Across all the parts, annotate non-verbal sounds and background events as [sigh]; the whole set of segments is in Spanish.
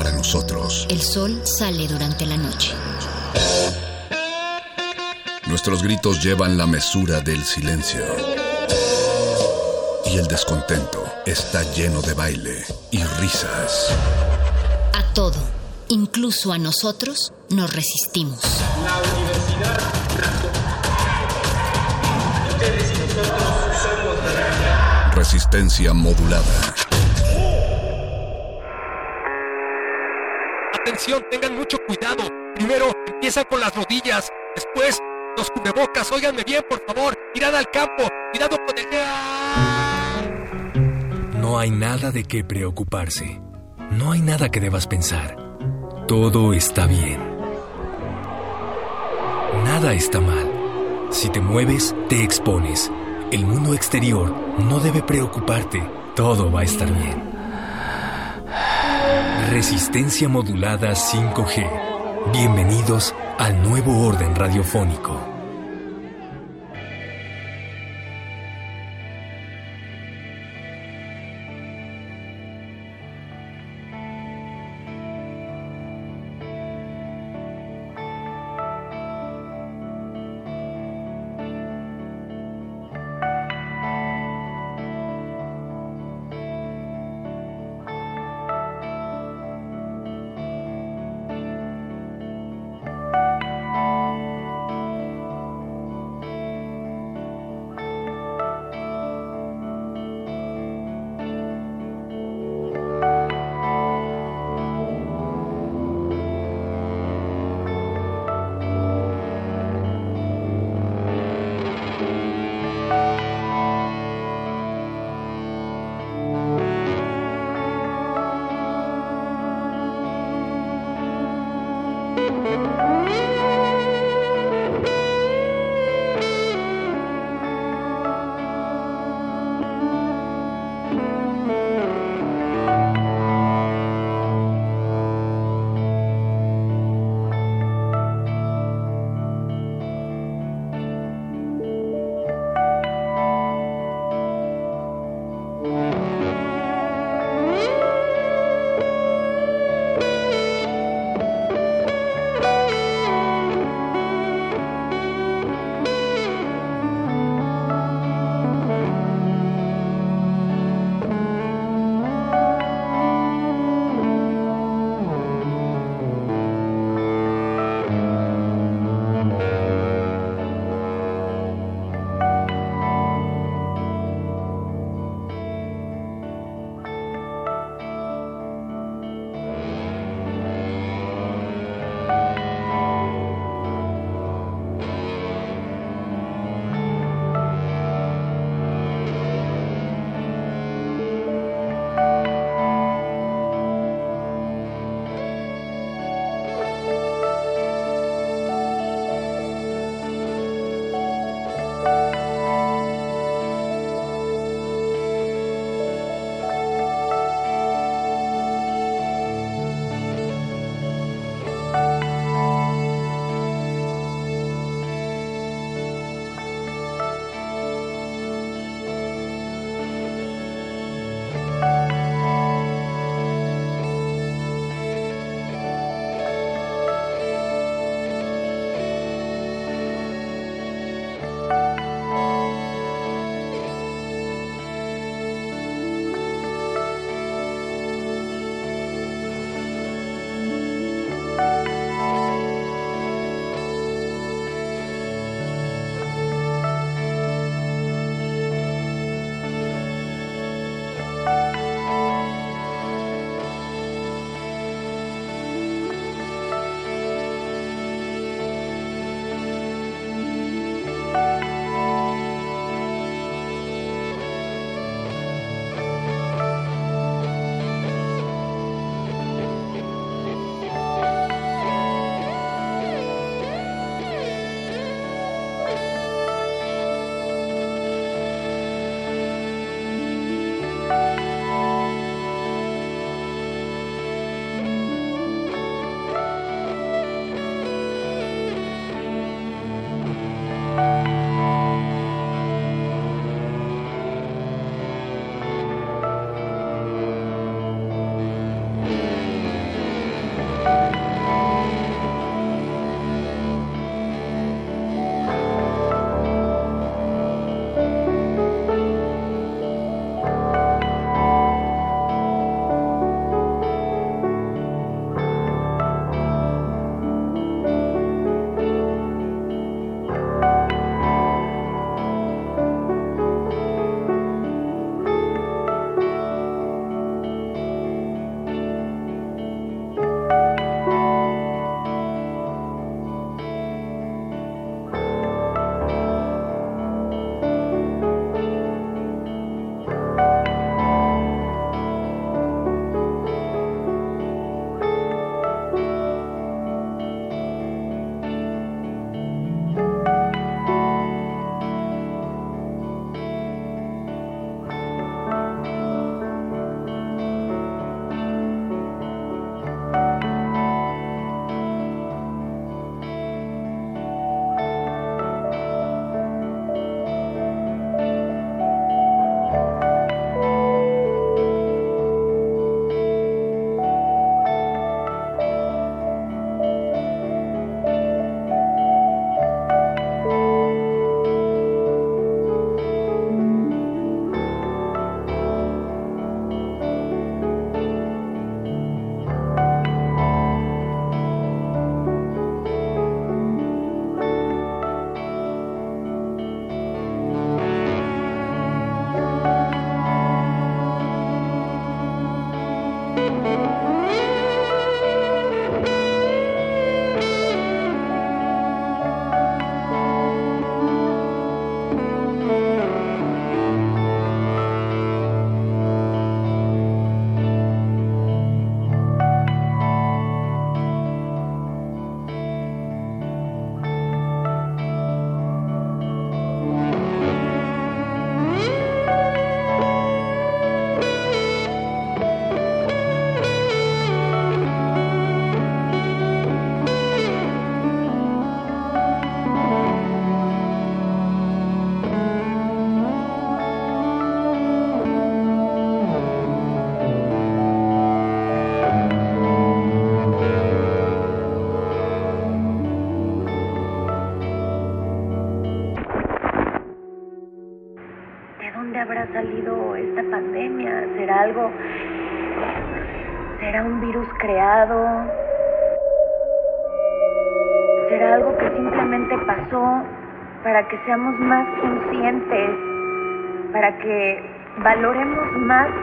Para nosotros. El sol sale durante la noche. Nuestros gritos llevan la mesura del silencio. Y el descontento está lleno de baile y risas. A todo, incluso a nosotros, nos resistimos. La universidad Ustedes y nosotros somos la Resistencia modulada. Atención, tengan mucho cuidado. Primero empieza con las rodillas, después los cubrebocas. Óiganme bien, por favor. Mirad al campo, cuidado con el... No hay nada de qué preocuparse. No hay nada que debas pensar. Todo está bien. Nada está mal. Si te mueves, te expones. El mundo exterior no debe preocuparte. Todo va a estar bien. Resistencia modulada 5G. Bienvenidos al nuevo orden radiofónico.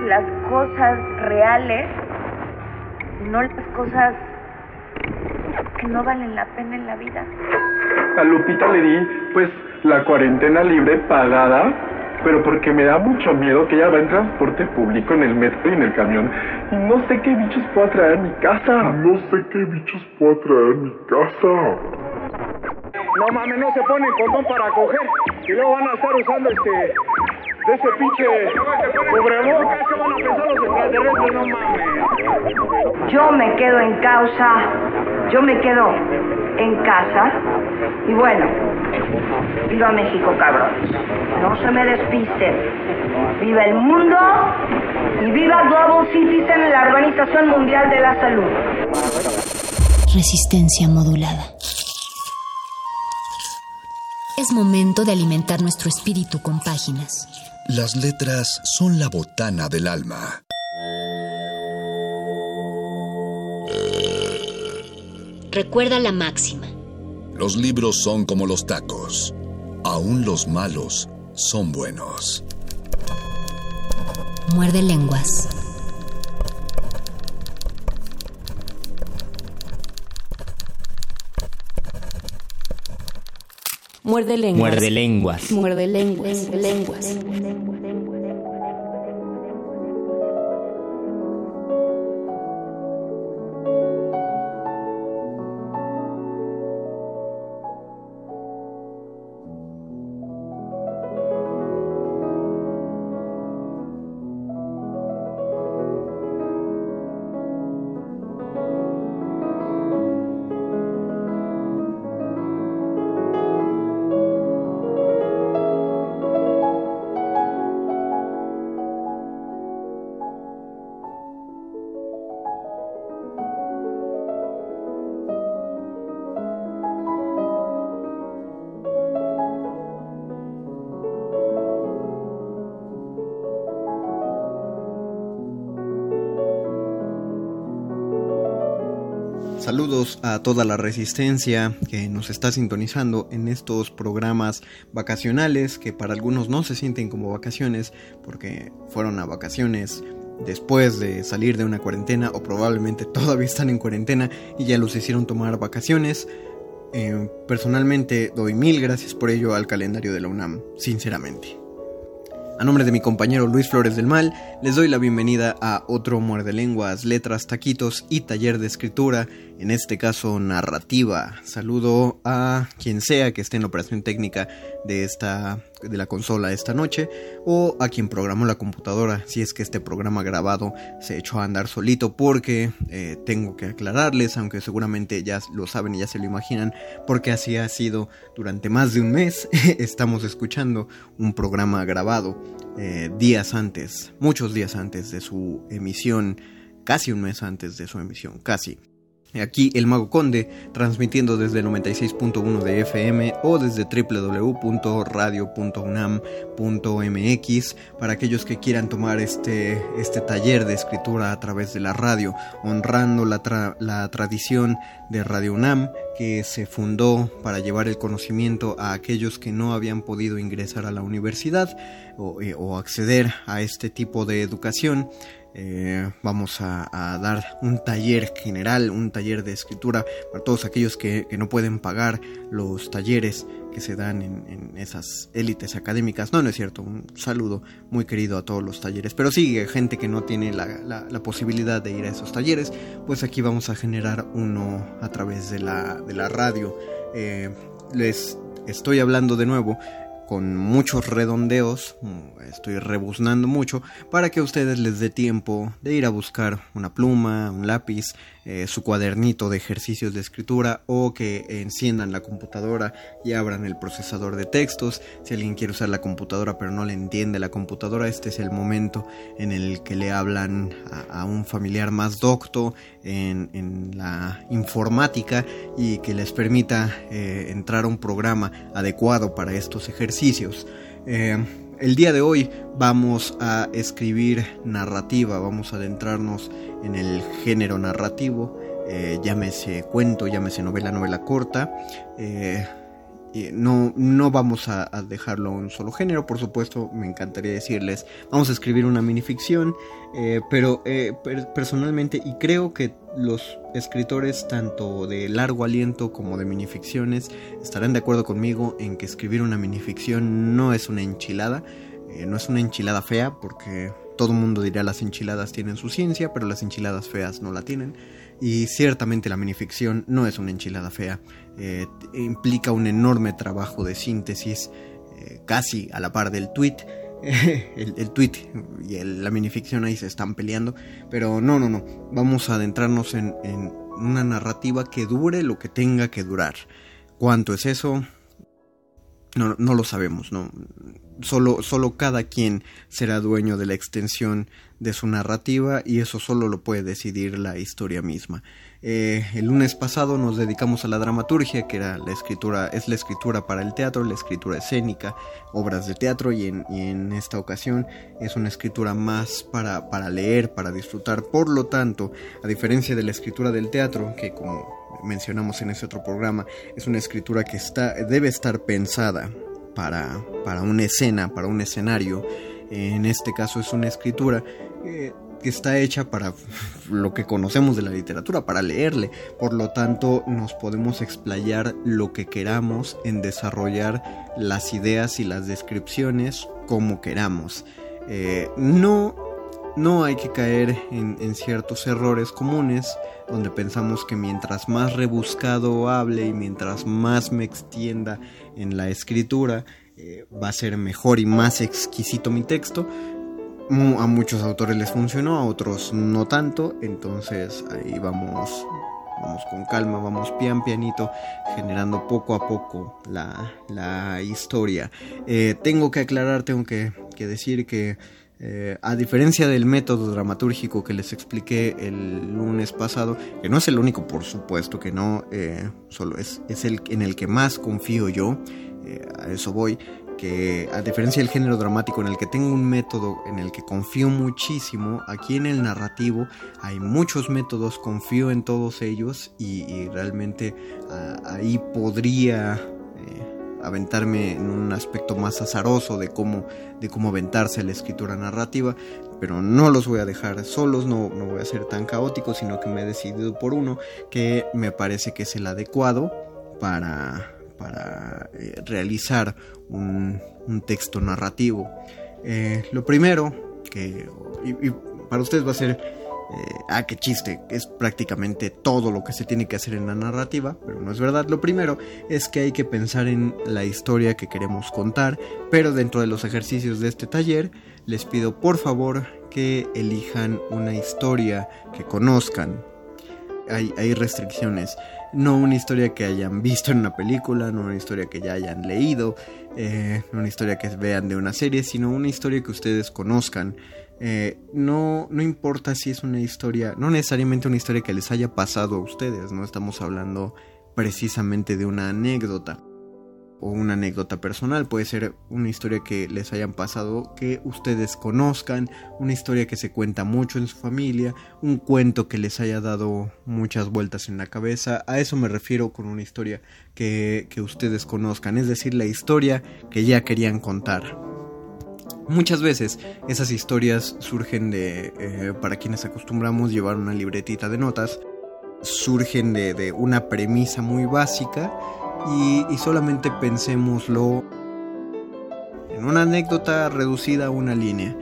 Las cosas reales, no las cosas que no valen la pena en la vida? A Lupita le di, pues, la cuarentena libre pagada pero porque me da mucho miedo que ella va en transporte público, en el metro y en el camión, y no sé qué bichos pueda traer a mi casa. No sé qué bichos pueda traer a mi casa. No mames, no se ponen condón para coger y luego van a estar usando este de ese pinche cubrebocas que van a pensar los extraterrestres, no mames. Yo me quedo en causa, yo me quedo en casa y bueno, viva México, cabrón. No se me despisten. Viva el mundo y viva Global Citizen, la Organización Mundial de la Salud. Resistencia modulada. Es momento de alimentar nuestro espíritu con páginas. Las letras son la botana del alma. Recuerda la máxima. Los libros son como los tacos. Aún los malos son buenos. Muerde lenguas. Muerde lenguas. Muerde lenguas. Muerde lenguas. lenguas. A toda la resistencia que nos está sintonizando en estos programas vacacionales que para algunos no se sienten como vacaciones porque fueron a vacaciones después de salir de una cuarentena o probablemente [laughs] todavía están en cuarentena y ya los hicieron tomar vacaciones. Eh, personalmente doy mil gracias por ello al calendario de la UNAM, sinceramente. A nombre de mi compañero Luis Flores del Mal, les doy la bienvenida a otro Muerde Lenguas, Letras, Taquitos y Taller de Escritura, en este caso narrativa. Saludo a quien sea que esté en la operación técnica de esta de la consola esta noche o a quien programó la computadora si es que este programa grabado se echó a andar solito porque eh, tengo que aclararles aunque seguramente ya lo saben y ya se lo imaginan porque así ha sido durante más de un mes [laughs] estamos escuchando un programa grabado eh, días antes muchos días antes de su emisión casi un mes antes de su emisión casi Aquí el Mago Conde, transmitiendo desde el 96.1 de FM o desde www.radio.unam.mx para aquellos que quieran tomar este, este taller de escritura a través de la radio, honrando la, la tradición de Radio UNAM que se fundó para llevar el conocimiento a aquellos que no habían podido ingresar a la universidad o, eh, o acceder a este tipo de educación. Eh, vamos a, dar un taller general, un taller de escritura para todos aquellos que, no pueden pagar los talleres que se dan en, esas élites académicas. No, no es cierto, un saludo muy querido a todos los talleres. Pero sí, gente que no tiene la, posibilidad de ir a esos talleres, pues aquí vamos a generar uno a través de la, de la radio. Eh, les estoy hablando de nuevo con muchos redondeos, estoy rebuznando mucho, para que a ustedes les dé tiempo de ir a buscar una pluma, un lápiz, eh, su cuadernito de ejercicios de escritura o que enciendan la computadora y abran el procesador de textos. Si alguien quiere usar la computadora pero no le entiende la computadora, este es el momento en el que le hablan a, un familiar más docto en, la informática y que les permita eh, entrar a un programa adecuado para estos ejercicios. Eh, el día de hoy vamos a escribir narrativa, vamos a adentrarnos en el género narrativo, eh, llámese cuento, llámese novela, novela corta. Eh, no, no vamos a, dejarlo en un solo género, por supuesto, me encantaría decirles, vamos a escribir una minificción, eh, pero eh, personalmente, y creo que los escritores tanto de largo aliento como de minificciones estarán de acuerdo conmigo en que escribir una minificción no es una enchilada, eh, no es una enchilada fea, porque todo mundo dirá las enchiladas tienen su ciencia, pero las enchiladas feas no la tienen. Y ciertamente la minificción no es una enchilada fea, eh, implica un enorme trabajo de síntesis, eh, casi a la par del tweet. [laughs] el, el, tweet y la minificción ahí se están peleando, pero no, no, no, vamos a adentrarnos en, en una narrativa que dure lo que tenga que durar. ¿Cuánto es eso? No, no lo sabemos, no. Solo, solo cada quien será dueño de la extensión de su narrativa y eso solo lo puede decidir la historia misma. Eh, el lunes pasado nos dedicamos a la dramaturgia, que era la escritura, es la escritura para el teatro, la escritura escénica, obras de teatro, y en, y en esta ocasión es una escritura más para, para leer, para disfrutar. Por lo tanto, a diferencia de la escritura del teatro, que como mencionamos en ese otro programa, es una escritura que está, debe estar pensada para, para una escena, para un escenario. En este caso es una escritura que está hecha para lo que conocemos de la literatura, para leerle. Por lo tanto, nos podemos explayar lo que queramos en desarrollar las ideas y las descripciones como queramos. Eh, no, no hay que caer en, ciertos errores comunes donde pensamos que mientras más rebuscado hable y mientras más me extienda en la escritura, eh, va a ser mejor y más exquisito mi texto a muchos autores les funcionó, a otros no tanto, entonces ahí vamos, vamos con calma, vamos pian pianito, generando poco a poco la, historia. Eh, tengo que aclarar, tengo que, decir que eh, a diferencia del método dramatúrgico que les expliqué el lunes pasado, que no es el único, por supuesto que no, eh, solo es, es el en el que más confío yo, a eso voy, que a diferencia del género dramático en el que tengo un método en el que confío muchísimo, aquí en el narrativo hay muchos métodos, confío en todos ellos y, realmente ahí podría eh, aventarme en un aspecto más azaroso de cómo, de cómo aventarse la escritura narrativa, pero no los voy a dejar solos, no, no voy a ser tan caótico, sino que me he decidido por uno que me parece que es el adecuado para para eh, realizar un, texto narrativo. Eh, lo primero, que y, para ustedes va a ser, eh, ah, qué chiste, es prácticamente todo lo que se tiene que hacer en la narrativa, pero no es verdad. Lo primero es que hay que pensar en la historia que queremos contar, pero dentro de los ejercicios de este taller, les pido por favor que elijan una historia que conozcan. Hay, hay restricciones no una historia que hayan visto en una película, no una historia que ya hayan leído, eh, no una historia que vean de una serie, sino una historia que ustedes conozcan. Eh, no, no importa si es una historia, no necesariamente una historia que les haya pasado a ustedes, no estamos hablando precisamente de una anécdota o una anécdota personal, puede ser una historia que les hayan pasado, que ustedes conozcan, una historia que se cuenta mucho en su familia, un cuento que les haya dado muchas vueltas en la cabeza, a eso me refiero con una historia que, ustedes conozcan, es decir, la historia que ya querían contar. Muchas veces esas historias surgen de, eh, para quienes acostumbramos llevar una libretita de notas, surgen de, de una premisa muy básica y, solamente pensémoslo en una anécdota reducida a una línea.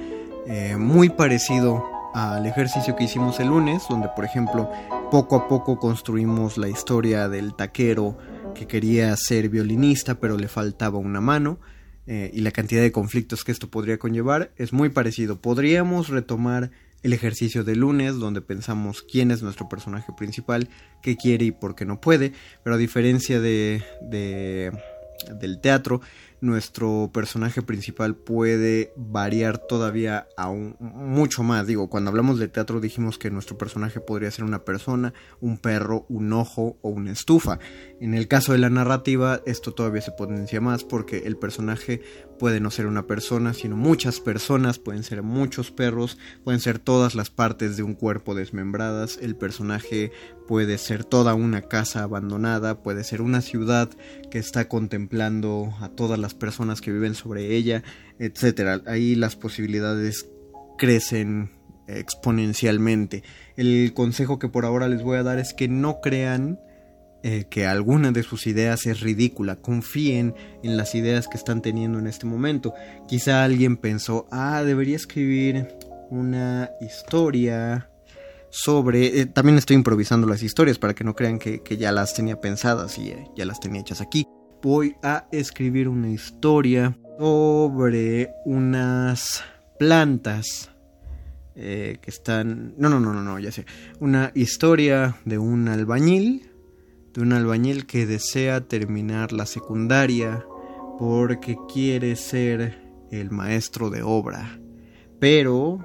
Eh, muy parecido al ejercicio que hicimos el lunes, donde por ejemplo poco a poco construimos la historia del taquero que quería ser violinista pero le faltaba una mano eh, y la cantidad de conflictos que esto podría conllevar es muy parecido. Podríamos retomar el ejercicio de lunes, donde pensamos quién es nuestro personaje principal, qué quiere y por qué no puede, pero a diferencia de, del teatro, nuestro personaje principal puede variar todavía aún mucho más. Digo, cuando hablamos de teatro dijimos que nuestro personaje podría ser una persona, un perro, un ojo o una estufa. En el caso de la narrativa esto todavía se potencia más porque el personaje puede no ser una persona, sino muchas personas, pueden ser muchos perros, pueden ser todas las partes de un cuerpo desmembradas, el personaje puede ser toda una casa abandonada, puede ser una ciudad que está contemplando a todas las personas que viven sobre ella, etcétera. Ahí las posibilidades crecen exponencialmente. El consejo que por ahora les voy a dar es que no crean eh, que alguna de sus ideas es ridícula. Confíen en las ideas que están teniendo en este momento. Quizá alguien pensó, ah, debería escribir una historia sobre... Eh, también estoy improvisando las historias para que no crean que, ya las tenía pensadas y eh, ya las tenía hechas aquí. Voy a escribir una historia sobre unas plantas que están... No, no, no, no, no, ya sé. Una historia de un albañil de un albañil que desea terminar la secundaria porque quiere ser el maestro de obra. Pero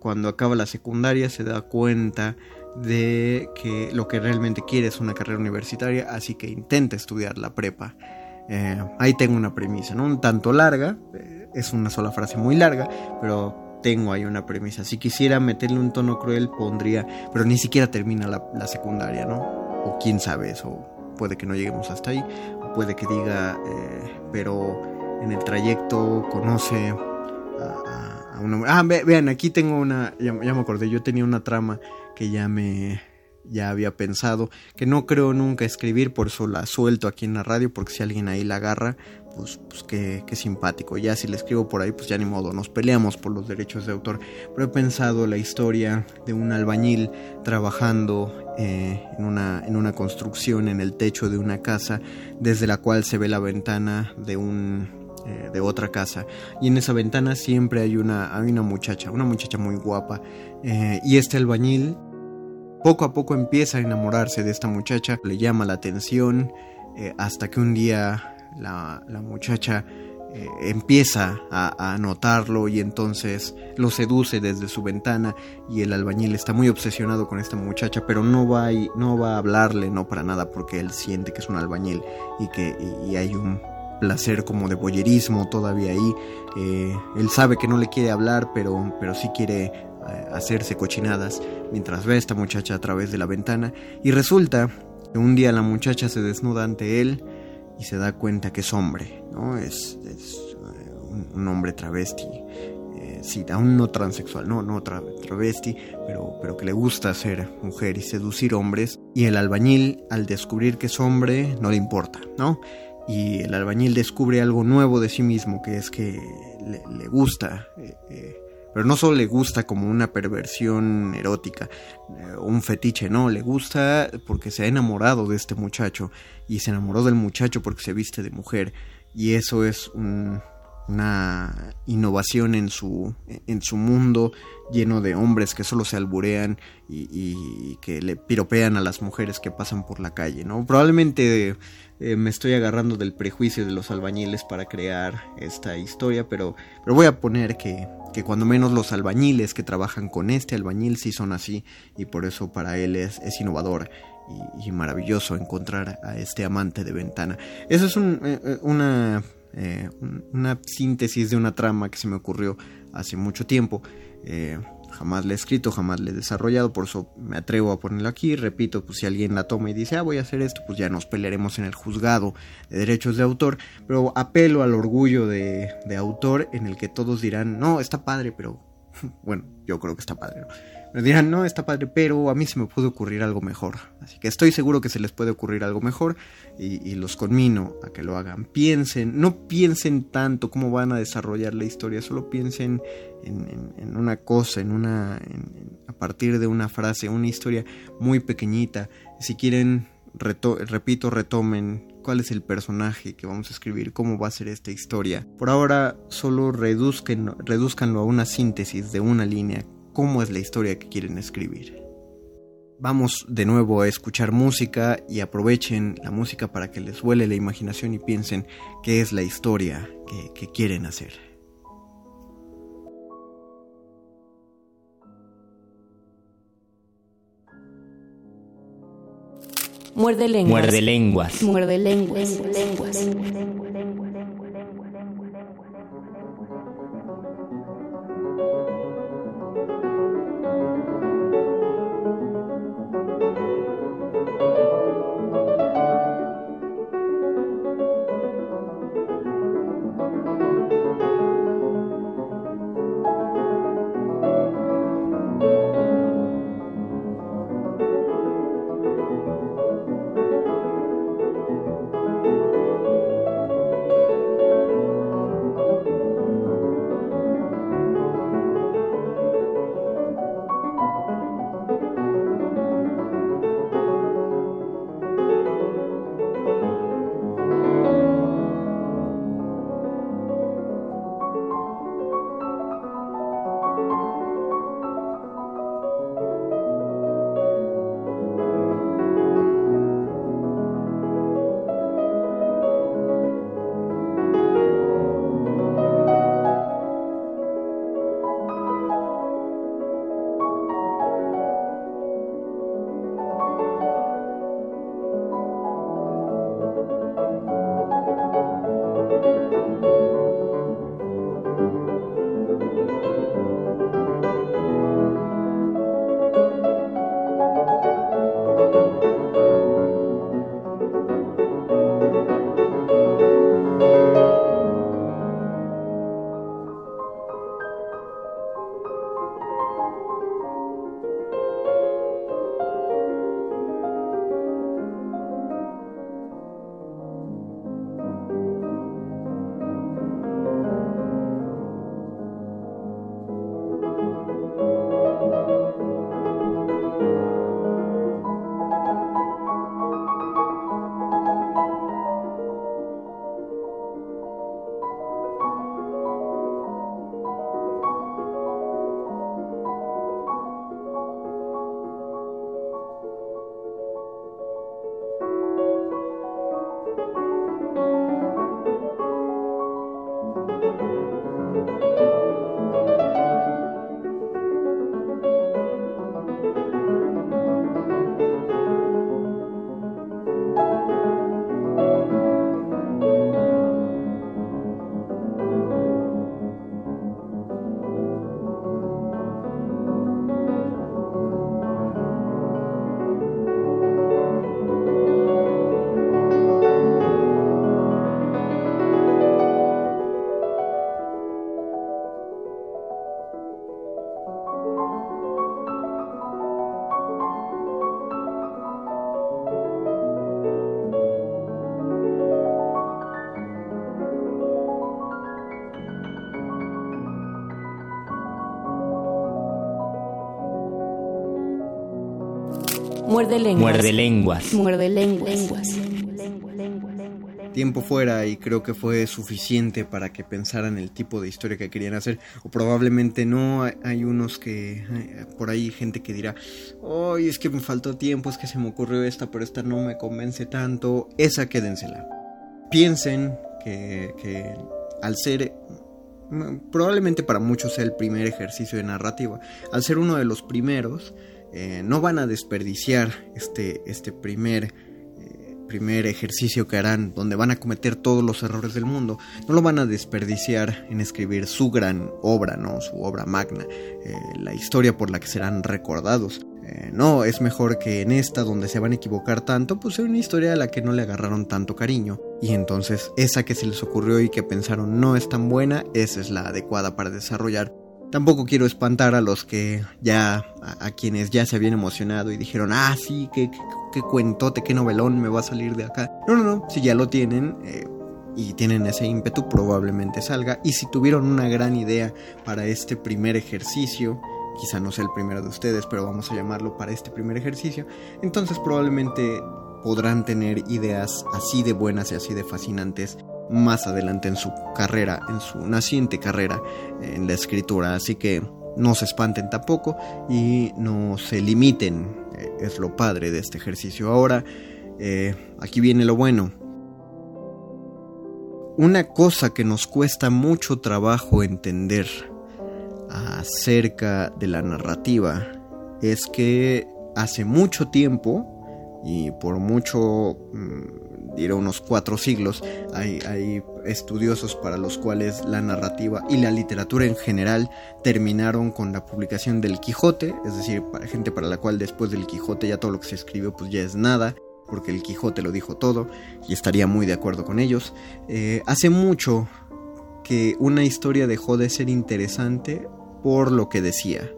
cuando acaba la secundaria se da cuenta de que lo que realmente quiere es una carrera universitaria, así que intenta estudiar la prepa. Eh, ahí tengo una premisa, ¿no? Un tanto larga, eh, es una sola frase muy larga, pero tengo ahí una premisa. Si quisiera meterle un tono cruel, pondría, pero ni siquiera termina la secundaria, ¿no? O quién sabe eso, puede que no lleguemos hasta ahí, puede que diga, eh, pero en el trayecto conoce a, una... Ah, vean, aquí tengo una, ya, me acordé, yo tenía una trama que ya me, ya había pensado, que no creo nunca escribir, por eso la suelto aquí en la radio, porque si alguien ahí la agarra, pues, pues qué, simpático. Ya si le escribo por ahí, pues ya ni modo, nos peleamos por los derechos de autor. Pero he pensado la historia de un albañil trabajando eh, en, una, en una construcción en el techo de una casa, desde la cual se ve la ventana de un eh, de otra casa. Y en esa ventana siempre hay una, hay una muchacha, una muchacha muy guapa eh, y este albañil poco a poco empieza a enamorarse de esta muchacha, le llama la atención hasta que un día la, muchacha eh, empieza a, notarlo y entonces lo seduce desde su ventana y el albañil está muy obsesionado con esta muchacha pero no va, no va a hablarle no para nada porque él siente que es un albañil y que hay un placer como de boyerismo todavía ahí. Eh, él sabe que no le quiere hablar pero, pero sí quiere eh, hacerse cochinadas mientras ve a esta muchacha a través de la ventana. Y resulta que un día la muchacha se desnuda ante él y se da cuenta que es hombre, ¿no? Es, eh, un, hombre travesti. Eh, sí, aún no transexual, no, no travesti, pero, pero que le gusta ser mujer y seducir hombres. Y el albañil, al descubrir que es hombre, no le importa, ¿no? Y el albañil descubre algo nuevo de sí mismo, que es que le, gusta eh, pero no solo le gusta como una perversión erótica eh, un fetiche, no, le gusta porque se ha enamorado de este muchacho y se enamoró del muchacho porque se viste de mujer y eso es una innovación en su, en su mundo lleno de hombres que solo se alburean y, que le piropean a las mujeres que pasan por la calle, ¿no? Probablemente eh, me estoy agarrando del prejuicio de los albañiles para crear esta historia, pero, pero voy a poner que, que cuando menos los albañiles que trabajan con este albañil sí son así y por eso para él es, innovador y, maravilloso encontrar a este amante de ventana. Eso es un, eh, eh, una, eh, una síntesis de una trama que se me ocurrió hace mucho tiempo. Jamás la he escrito, jamás la he desarrollado, por eso me atrevo a ponerlo aquí. Repito, pues si alguien la toma y dice, ah, voy a hacer esto, pues ya nos pelearemos en el juzgado de derechos de autor. Pero apelo al orgullo de, de autor en el que todos dirán, no, está padre, pero [laughs] bueno, yo creo que está padre. ¿no? Me dirán, no, está padre, pero a mí se me puede ocurrir algo mejor. Así que estoy seguro que se les puede ocurrir algo mejor y, los conmino a que lo hagan. Piensen, no piensen tanto cómo van a desarrollar la historia, solo piensen en, una cosa, en una, a partir de una frase, una historia muy pequeñita. Si quieren, repito, retomen cuál es el personaje que vamos a escribir, cómo va a ser esta historia. Por ahora, solo reduzcanlo a una síntesis de una línea cómo es la historia que quieren escribir. vamos de nuevo a escuchar música y aprovechen la música para que les vuele la imaginación y piensen qué es la historia que, que quieren hacer. Muerde lenguas. Muerde lenguas. Muerde lenguas. lenguas. Muerde lenguas. Muerde lenguas. Muerde lenguas. Tiempo fuera y creo que fue suficiente para que pensaran el tipo de historia que querían hacer. O probablemente no. Hay unos que. Por ahí gente que dirá. Ay, es que me faltó tiempo, es que se me ocurrió esta, pero esta no me convence tanto. Esa quédensela. Piensen que, que al ser probablemente para muchos sea el primer ejercicio de narrativa. Al ser uno de los primeros, eh, no van a desperdiciar este, este primer, eh, primer ejercicio que harán, donde van a cometer todos los errores del mundo. No lo van a desperdiciar en escribir su gran obra, ¿no? su obra magna, eh, la historia por la que serán recordados. no, es mejor que en esta, donde se van a equivocar tanto, pues sea una historia a la que no le agarraron tanto cariño. Y entonces esa que se les ocurrió y que pensaron no es tan buena, esa es la adecuada para desarrollar Tampoco quiero espantar a los que ya, a, quienes ya se habían emocionado y dijeron, ah, sí, qué, qué, cuentote, qué novelón me va a salir de acá. No, no, no, si ya lo tienen eh, y tienen ese ímpetu, probablemente salga. Y si tuvieron una gran idea para este primer ejercicio, quizá no sea el primero de ustedes, pero vamos a llamarlo para este primer ejercicio, entonces probablemente podrán tener ideas así de buenas y así de fascinantes más adelante en su carrera, en su naciente carrera en la escritura. Así que no se espanten tampoco y no se limiten. Eh, es lo padre de este ejercicio. Ahora, eh, aquí viene lo bueno. Una cosa que nos cuesta mucho trabajo entender acerca de la narrativa es que hace mucho tiempo y por mucho, diré unos cuatro siglos, hay, hay, estudiosos para los cuales la narrativa y la literatura en general terminaron con la publicación del Quijote, es decir, para gente para la cual después del Quijote ya todo lo que se escribió pues ya es nada, porque el Quijote lo dijo todo y estaría muy de acuerdo con ellos. Eh, hace mucho que una historia dejó de ser interesante por lo que decía,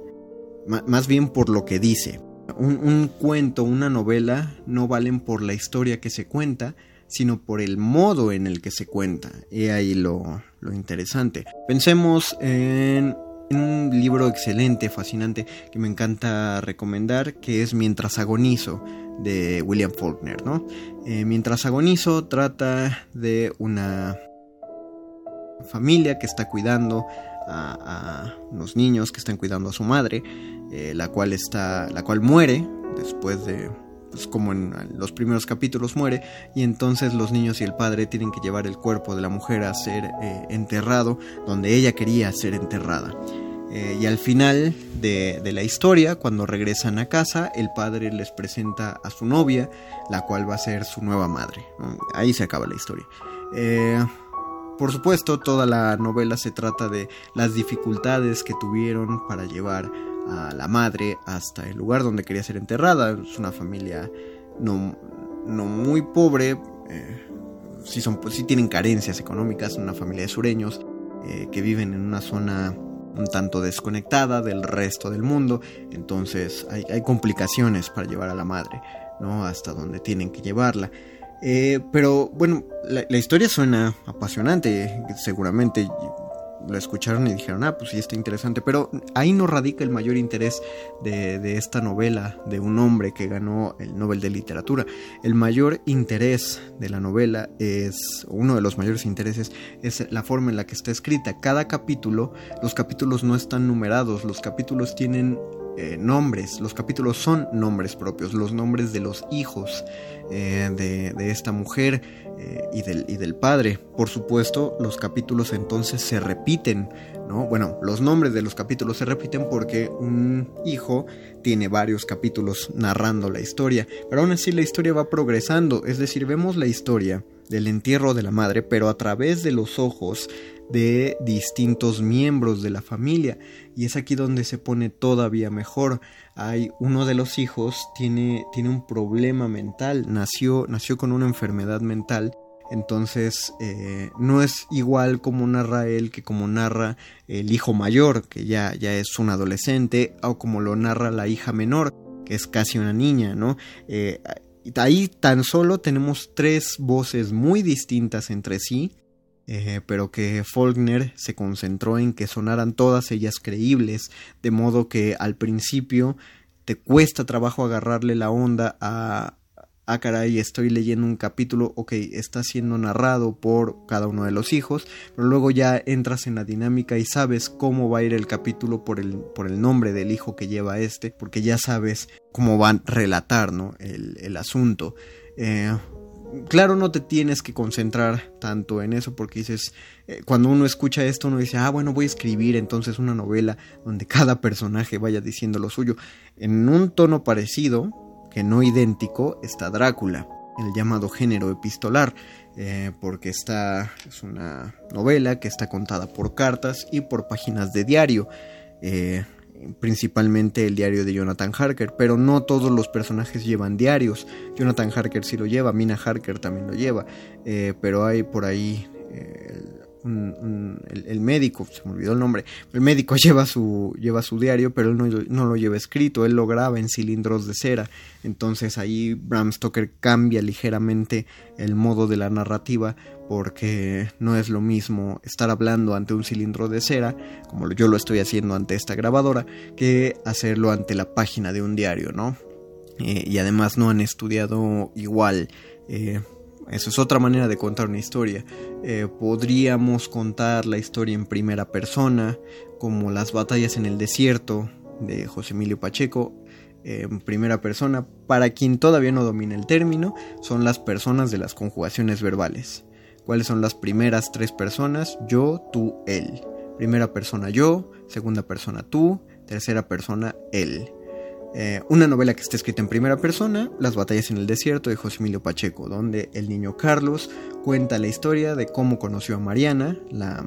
más bien por lo que dice. Un, cuento, una novela, no valen por la historia que se cuenta, sino por el modo en el que se cuenta. Y ahí lo, interesante. Pensemos en, un libro excelente, fascinante, que me encanta recomendar, que es Mientras agonizo, de William Faulkner. ¿no? Eh, Mientras agonizo trata de una familia que está cuidando a, unos niños que están cuidando a su madre, eh, la cual está, la cual muere después de, pues como en los primeros capítulos muere, y entonces los niños y el padre tienen que llevar el cuerpo de la mujer a ser eh, enterrado donde ella quería ser enterrada. Eh, y al final de, la historia, cuando regresan a casa, el padre les presenta a su novia, la cual va a ser su nueva madre. Ahí se acaba la historia. Por supuesto, toda la novela se trata de las dificultades que tuvieron para llevar a la madre hasta el lugar donde quería ser enterrada. Es una familia no, no muy pobre, eh, sí, son, sí tienen carencias económicas, una familia de sureños eh, que viven en una zona un tanto desconectada del resto del mundo, entonces hay, hay complicaciones para llevar a la madre, ¿no? Hasta donde tienen que llevarla. Eh, pero bueno, la, historia suena apasionante, seguramente lo escucharon y dijeron, ah, pues sí, está interesante, pero ahí no radica el mayor interés de, de, esta novela de un hombre que ganó el Nobel de Literatura. El mayor interés de la novela es, uno de los mayores intereses, es la forma en la que está escrita. Cada capítulo, los capítulos no están numerados, los capítulos tienen eh, nombres, los capítulos son nombres propios, los nombres de los hijos eh, de, esta mujer eh, y, del, y, del, padre. Por supuesto, los capítulos entonces se repiten, ¿no? Bueno, los nombres de los capítulos se repiten porque un hijo tiene varios capítulos narrando la historia, pero aún así la historia va progresando, es decir, vemos la historia del entierro de la madre, pero a través de los ojos de distintos miembros de la familia y es aquí donde se pone todavía mejor. Hay uno de los hijos tiene, tiene un problema mental, nació, nació con una enfermedad mental. Entonces eh, no es igual como narra él que como narra el hijo mayor, que ya, ya es un adolescente, o como lo narra la hija menor, que es casi una niña, ¿no? Eh, ahí tan solo tenemos tres voces muy distintas entre sí, eh, pero que Faulkner se concentró en que sonaran todas ellas creíbles, de modo que al principio te cuesta trabajo agarrarle la onda a, ah, caray, estoy leyendo un capítulo, ok, está siendo narrado por cada uno de los hijos, pero luego ya entras en la dinámica y sabes cómo va a ir el capítulo por el, por el nombre del hijo que lleva este, porque ya sabes cómo van a relatar ¿no? el, el asunto. Eh, claro, no te tienes que concentrar tanto en eso porque dices, eh, cuando uno escucha esto, uno dice, ah, bueno, voy a escribir entonces una novela donde cada personaje vaya diciendo lo suyo. En un tono parecido, que no idéntico, está Drácula, el llamado género epistolar, eh, porque esta es una novela que está contada por cartas y por páginas de diario. Eh, principalmente el diario de Jonathan Harker, pero no todos los personajes llevan diarios. Jonathan Harker sí lo lleva, Mina Harker también lo lleva, eh, pero hay por ahí eh, el, médico, se me olvidó el nombre, el médico [laughs] lleva su, lleva su diario, pero él no, no, lo lleva escrito, él lo graba en cilindros de cera, entonces ahí Bram Stoker cambia ligeramente el modo de la narrativa porque no es lo mismo estar hablando ante un cilindro de cera, como yo lo estoy haciendo ante esta grabadora, que hacerlo ante la página de un diario, ¿no? Eh, y además no han estudiado igual. Eh, Esa es otra manera de contar una historia. Eh, podríamos contar la historia en primera persona, como las batallas en el desierto de José Emilio Pacheco, en primera persona. Para quien todavía no domina el término, son las personas de las conjugaciones verbales. ¿Cuáles son las primeras tres personas? Yo, tú, él. Primera persona yo, segunda persona tú, tercera persona él. Eh, una novela que está escrita en primera persona, Las batallas en el desierto de José Emilio Pacheco, donde el niño Carlos cuenta la historia de cómo conoció a Mariana, la,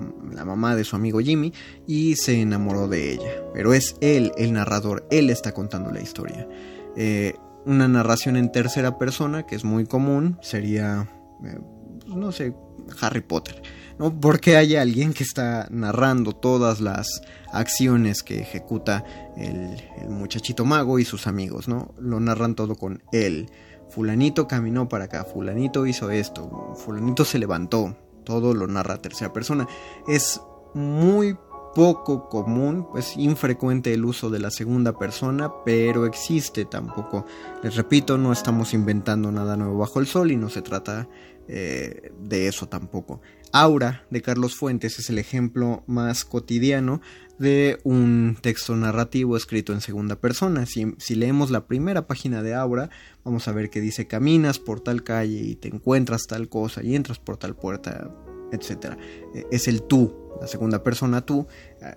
mamá de su amigo Jimmy, y se enamoró de ella. Pero es él, el narrador, él está contando la historia. Eh, una narración en tercera persona, que es muy común, sería, eh, no sé, Harry Potter. ¿no? Porque hay alguien que está narrando todas las acciones que ejecuta el, muchachito mago y sus amigos, ¿no? Lo narran todo con él. Fulanito caminó para acá, fulanito hizo esto, fulanito se levantó, todo lo narra tercera persona. Es muy poco común, pues infrecuente el uso de la segunda persona, pero existe tampoco. Les repito, no estamos inventando nada nuevo bajo el sol y no se trata eh, de eso tampoco. Aura de Carlos Fuentes es el ejemplo más cotidiano de un texto narrativo escrito en segunda persona. Si, si, leemos la primera página de Aura, vamos a ver que dice caminas por tal calle y te encuentras tal cosa y entras por tal puerta, etc. E, es el tú, la segunda persona tú,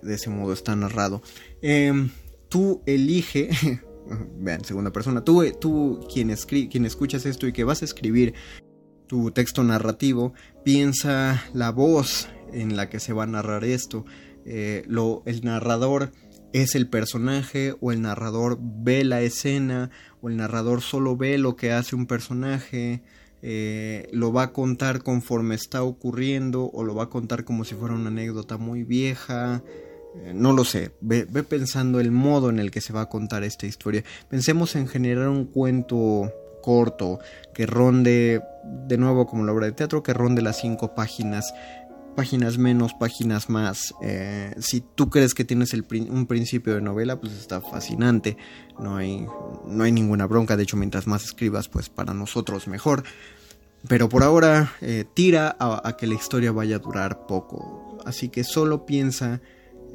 de ese modo está narrado. Em, tú elige, [laughs] vean, segunda persona, tú, tú quien, quien escuchas esto y que vas a escribir tu texto narrativo, piensa la voz en la que se va a narrar esto. Eh, lo, el narrador es el personaje o el narrador ve la escena o el narrador solo ve lo que hace un personaje. Eh, lo va a contar conforme está ocurriendo o lo va a contar como si fuera una anécdota muy vieja. Eh, no lo sé, ve, ve, pensando el modo en el que se va a contar esta historia. Pensemos en generar un cuento corto, que ronde, de nuevo como la obra de teatro, que ronde las cinco páginas, páginas menos, páginas más. Eh, si tú crees que tienes un principio de novela, pues está fascinante, no hay, no hay ninguna bronca, de hecho mientras más escribas, pues para nosotros mejor. Pero por ahora eh, tira a, a que la historia vaya a durar poco. Así que solo piensa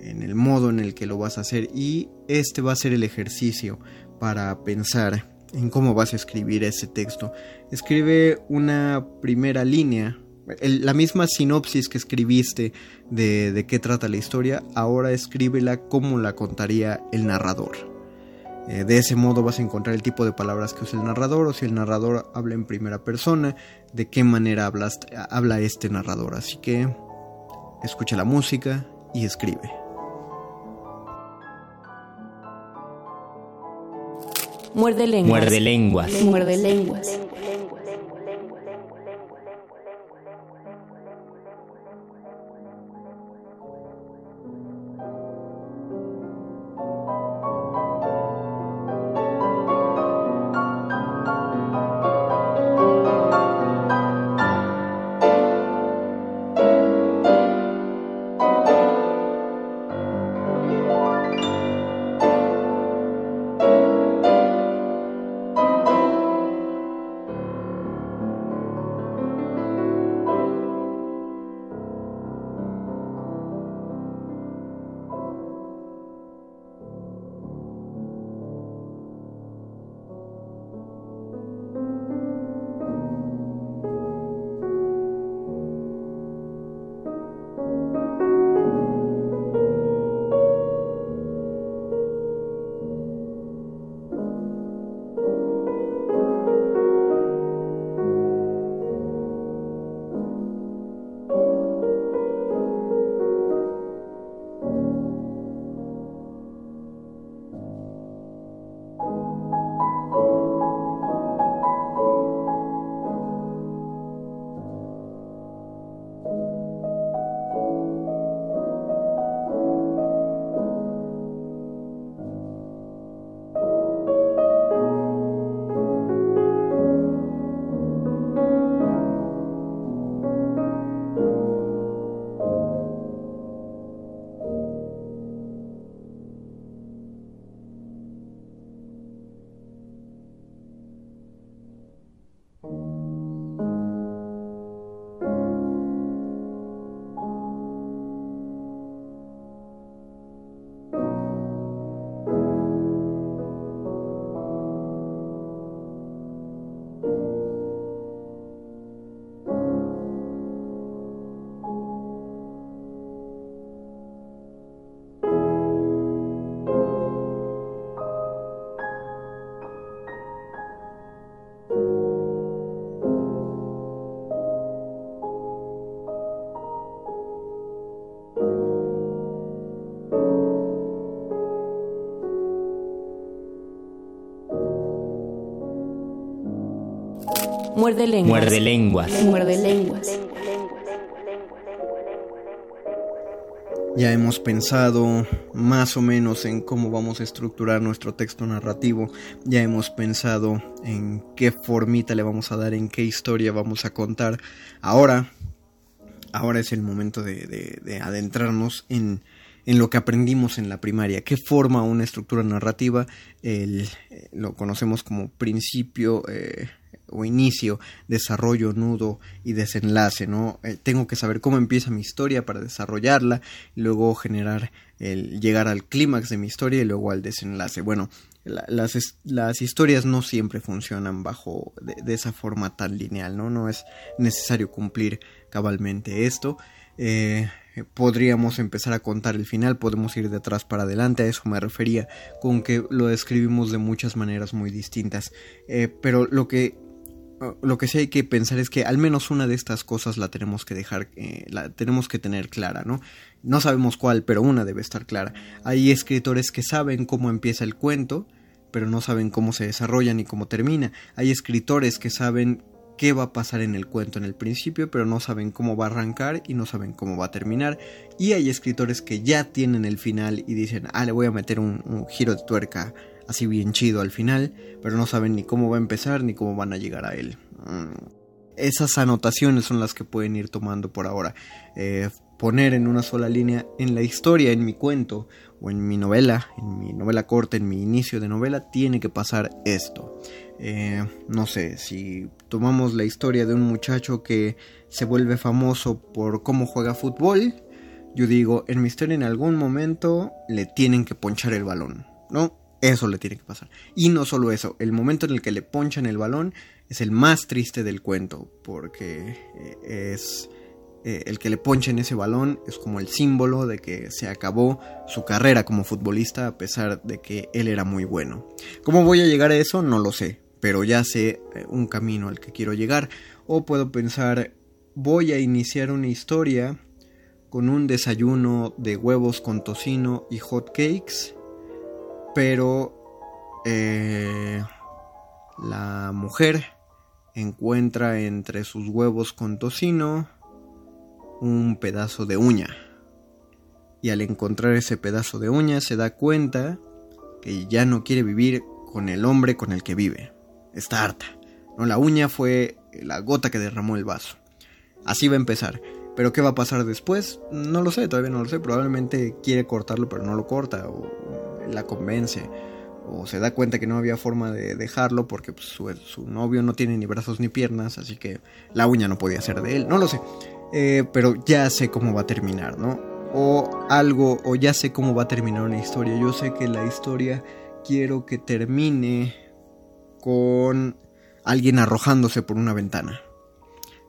en el modo en el que lo vas a hacer y este va a ser el ejercicio para pensar en cómo vas a escribir ese texto. Escribe una primera línea, la misma sinopsis que escribiste de, qué trata la historia, ahora escríbela como la contaría el narrador. Eh, de ese modo vas a encontrar el tipo de palabras que usa el narrador o si el narrador habla en primera persona, de qué manera habla este narrador. Así que escucha la música y escribe. Muerde lenguas. Muerde lenguas. Muerde lenguas. Muerde lenguas. Muerde lenguas. Muerde lenguas. Ya hemos pensado más o menos en cómo vamos a estructurar nuestro texto narrativo, ya hemos pensado en qué formita le vamos a dar, en qué historia vamos a contar. Ahora, ahora es el momento de, de- de adentrarnos en, en lo que aprendimos en la primaria, qué forma una estructura narrativa, el, eh, lo conocemos como principio eh, o inicio, desarrollo, nudo y desenlace, ¿no? Eh, tengo que saber cómo empieza mi historia para desarrollarla, y luego generar el llegar al clímax de mi historia y luego al desenlace. Bueno, la- las, las historias no siempre funcionan bajo de, de esa forma tan lineal, ¿no? No es necesario cumplir cabalmente esto. Eh, podríamos empezar a contar el final, podemos ir de atrás para adelante, a eso me refería, con que lo describimos de muchas maneras muy distintas. Eh, pero lo que lo que sí hay que pensar es que al menos una de estas cosas la tenemos que dejar, eh, la tenemos que tener clara, ¿no? No sabemos cuál, pero una debe estar clara. Hay escritores que saben cómo empieza el cuento, pero no saben cómo se desarrolla ni cómo termina. Hay escritores que saben qué va a pasar en el cuento en el principio, pero no saben cómo va a arrancar y no saben cómo va a terminar. Y hay escritores que ya tienen el final y dicen, ah, le voy a meter un giro de tuerca así bien chido al final, pero no saben ni cómo va a empezar ni cómo van a llegar a él. Mm. Esas anotaciones son las que pueden ir tomando por ahora. Eh, poner en una sola línea en la historia, en mi cuento o en mi novela, en mi novela corta, en mi inicio de novela, tiene que pasar esto. Eh, no sé, si tomamos la historia de un muchacho que se vuelve famoso por cómo juega fútbol, yo digo, en mi historia en algún momento le tienen que ponchar el balón, ¿no? Eso le tiene que pasar. Y no solo eso, el momento en el que le ponchan el balón es el más triste del cuento, porque eh, es eh, el que le ponchen ese balón es como el símbolo de que se acabó su carrera como futbolista a pesar de que él era muy bueno. ¿Cómo voy a llegar a eso? No lo sé, pero ya sé eh, un camino al que quiero llegar. O puedo pensar, voy a iniciar una historia con un desayuno de huevos con tocino y hot cakes, pero eh, la mujer encuentra entre sus huevos con tocino un pedazo de uña. Y al encontrar ese pedazo de uña se da cuenta que ya no quiere vivir con el hombre con el que vive. Está harta. No, la uña fue la gota que derramó el vaso. Así va a empezar. Pero ¿qué va a pasar después? No lo sé, todavía no lo sé. Probablemente quiere cortarlo pero no lo corta. La convence. O se da cuenta que no había forma de dejarlo porque pues, su, su, novio no tiene ni brazos ni piernas. Así que la uña no podía ser de él. No lo sé. Eh, pero ya sé cómo va a terminar, ¿no? O algo, o ya sé cómo va a terminar una historia. Yo sé que la historia quiero que termine con alguien arrojándose por una ventana.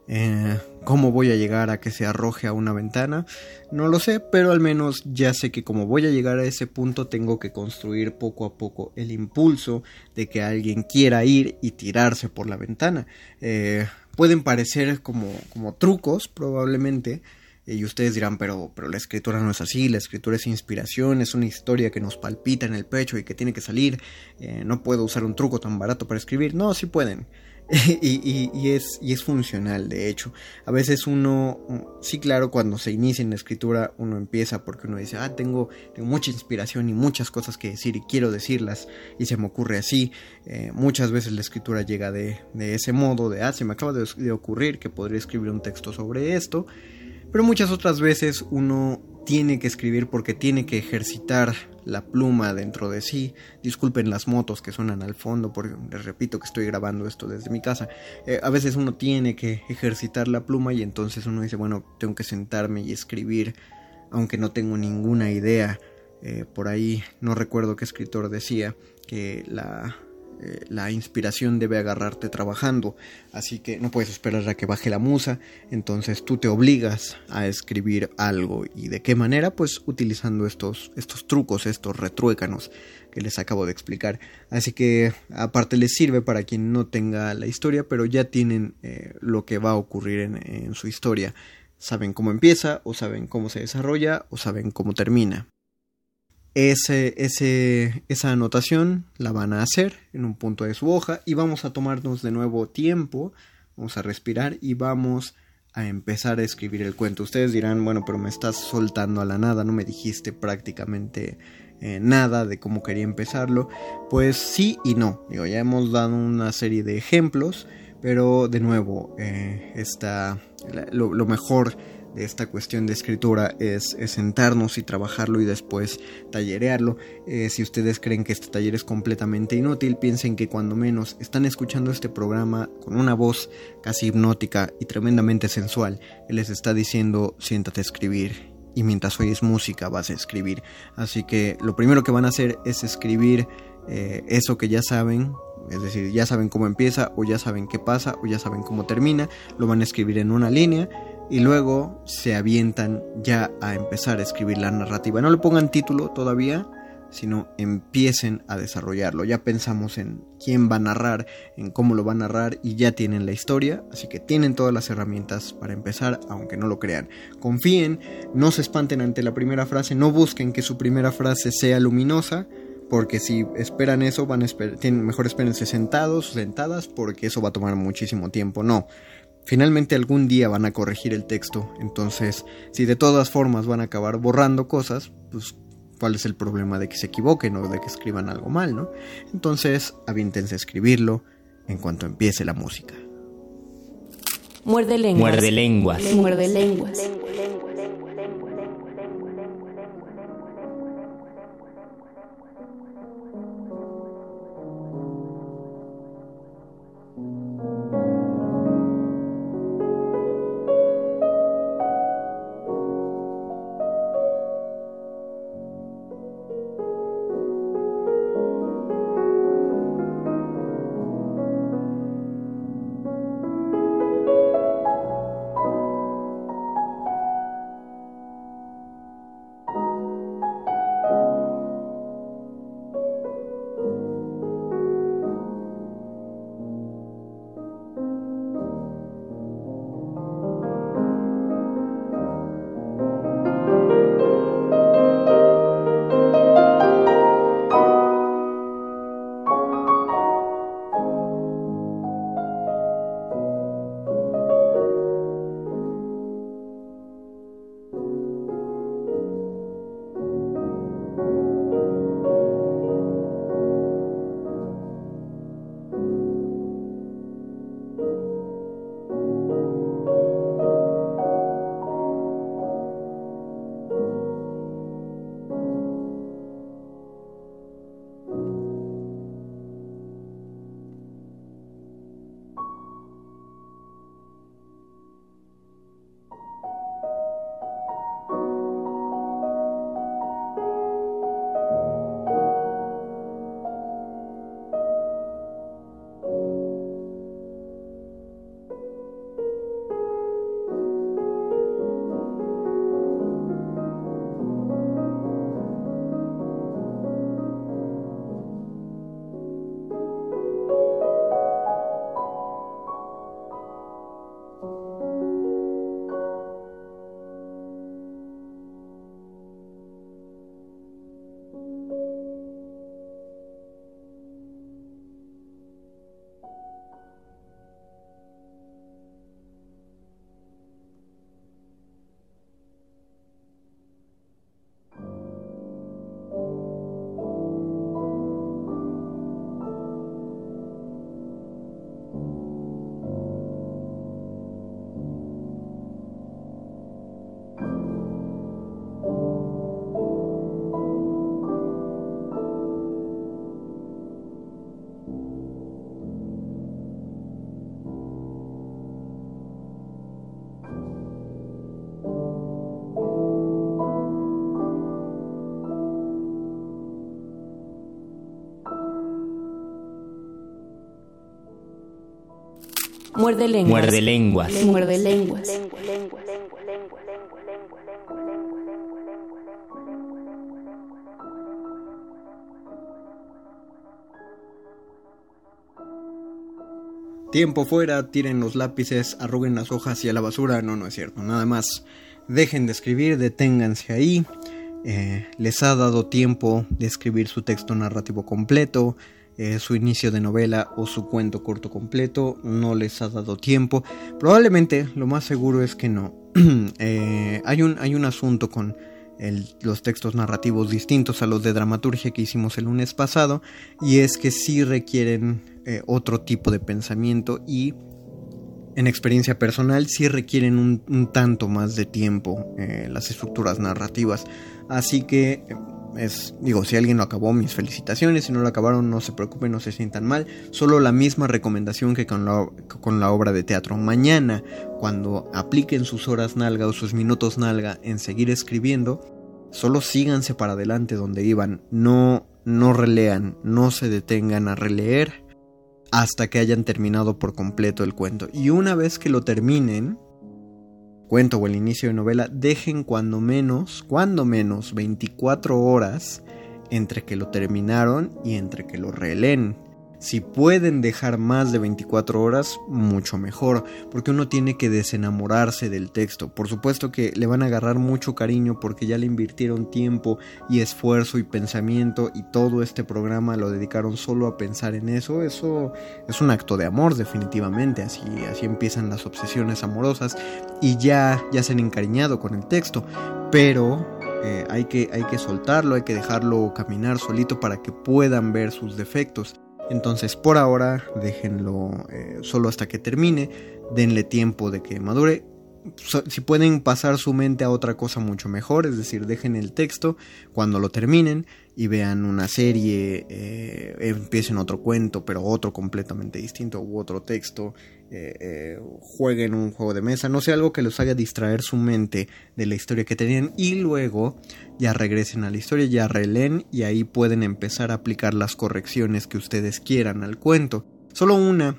Eh, ¿Cómo voy a llegar a que se arroje a una ventana? No lo sé, pero al menos ya sé que como voy a llegar a ese punto tengo que construir poco a poco el impulso de que alguien quiera ir y tirarse por la ventana. Eh, pueden parecer como, como trucos probablemente, y ustedes dirán, pero, pero la escritura no es así, la escritura es inspiración, es una historia que nos palpita en el pecho y que tiene que salir, eh, no puedo usar un truco tan barato para escribir, no, sí pueden. [laughs] y, es, y es funcional, de hecho. A veces uno, sí, claro, cuando se inicia en la escritura, uno empieza porque uno dice, ah, tengo, tengo mucha inspiración y muchas cosas que decir y quiero decirlas, y se me ocurre así. Eh, muchas veces la escritura llega de, de, ese modo, de, ah, se me acaba de, de ocurrir que podría escribir un texto sobre esto. Pero muchas otras veces uno tiene que escribir porque tiene que ejercitar la pluma dentro de sí. Disculpen las motos que suenan al fondo, porque les repito que estoy grabando esto desde mi casa. Eh, a veces uno tiene que ejercitar la pluma y entonces uno dice, bueno, tengo que sentarme y escribir, aunque no tengo ninguna idea. Eh, por ahí no recuerdo qué escritor decía que la, eh, la inspiración debe agarrarte trabajando, así que no puedes esperar a que baje la musa, entonces tú te obligas a escribir algo. Y de qué manera, pues utilizando estos, estos trucos, estos retruécanos que les acabo de explicar, así que aparte les sirve para quien no tenga la historia, pero ya tienen eh, lo que va a ocurrir en, en su historia, saben cómo empieza o saben cómo se desarrolla o saben cómo termina ese, ese, esa anotación la van a hacer en un punto de su hoja y vamos a tomarnos de nuevo tiempo vamos a respirar y vamos a empezar a escribir el cuento. Ustedes dirán, bueno, pero me estás soltando a la nada, no me dijiste prácticamente eh, nada de cómo quería empezarlo. Pues sí y no. Digo, ya hemos dado una serie de ejemplos, pero de nuevo, eh, lo, mejor de esta cuestión de escritura es, sentarnos y trabajarlo y después tallerearlo. Eh, si ustedes creen que este taller es completamente inútil, piensen que cuando menos están escuchando este programa con una voz casi hipnótica y tremendamente sensual, les está diciendo siéntate a escribir y mientras oyes música vas a escribir. Así que lo primero que van a hacer es escribir eh, eso que ya saben, es decir, ya saben cómo empieza o ya saben qué pasa o ya saben cómo termina, lo van a escribir en una línea y luego se avientan ya a empezar a escribir la narrativa. No le pongan título todavía, sino empiecen a desarrollarlo. Ya pensamos en quién va a narrar, en cómo lo va a narrar y ya tienen la historia, así que tienen todas las herramientas para empezar, aunque no lo crean. Confíen, no se espanten ante la primera frase, no busquen que su primera frase sea luminosa, porque si esperan eso, van a tienen, mejor espérense sentados, sentadas, porque eso va a tomar muchísimo tiempo. No, Finalmente algún día van a corregir el texto, entonces si de todas formas van a acabar borrando cosas, pues cuál es el problema de que se equivoquen o de que escriban algo mal, ¿no? Entonces aviéntense a escribirlo en cuanto empiece la música. Muerde lenguas. Muerde lenguas. Muerde lenguas. Muerde lenguas. Muerde lenguas. Muerde lenguas. Tiempo fuera, tiren los lápices, arruguen las hojas y a la basura. No, no es cierto. Nada más. Dejen de escribir, deténganse ahí. Eh, les ha dado tiempo de escribir su texto narrativo completo. Eh, su inicio de novela o su cuento corto completo, no les ha dado tiempo. Probablemente lo más seguro es que no. [clears throat] Eh, hay, un, hay un asunto con los textos narrativos distintos a los de dramaturgia que hicimos el lunes pasado y es que sí requieren eh, otro tipo de pensamiento y en experiencia personal sí requieren un, tanto más de tiempo las estructuras narrativas. Así que es, digo, si alguien lo acabó, mis felicitaciones. Si no lo acabaron, no se preocupen, no se sientan mal. Solo la misma recomendación que con la, con la obra de teatro. Mañana, cuando apliquen sus horas nalga o sus minutos nalga en seguir escribiendo, solo síganse para adelante donde iban. No, no relean, no se detengan a releer hasta que hayan terminado por completo el cuento. Y una vez que lo terminen, cuento o el inicio de novela, dejen cuando menos, cuando menos 24 horas entre que lo terminaron y entre que lo releen. Si pueden dejar más de 24 horas, mucho mejor, porque uno tiene que desenamorarse del texto. Por supuesto que le van a agarrar mucho cariño porque ya le invirtieron tiempo y esfuerzo y pensamiento y todo este programa lo dedicaron solo a pensar en eso. Eso es un acto de amor definitivamente, así, así empiezan las obsesiones amorosas y ya, ya se han encariñado con el texto. Pero eh, hay, que, hay que soltarlo, hay que dejarlo caminar solito para que puedan ver sus defectos. Entonces por ahora déjenlo eh, solo hasta que termine, denle tiempo de que madure. Si pueden pasar su mente a otra cosa mucho mejor, es decir, dejen el texto cuando lo terminen y vean una serie, eh, empiecen otro cuento, pero otro completamente distinto, u otro texto, eh, eh, jueguen un juego de mesa, no sé, algo que los haga distraer su mente de la historia que tenían y luego ya regresen a la historia, ya releen y ahí pueden empezar a aplicar las correcciones que ustedes quieran al cuento. Solo una,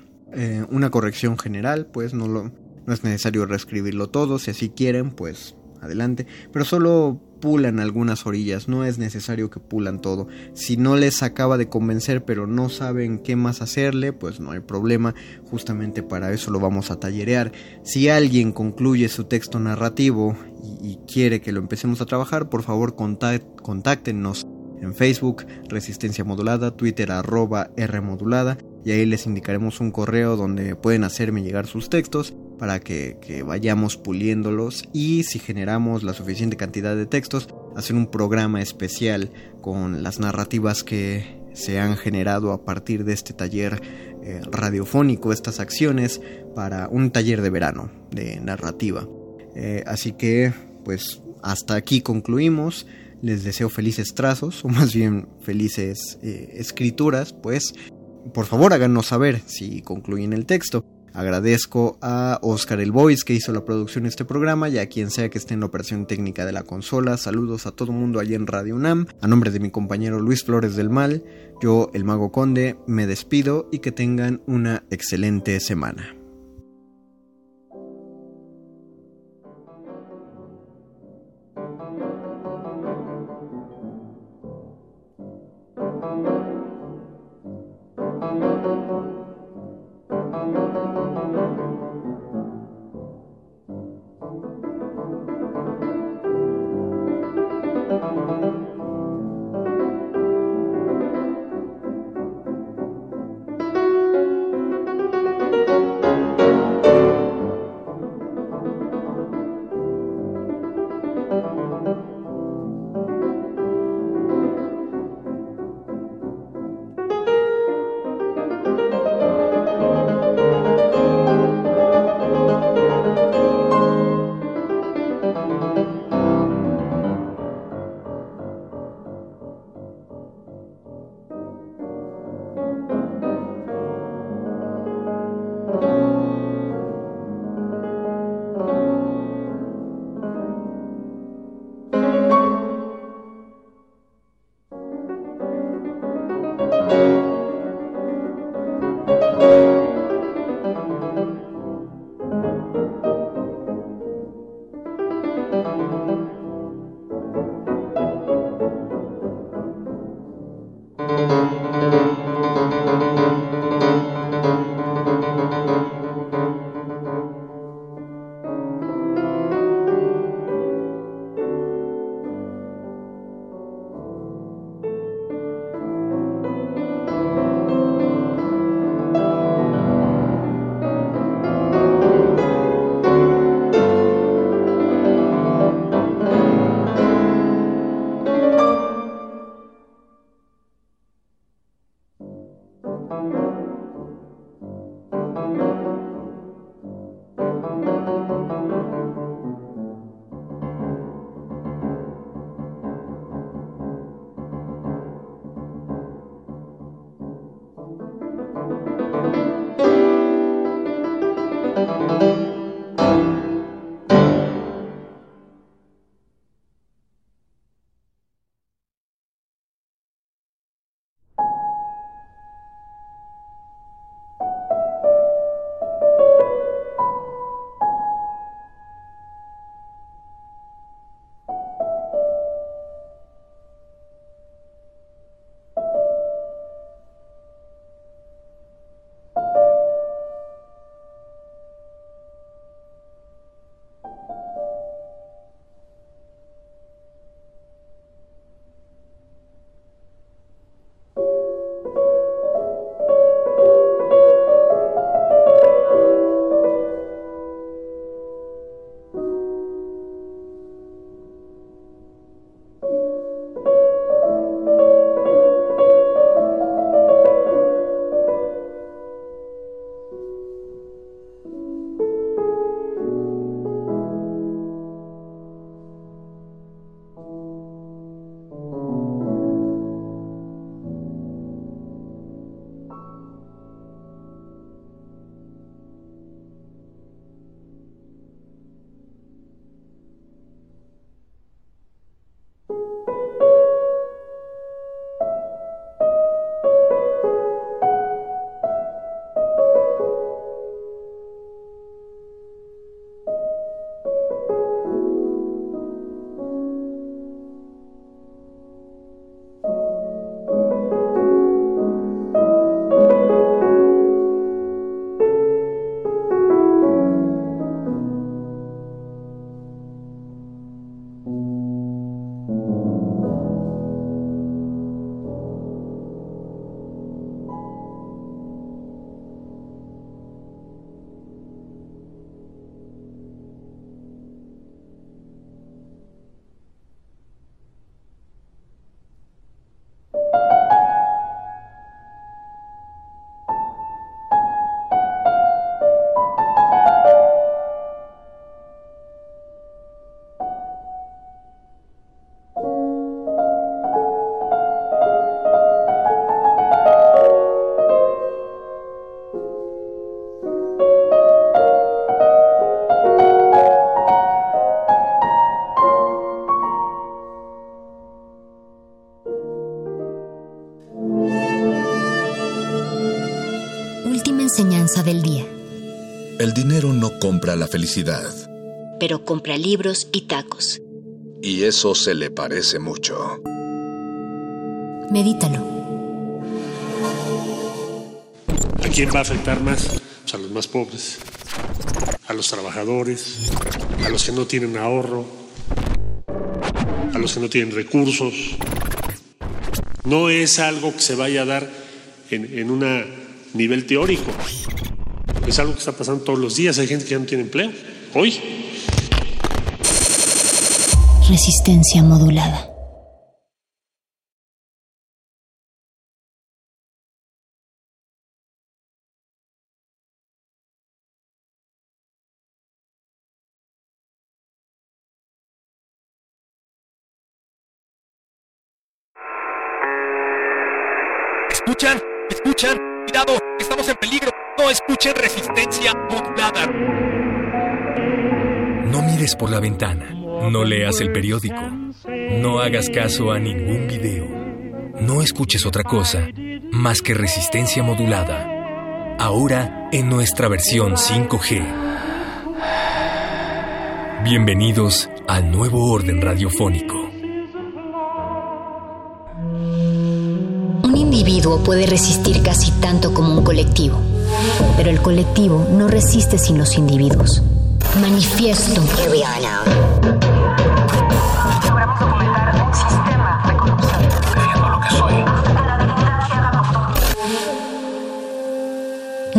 una corrección general, pues no, lo, no es necesario reescribirlo todo, si así quieren, pues adelante, pero solo pulan algunas orillas, no es necesario que pulan todo. Si no les acaba de convencer pero no saben qué más hacerle, pues no hay problema, justamente para eso lo vamos a tallerear. Si alguien concluye su texto narrativo y, quiere que lo empecemos a trabajar, por favor contáctenos en Facebook, Resistencia Modulada, Twitter arroba y ahí les indicaremos un correo donde pueden hacerme llegar sus textos para que, vayamos puliéndolos y si generamos la suficiente cantidad de textos, hacer un programa especial con las narrativas que se han generado a partir de este taller eh, radiofónico, estas acciones para un taller de verano de narrativa. Eh, así que, pues, hasta aquí concluimos. Les deseo felices trazos, o más bien felices eh, escrituras, pues por favor háganos saber si concluyen el texto. Agradezco a Oscar El Voice que hizo la producción de este programa y a quien sea que esté en la operación técnica de la consola. Saludos a todo el mundo allí en Radio UNAM. A nombre de mi compañero Luis Flores del Mal, yo, el Mago Conde, me despido y que tengan una excelente semana. La felicidad. Pero compra libros y tacos. Y eso se le parece mucho. Medítalo. ¿A quién va a afectar más? Pues a los más pobres, a los trabajadores, a los que no tienen ahorro, a los que no tienen recursos. No es algo que se vaya a dar en, en un nivel teórico. Es algo que está pasando todos los días. Hay gente que ya no tiene empleo. Hoy. Resistencia modulada. Leas el periódico. No hagas caso a ningún video. No escuches otra cosa más que resistencia modulada. Ahora en nuestra versión 5G. Bienvenidos al nuevo orden radiofónico. Un individuo puede resistir casi tanto como un colectivo, pero el colectivo no resiste sin los individuos. Manifiesto.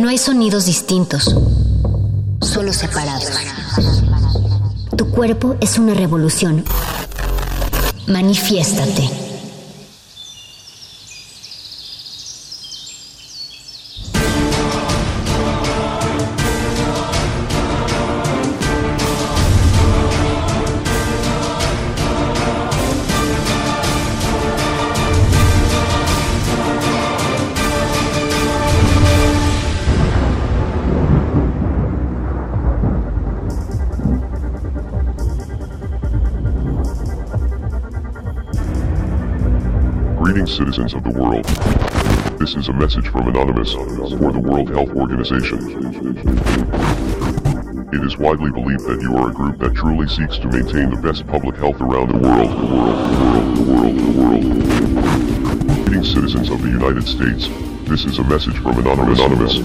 No hay sonidos distintos, solo separados. Tu cuerpo es una revolución. Manifiéstate. Of the world. This is a message from Anonymous for the World Health Organization. It is widely believed that you are a group that truly seeks to maintain the best public health around the world. The world, the world, the world, the world. Greetings, citizens of the United States. This is a message from Anonymous. Anonymous.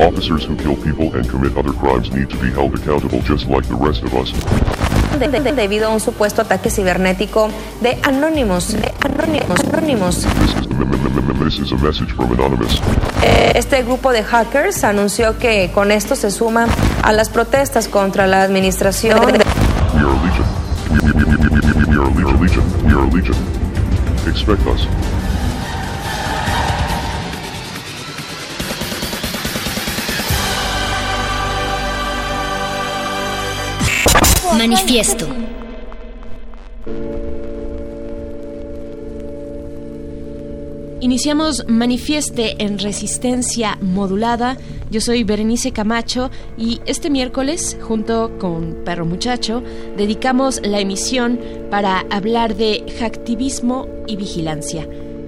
Officers who kill people and commit other crimes need to be held accountable just like the rest of us. De- de- debido a un supuesto ataque cibernético de Anonymous. De Anonymous. Anonymous. Anonymous. Eh, Este grupo de hackers anunció que con esto se suma a las protestas contra la administración. de- We are Manifiesto. Iniciamos Manifieste en Resistencia Modulada. Yo soy Berenice Camacho y este miércoles, junto con Perro Muchacho, dedicamos la emisión para hablar de hacktivismo y vigilancia.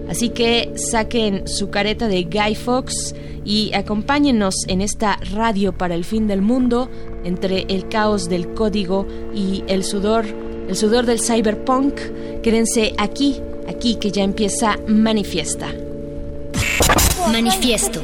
Así que saquen su careta de Guy Fox y acompáñenos en esta radio para el fin del mundo, entre el caos del código y el sudor, el sudor del cyberpunk. Quédense aquí, aquí que ya empieza Manifiesta. Manifiesto.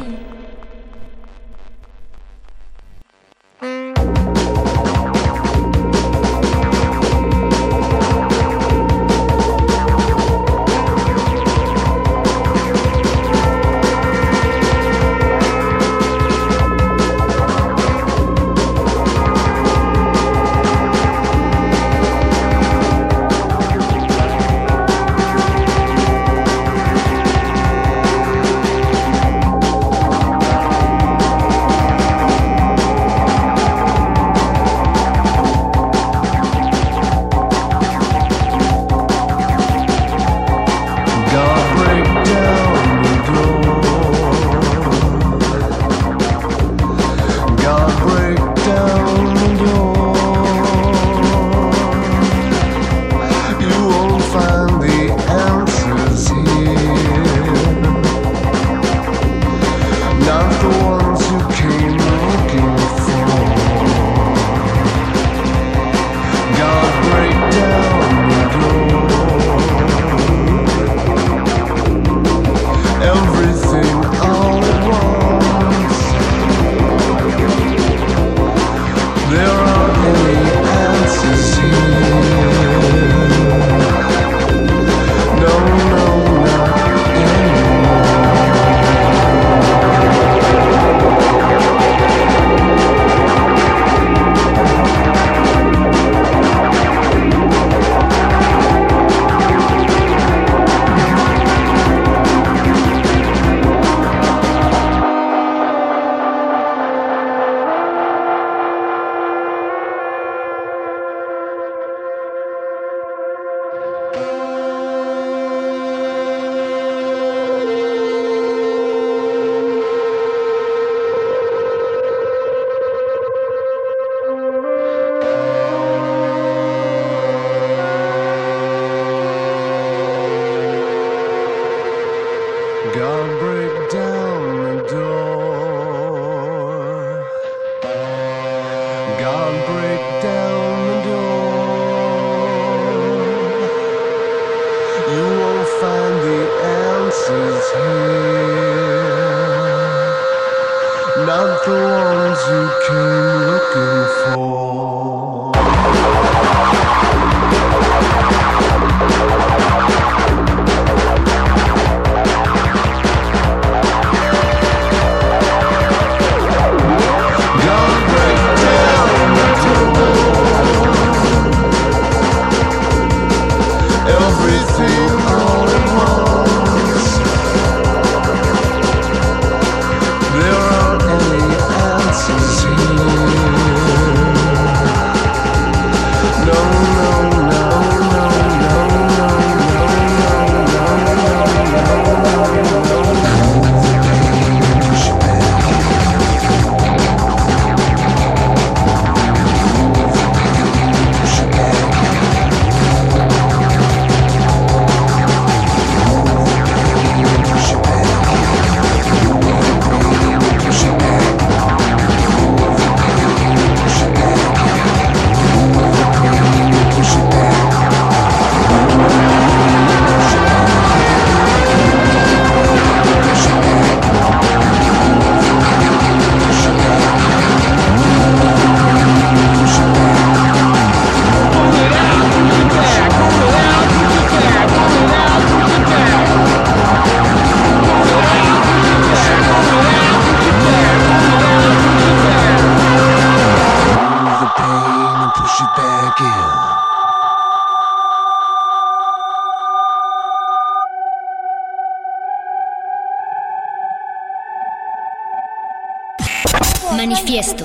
Manifiesto.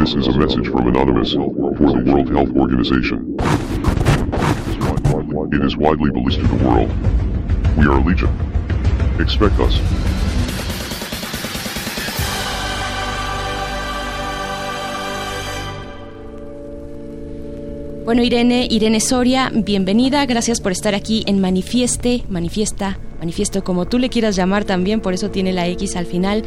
This is a message from Anonymous for the World Health Organization. It is widely believed in the world. We are Legion. Expect us. Bueno, Irene, Irene Soria, bienvenida. Gracias por estar aquí en Manifieste, Manifiesta, Manifiesto, como tú le quieras llamar también, por eso tiene la X al final.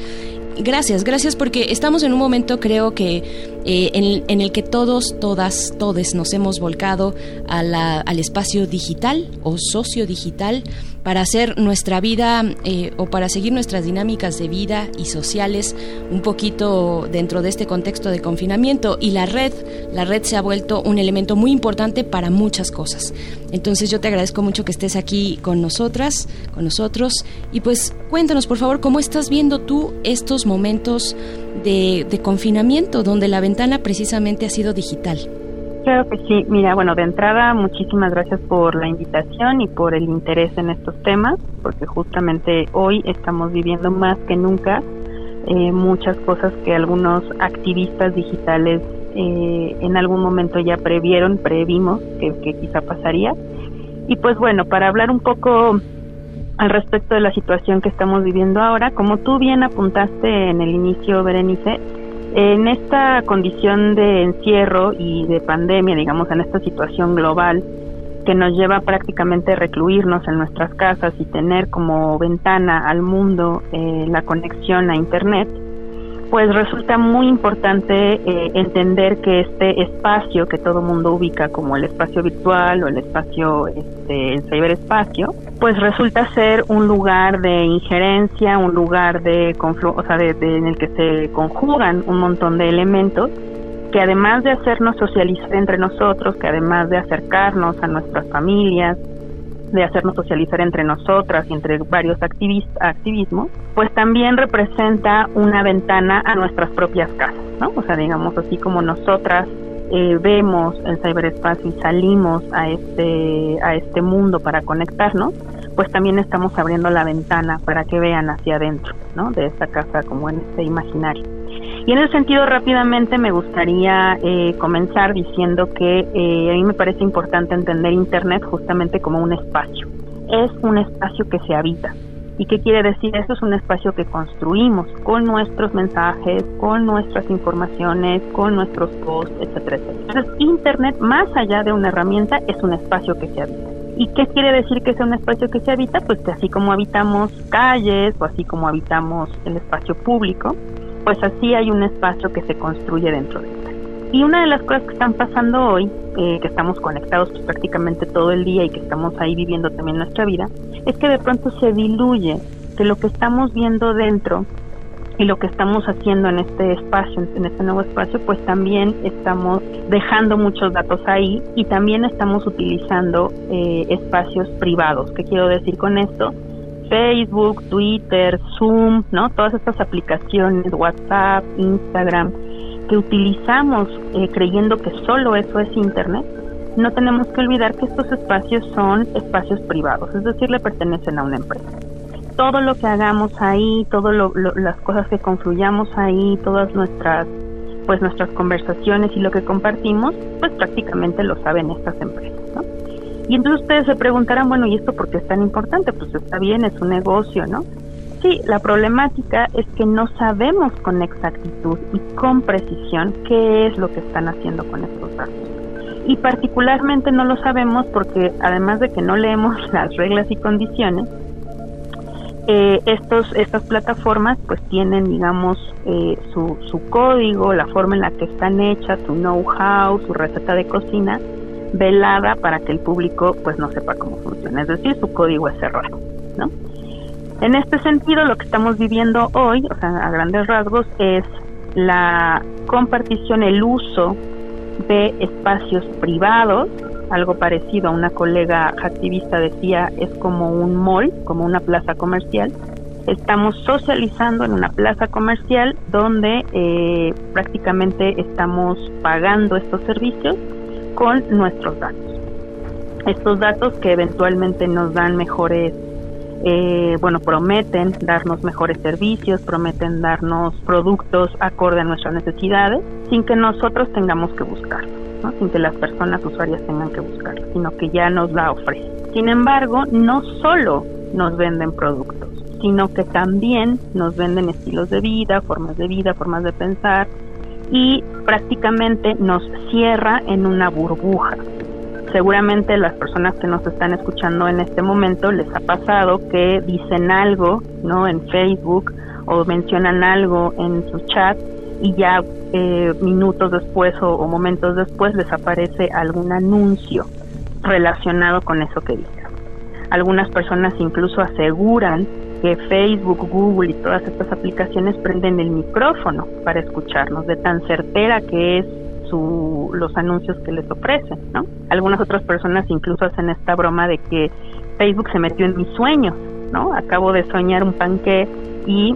Gracias, gracias porque estamos en un momento creo que eh, en, en, el que todos, todas, todes nos hemos volcado a la, al espacio digital o sociodigital para hacer nuestra vida eh, o para seguir nuestras dinámicas de vida y sociales un poquito dentro de este contexto de confinamiento y la red, la red se ha vuelto un elemento muy importante para muchas cosas. Entonces yo te agradezco mucho que estés aquí con nosotras, con nosotros y pues cuéntanos por favor cómo estás viendo tú estos momentos de, de confinamiento donde la ventana precisamente ha sido digital. Claro que sí. Mira, bueno, de entrada, muchísimas gracias por la invitación y por el interés en estos temas, porque justamente hoy estamos viviendo más que nunca eh, muchas cosas que algunos activistas digitales eh, en algún momento ya previeron, previmos que, que quizá pasaría. Y pues bueno, para hablar un poco al respecto de la situación que estamos viviendo ahora, como tú bien apuntaste en el inicio, Berenice, en esta condición de encierro y de pandemia, digamos, en esta situación global que nos lleva prácticamente a recluirnos en nuestras casas y tener como ventana al mundo eh, la conexión a Internet, pues resulta muy importante eh, entender que este espacio que todo mundo ubica como el espacio virtual o el espacio, este, el ciberespacio, pues resulta ser un lugar de injerencia, un lugar de, o sea, de, en el que se conjugan un montón de elementos que además de hacernos socializar entre nosotros, que además de acercarnos a nuestras familias, de hacernos socializar entre nosotras y entre varios activismos, pues también representa una ventana a nuestras propias casas, ¿no? O sea, digamos así como nosotras eh, vemos el ciberespacio y salimos a este, a este mundo para conectarnos, pues también estamos abriendo la ventana para que vean hacia adentro, ¿no? De esta casa como en este imaginario. Y en ese sentido, rápidamente me gustaría eh, comenzar diciendo que eh, a mí me parece importante entender Internet justamente como un espacio. Es un espacio que se habita. ¿Y qué quiere decir? Eso es un espacio que construimos con nuestros mensajes, con nuestras informaciones, con nuestros posts, etcétera, etcétera. Entonces, Internet, más allá de una herramienta, es un espacio que se habita. ¿Y qué quiere decir que sea un espacio que se habita? Pues que así como habitamos calles o así como habitamos el espacio público, pues así hay un espacio que se construye dentro de él. Y una de las cosas que están pasando hoy, eh, que estamos conectados pues, prácticamente todo el día y que estamos ahí viviendo también nuestra vida, es que de pronto se diluye que lo que estamos viendo dentro y lo que estamos haciendo en este espacio, en este nuevo espacio, pues también estamos dejando muchos datos ahí y también estamos utilizando eh, espacios privados. ¿Qué quiero decir con esto? Facebook, Twitter, Zoom, ¿no? Todas estas aplicaciones, WhatsApp, Instagram, que utilizamos eh, creyendo que solo eso es Internet, no tenemos que olvidar que estos espacios son espacios privados, es decir, le pertenecen a una empresa. Todo lo que hagamos ahí, todas las cosas que confluyamos ahí, todas nuestras pues nuestras conversaciones y lo que compartimos, pues prácticamente lo saben estas empresas, ¿no? Y entonces ustedes se preguntarán, bueno, ¿y esto por qué es tan importante? Pues está bien, es un negocio, ¿no? Sí, la problemática es que no sabemos con exactitud y con precisión qué es lo que están haciendo con estos datos. Y particularmente no lo sabemos porque además de que no leemos [laughs] las reglas y condiciones, eh, estos, estas plataformas pues tienen, digamos, eh, su, su código, la forma en la que están hechas, su know-how, su receta de cocina, velada para que el público pues no sepa cómo funciona, es decir, su código es cerrado, ¿no? En este sentido, lo que estamos viviendo hoy, o sea, a grandes rasgos, es la compartición, el uso de espacios privados, algo parecido a una colega activista decía, es como un mall, como una plaza comercial, estamos socializando en una plaza comercial donde eh, prácticamente estamos pagando estos servicios con nuestros datos. Estos datos que eventualmente nos dan mejores, eh, bueno, prometen darnos mejores servicios, prometen darnos productos acorde a nuestras necesidades, sin que nosotros tengamos que buscarlo, ¿no? sin que las personas usuarias tengan que buscarlo, sino que ya nos la ofrecen. Sin embargo, no solo nos venden productos, sino que también nos venden estilos de vida, formas de vida, formas de pensar y prácticamente nos cierra en una burbuja. Seguramente las personas que nos están escuchando en este momento les ha pasado que dicen algo, ¿no? En Facebook o mencionan algo en su chat y ya eh, minutos después o, momentos después les aparece algún anuncio relacionado con eso que dicen. Algunas personas incluso aseguran que Facebook, Google y todas estas aplicaciones prenden el micrófono para escucharnos, de tan certera que es su, los anuncios que les ofrecen, ¿no? Algunas otras personas incluso hacen esta broma de que Facebook se metió en mis sueños, ¿no? Acabo de soñar un panqué y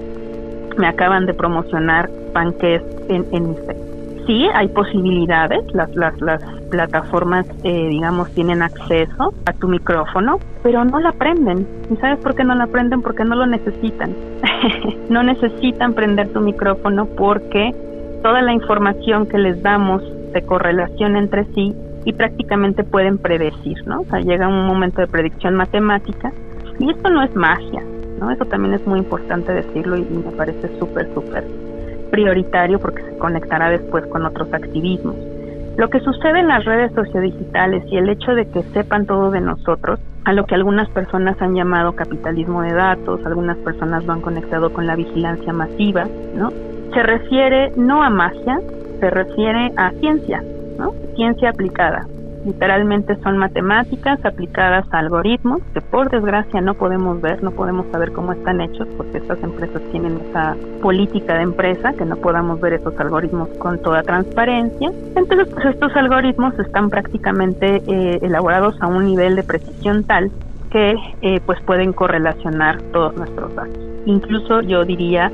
me acaban de promocionar panqués en, en mi Facebook. Sí, hay posibilidades, las, las, las plataformas, eh, digamos, tienen acceso a tu micrófono, pero no la prenden. ¿Y sabes por qué no la prenden? Porque no lo necesitan. [laughs] no necesitan prender tu micrófono porque toda la información que les damos se correlaciona entre sí y prácticamente pueden predecir, ¿no? O sea, llega un momento de predicción matemática y esto no es magia, ¿no? Eso también es muy importante decirlo y, me parece súper, súper prioritario porque se conectará después con otros activismos. Lo que sucede en las redes sociodigitales y el hecho de que sepan todo de nosotros, a lo que algunas personas han llamado capitalismo de datos, algunas personas lo han conectado con la vigilancia masiva, ¿no? Se refiere no a magia, se refiere a ciencia, ¿no? Ciencia aplicada. Literalmente son matemáticas aplicadas a algoritmos que por desgracia no podemos ver, no podemos saber cómo están hechos porque estas empresas tienen esa política de empresa que no podamos ver esos algoritmos con toda transparencia. Entonces, pues estos algoritmos están prácticamente eh, elaborados a un nivel de precisión tal que eh, pues pueden correlacionar todos nuestros datos. Incluso yo diría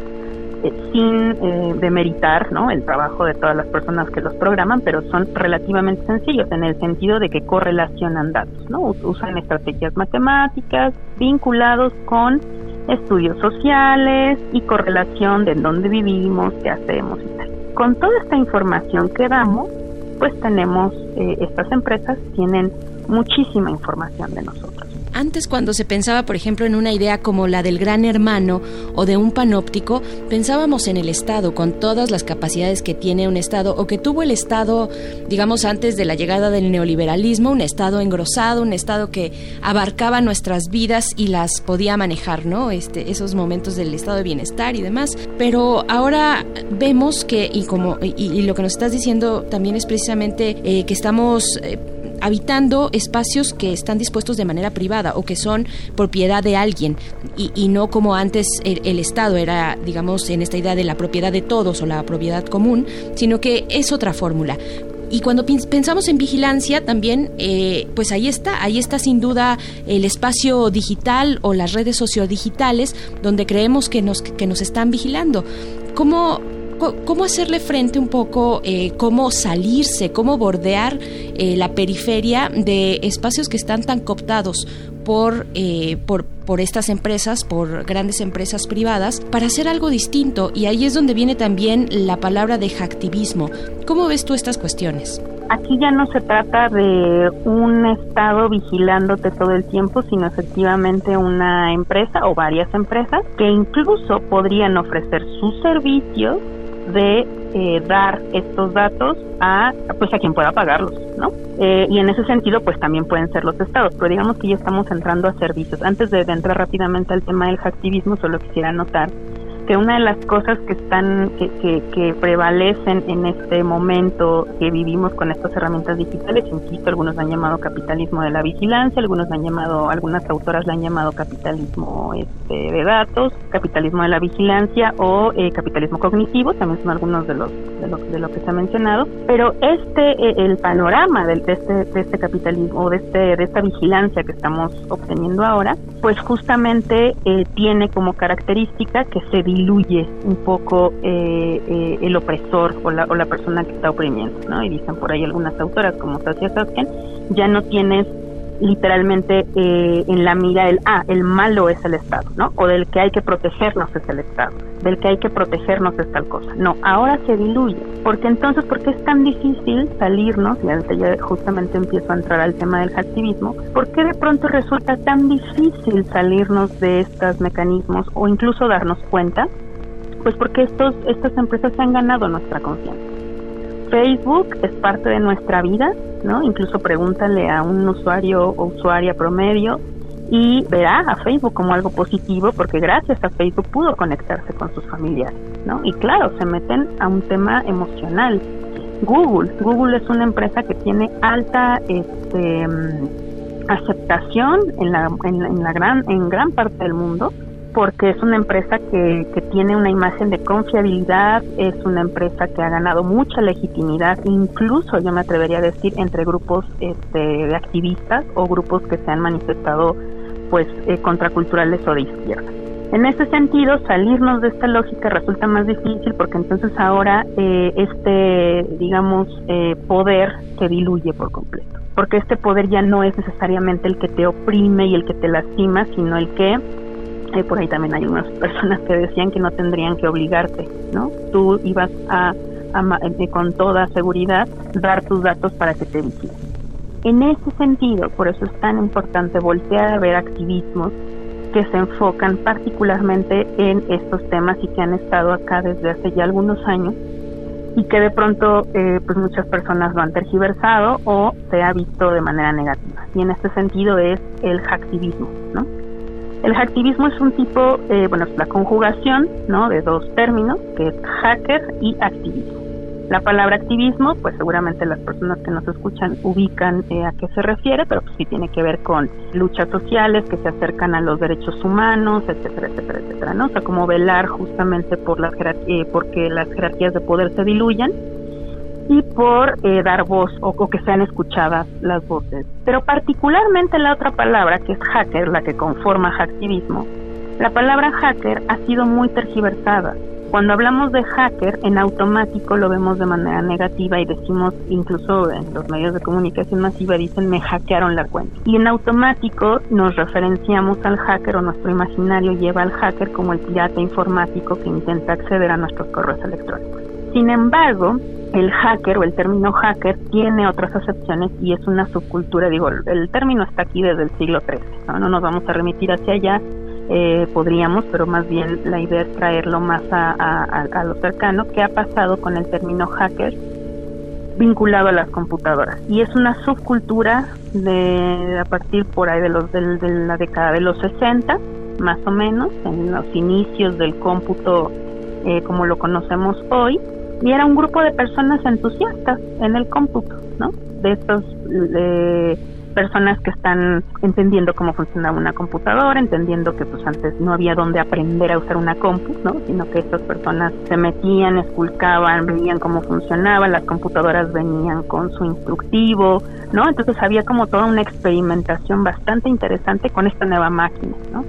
sin eh, demeritar ¿no? el trabajo de todas las personas que los programan, pero son relativamente sencillos en el sentido de que correlacionan datos, ¿no? usan estrategias matemáticas vinculados con estudios sociales y correlación de dónde vivimos, qué hacemos y tal. Con toda esta información que damos, pues tenemos, eh, estas empresas tienen muchísima información de nosotros. Antes cuando se pensaba, por ejemplo, en una idea como la del gran hermano o de un panóptico, pensábamos en el Estado, con todas las capacidades que tiene un Estado o que tuvo el Estado, digamos, antes de la llegada del neoliberalismo, un Estado engrosado, un Estado que abarcaba nuestras vidas y las podía manejar, ¿no? Este, esos momentos del estado de bienestar y demás. Pero ahora vemos que, y como, y, lo que nos estás diciendo también es precisamente eh, que estamos... Eh, habitando espacios que están dispuestos de manera privada o que son propiedad de alguien y, no como antes el, el, Estado era, digamos, en esta idea de la propiedad de todos o la propiedad común, sino que es otra fórmula. Y cuando pensamos en vigilancia también, eh, pues ahí está, ahí está sin duda el espacio digital o las redes sociodigitales donde creemos que nos, que nos están vigilando. ¿Cómo, cómo hacerle frente un poco, eh, cómo salirse, cómo bordear eh, la periferia de espacios que están tan cooptados por, eh, por, estas empresas, por grandes empresas privadas, para hacer algo distinto. Y ahí es donde viene también la palabra de hacktivismo. ¿Cómo ves tú estas cuestiones? Aquí ya no se trata de un Estado vigilándote todo el tiempo, sino efectivamente una empresa o varias empresas que incluso podrían ofrecer sus servicios de eh, dar estos datos a pues a quien pueda pagarlos, ¿no? Eh, y en ese sentido pues también pueden ser los estados, pero digamos que ya estamos entrando a servicios. Antes de, de entrar rápidamente al tema del hacktivismo, solo quisiera anotar que una de las cosas que están que, que, que, prevalecen en este momento que vivimos con estas herramientas digitales, insisto, algunos han llamado capitalismo de la vigilancia, algunos han llamado, algunas autoras le han llamado capitalismo este, de datos, capitalismo de la vigilancia o eh, capitalismo cognitivo, también son algunos de los de lo, de lo que se ha mencionado, pero este eh, el panorama de, de, este de este capitalismo o de este de esta vigilancia que estamos obteniendo ahora, pues justamente eh, tiene como característica que se diluye un poco eh, eh, el opresor o la, o la persona que está oprimiendo, ¿no? Y dicen por ahí algunas autoras como Sasia Sasken, ya no tienes literalmente eh, en la mira el, ah, el malo es el Estado, ¿no? O del que hay que protegernos es el Estado, del que hay que protegernos es tal cosa. No, ahora se diluye. Porque entonces, ¿por qué es tan difícil salirnos? Y ahorita ya justamente empiezo a entrar al tema del activismo. ¿Por qué de pronto resulta tan difícil salirnos de estos mecanismos o incluso darnos cuenta? Pues porque estos, estas empresas han ganado nuestra confianza. Facebook es parte de nuestra vida, ¿no? Incluso pregúntale a un usuario o usuaria promedio y verá a Facebook como algo positivo porque gracias a Facebook pudo conectarse con sus familiares, ¿no? Y claro, se meten a un tema emocional. Google, Google es una empresa que tiene alta este, aceptación en la, en, en la gran en gran parte del mundo porque es una empresa que, que, tiene una imagen de confiabilidad, es una empresa que ha ganado mucha legitimidad, incluso yo me atrevería a decir entre grupos este, activistas o grupos que se han manifestado pues eh, contraculturales o de izquierda. En ese sentido, salirnos de esta lógica resulta más difícil porque entonces ahora eh, este, digamos, eh, poder se diluye por completo. Porque este poder ya no es necesariamente el que te oprime y el que te lastima, sino el que por ahí también hay unas personas que decían que no tendrían que obligarte, ¿no? Tú ibas a, a eh, con toda seguridad dar tus datos para que te vigilen. En ese sentido, por eso es tan importante voltear a ver activismos que se enfocan particularmente en estos temas y que han estado acá desde hace ya algunos años y que de pronto eh, pues muchas personas lo han tergiversado o se ha visto de manera negativa. Y en este sentido es el hacktivismo, ¿no? El hacktivismo es un tipo, eh, bueno, es la conjugación, ¿no? De dos términos, que es hacker y activismo. La palabra activismo, pues seguramente las personas que nos escuchan ubican eh, a qué se refiere, pero pues sí tiene que ver con luchas sociales que se acercan a los derechos humanos, etcétera, etcétera, etcétera, ¿no? O sea, como velar justamente por las eh, porque las jerarquías de poder se diluyan y por eh, dar voz o, o, que sean escuchadas las voces. Pero particularmente la otra palabra, que es hacker, la que conforma hacktivismo, la palabra hacker ha sido muy tergiversada. Cuando hablamos de hacker, en automático lo vemos de manera negativa y decimos, incluso en los medios de comunicación masiva, dicen me hackearon la cuenta. Y en automático nos referenciamos al hacker o nuestro imaginario lleva al hacker como el pirata informático que intenta acceder a nuestros correos electrónicos. Sin embargo, el hacker o el término hacker tiene otras acepciones y es una subcultura, digo, el término está aquí desde el siglo XIII, no, no nos vamos a remitir hacia allá, eh, podríamos, pero más bien la idea es traerlo más a, a, a, lo cercano, ¿qué ha pasado con el término hacker vinculado a las computadoras? Y es una subcultura de a partir por ahí de, los, de, de la década de los 60, más o menos, en los inicios del cómputo eh, como lo conocemos hoy, y era un grupo de personas entusiastas en el cómputo, ¿no? De estos personas que están entendiendo cómo funcionaba una computadora, entendiendo que pues antes no había donde aprender a usar una compu, ¿no? Sino que estas personas se metían, esculcaban, veían cómo funcionaba, las computadoras venían con su instructivo, ¿no? Entonces había como toda una experimentación bastante interesante con esta nueva máquina, ¿no?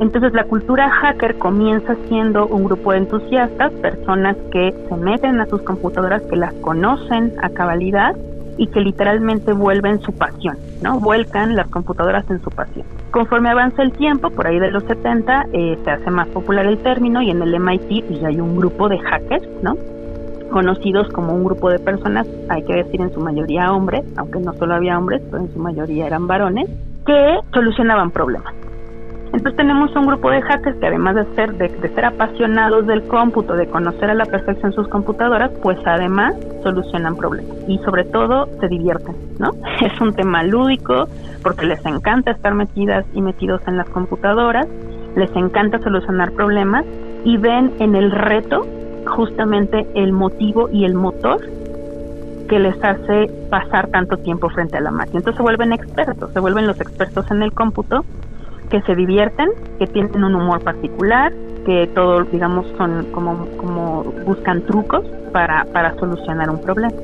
Entonces la cultura hacker comienza siendo un grupo de entusiastas, personas que se meten a sus computadoras, que las conocen a cabalidad y que literalmente vuelven su pasión, ¿no? Vuelcan las computadoras en su pasión. Conforme avanza el tiempo, por ahí de los 70, eh, se hace más popular el término y en el MIT pues, ya hay un grupo de hackers, ¿no? Conocidos como un grupo de personas, hay que decir en su mayoría hombres, aunque no solo había hombres, pero en su mayoría eran varones, que solucionaban problemas. Entonces tenemos un grupo de hackers que además de ser, de, de, ser apasionados del cómputo, de conocer a la perfección sus computadoras, pues además solucionan problemas y sobre todo se divierten, ¿no? [laughs] Es un tema lúdico porque les encanta estar metidas y metidos en las computadoras, les encanta solucionar problemas y ven en el reto justamente el motivo y el motor que les hace pasar tanto tiempo frente a la máquina. Entonces se vuelven expertos, se vuelven los expertos en el cómputo, que se divierten, que tienen un humor particular, que todo, digamos, son como, buscan trucos para, para solucionar un problema.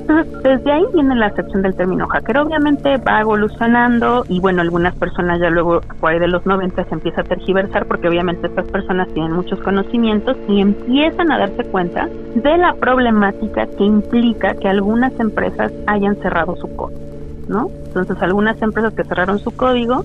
Entonces, desde ahí viene la acepción del término hacker. Obviamente va evolucionando y bueno, algunas personas ya luego, por ahí de los 90, se empieza a tergiversar porque obviamente estas personas tienen muchos conocimientos y empiezan a darse cuenta de la problemática que implica que algunas empresas hayan cerrado su código, ¿no? Entonces, algunas empresas que cerraron su código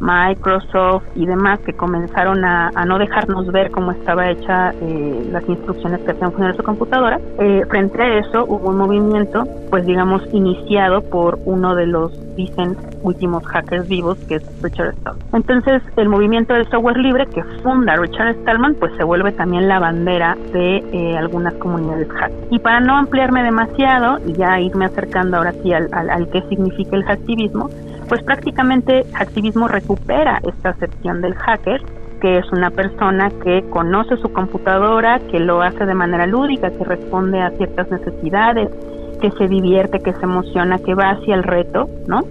Microsoft y demás que comenzaron a, no dejarnos ver cómo estaba hecha eh, las instrucciones que hacían funcionar su computadora. Eh, frente a eso hubo un movimiento, pues digamos, iniciado por uno de los, dicen, últimos hackers vivos, que es Richard Stallman. Entonces, el movimiento del software libre que funda Richard Stallman, pues se vuelve también la bandera de eh, algunas comunidades hackers. Y para no ampliarme demasiado y ya irme acercando ahora sí al, al, al qué significa el hacktivismo, pues prácticamente activismo recupera esta acepción del hacker, que es una persona que conoce su computadora, que lo hace de manera lúdica, que responde a ciertas necesidades, que se divierte, que se emociona, que va hacia el reto, ¿no?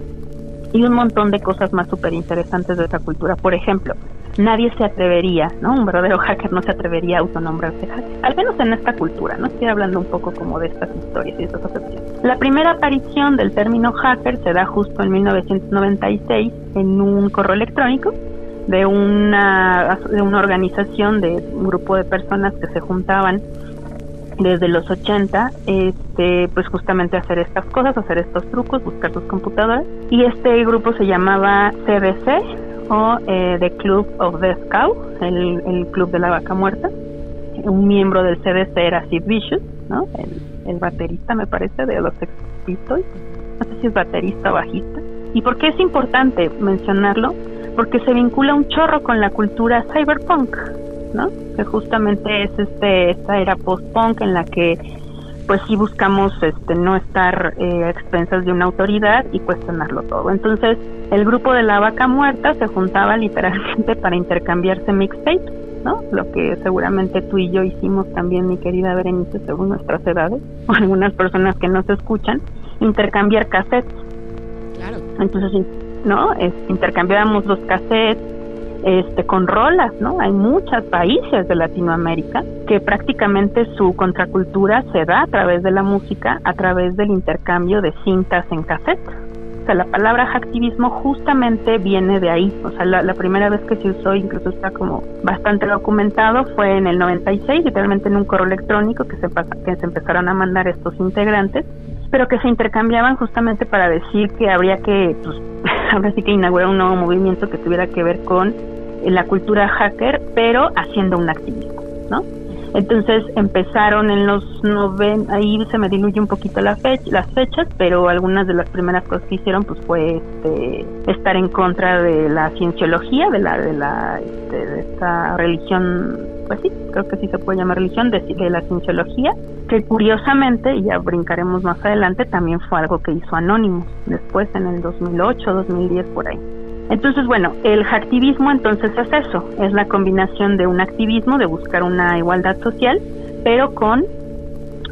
Y un montón de cosas más súper interesantes de esa cultura. Por ejemplo, nadie se atrevería, ¿no? Un verdadero [laughs] hacker no se atrevería a autonombrarse hacker, al menos en esta cultura, ¿no? Estoy hablando un poco como de estas historias y estas acepciones. La primera aparición del término hacker se da justo en 1996 en un correo electrónico de una, de una organización de un grupo de personas que se juntaban desde los 80, este, pues justamente hacer estas cosas, hacer estos trucos, buscar sus computadoras. Y este grupo se llamaba CBC, o eh, The Club of the Scout, el, Club de la Vaca Muerta. Un miembro del CDC era Sid Vicious, ¿no? El, el baterista, me parece, de los Sex No sé si es baterista o bajista. ¿Y por qué es importante mencionarlo? Porque se vincula un chorro con la cultura cyberpunk, ¿no? Que justamente es este esta era post-punk en la que pues sí buscamos este no estar eh, a expensas de una autoridad y cuestionarlo todo. Entonces, el grupo de la vaca muerta se juntaba literalmente [laughs] para intercambiarse mixtapes, ¿no? Lo que seguramente tú y yo hicimos también, mi querida Berenice, según nuestras edades, [laughs] o algunas personas que nos escuchan, intercambiar cassettes. Claro. Entonces, ¿no? Es, intercambiábamos los cassettes este, con rolas, ¿no? Hay muchos países de Latinoamérica que prácticamente su contracultura se da a través de la música, a través del intercambio de cintas en cassette. O sea, la palabra hacktivismo justamente viene de ahí. O sea, la, primera vez que se usó, incluso está como bastante documentado, fue en el 96, literalmente en un correo electrónico que se, que se empezaron a mandar estos integrantes, pero que se intercambiaban justamente para decir que habría que, pues, [laughs] ahora que inaugurar un nuevo movimiento que tuviera que ver con la cultura hacker, pero haciendo un activismo, ¿no? Entonces empezaron en los noven, ahí se me diluye un poquito la fecha, las fechas, pero algunas de las primeras cosas que hicieron pues fue este, estar en contra de la cienciología, de la de la este, de esta religión, pues sí, creo que sí se puede llamar religión de, de la cienciología, que curiosamente, y ya brincaremos más adelante, también fue algo que hizo Anonymous después en el 2008, 2010 por ahí. Entonces, bueno, el hacktivismo entonces es eso, es la combinación de un activismo, de buscar una igualdad social, pero con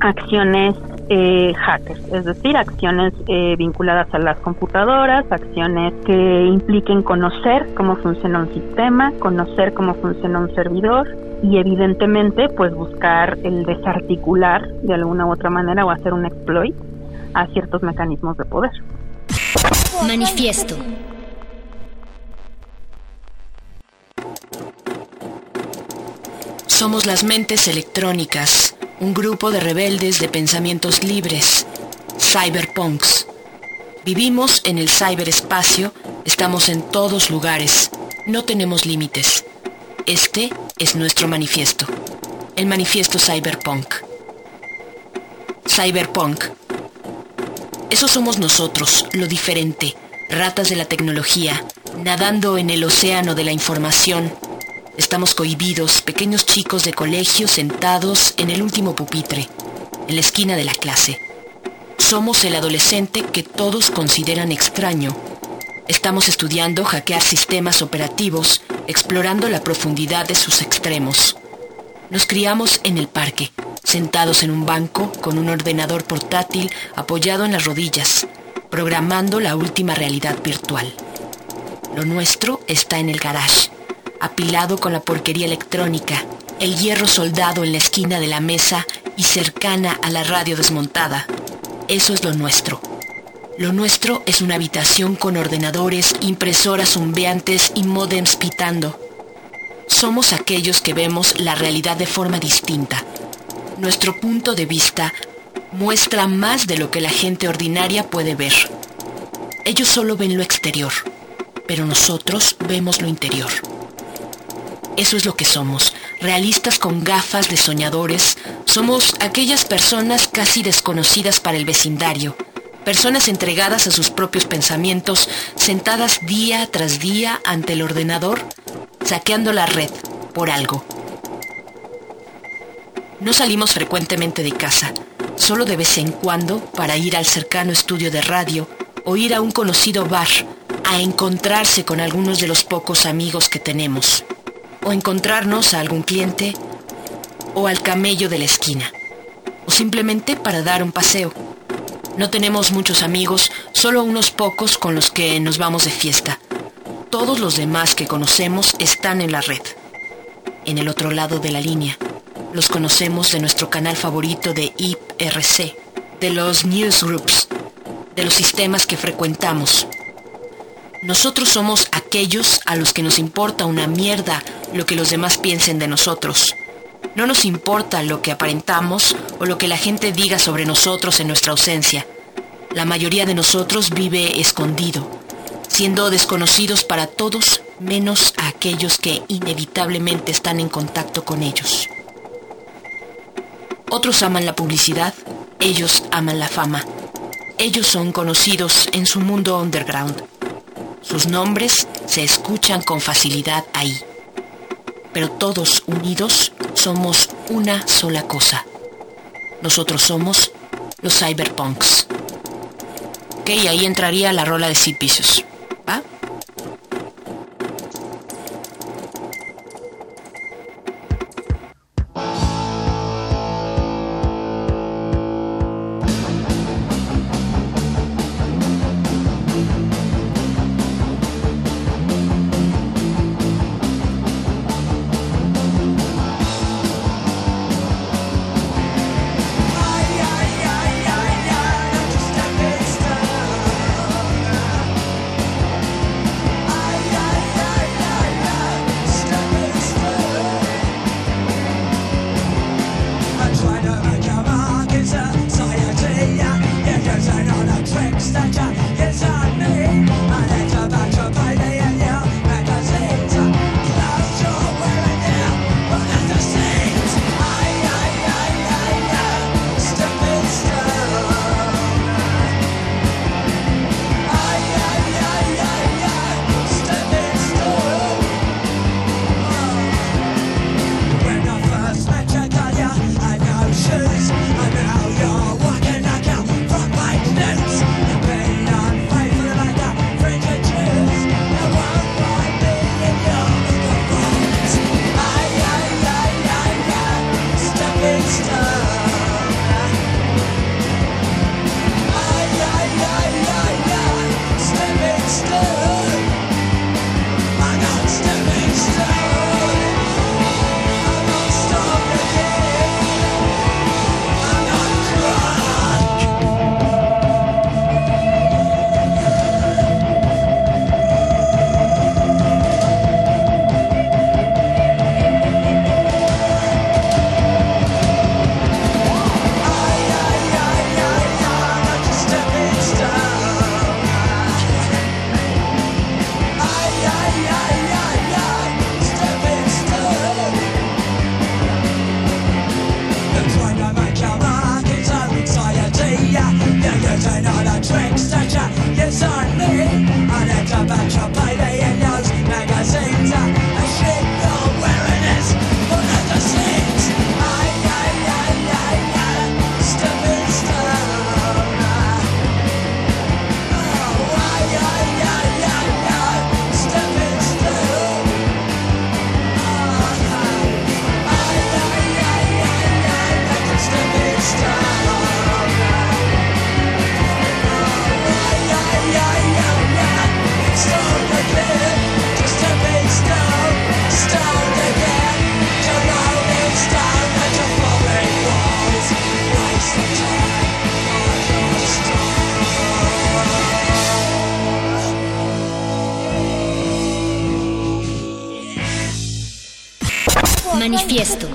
acciones eh, hackers, es decir, acciones eh, vinculadas a las computadoras, acciones que impliquen conocer cómo funciona un sistema, conocer cómo funciona un servidor y evidentemente pues buscar el desarticular de alguna u otra manera o hacer un exploit a ciertos mecanismos de poder. Manifiesto. Somos las mentes electrónicas, un grupo de rebeldes de pensamientos libres, cyberpunks. Vivimos en el ciberespacio, estamos en todos lugares, no tenemos límites. Este es nuestro manifiesto, el manifiesto cyberpunk. Cyberpunk. Eso somos nosotros, lo diferente, ratas de la tecnología, nadando en el océano de la información Estamos cohibidos, pequeños chicos de colegio sentados en el último pupitre, en la esquina de la clase. Somos el adolescente que todos consideran extraño. Estamos estudiando hackear sistemas operativos, explorando la profundidad de sus extremos. Nos criamos en el parque, sentados en un banco con un ordenador portátil apoyado en las rodillas, programando la última realidad virtual. Lo nuestro está en el garage, apilado con la porquería electrónica, el hierro soldado en la esquina de la mesa y cercana a la radio desmontada. Eso es lo nuestro. Lo nuestro es una habitación con ordenadores, impresoras zumbeantes y modems pitando. Somos aquellos que vemos la realidad de forma distinta. Nuestro punto de vista muestra más de lo que la gente ordinaria puede ver. Ellos solo ven lo exterior, pero nosotros vemos lo interior. Eso es lo que somos, realistas con gafas de soñadores. Somos aquellas personas casi desconocidas para el vecindario, personas entregadas a sus propios pensamientos, sentadas día tras día ante el ordenador, saqueando la red por algo. No salimos frecuentemente de casa, solo de vez en cuando para ir al cercano estudio de radio o ir a un conocido bar a encontrarse con algunos de los pocos amigos que tenemos, o encontrarnos a algún cliente o al camello de la esquina, o simplemente para dar un paseo. No tenemos muchos amigos, solo unos pocos con los que nos vamos de fiesta. Todos los demás que conocemos están en la red, en el otro lado de la línea. Los conocemos de nuestro canal favorito de IPRC, de los newsgroups, de los sistemas que frecuentamos. Nosotros somos aquellos a los que nos importa una mierda lo que los demás piensen de nosotros. No nos importa lo que aparentamos o lo que la gente diga sobre nosotros en nuestra ausencia. La mayoría de nosotros vive escondido, siendo desconocidos para todos menos a aquellos que inevitablemente están en contacto con ellos. Otros aman la publicidad, ellos aman la fama. Ellos son conocidos en su mundo underground. Sus nombres se escuchan con facilidad ahí. Pero todos unidos somos una sola cosa. Nosotros somos los cyberpunks. Ok, ahí entraría la rola de Sid Vicious. Manifiesto.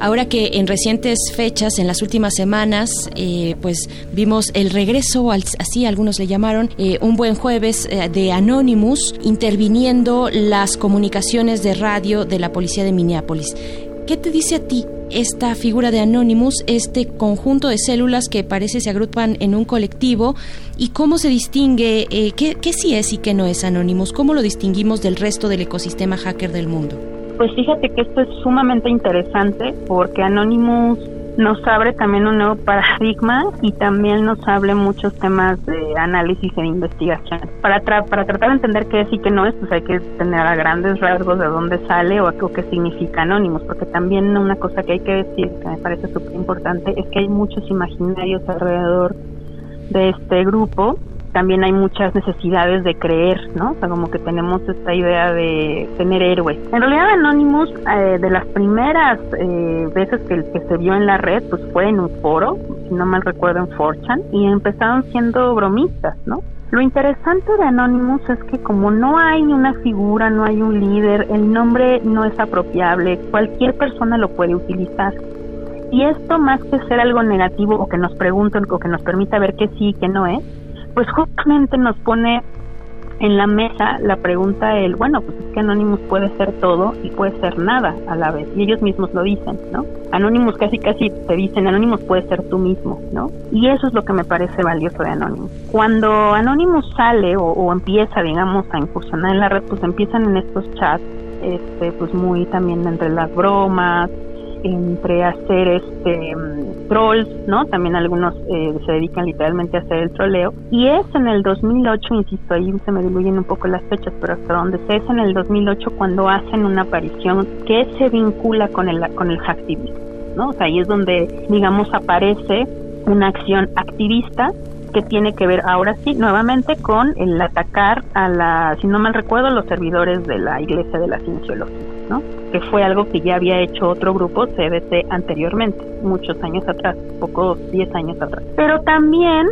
Ahora que en recientes fechas, en las últimas semanas, eh, pues vimos el regreso, así algunos le llamaron, eh, un buen jueves eh, de Anonymous interviniendo las comunicaciones de radio de la policía de Minneapolis. ¿Qué te dice a ti esta figura de Anonymous, este conjunto de células que parece se agrupan en un colectivo y cómo se distingue, qué, qué sí es y qué no es Anonymous, cómo lo distinguimos del resto del ecosistema hacker del mundo? Pues fíjate que esto es sumamente interesante porque Anonymous nos abre también un nuevo paradigma y también nos abre muchos temas de análisis e investigación. Para, para tratar de entender qué es y qué no es, pues hay que tener a grandes rasgos de dónde sale o, o qué significa Anonymous, porque también una cosa que hay que decir, que me parece súper importante, es que hay muchos imaginarios alrededor de este grupo también hay muchas necesidades de creer, ¿no? O sea, como que tenemos esta idea de tener héroes. En realidad Anonymous, eh, de las primeras eh, veces que, se vio en la red, pues fue en un foro, si no mal recuerdo en Forchan, y empezaron siendo bromistas, ¿no? Lo interesante de Anonymous es que como no hay una figura, no hay un líder, el nombre no es apropiable, cualquier persona lo puede utilizar. Y esto más que ser algo negativo o que nos pregunten o que nos permita ver que sí y que no es, pues justamente nos pone en la mesa la pregunta el, bueno, pues es que Anonymous puede ser todo y puede ser nada a la vez, y ellos mismos lo dicen, ¿no? Anonymous casi casi te dicen, Anonymous puede ser tú mismo, ¿no? Y eso es lo que me parece valioso de Anonymous. Cuando Anonymous sale o, o empieza, digamos, a incursionar en la red, pues empiezan en estos chats, este, pues muy también entre las bromas, entre hacer este mm, trolls, ¿no? También algunos eh, se dedican literalmente a hacer el troleo. Y es en el 2008, insisto, ahí se me diluyen un poco las fechas, pero hasta donde sé es en el 2008 cuando hacen una aparición que se vincula con el, con el hacktivismo, ¿no? O sea, ahí es donde, digamos, aparece una acción activista que tiene que ver ahora sí nuevamente con el atacar a la, si no mal recuerdo, los servidores de la Iglesia de la Cienciología, ¿no? Que fue algo que ya había hecho otro grupo, CBT, anteriormente, muchos años atrás, pocos 10 años atrás. Pero también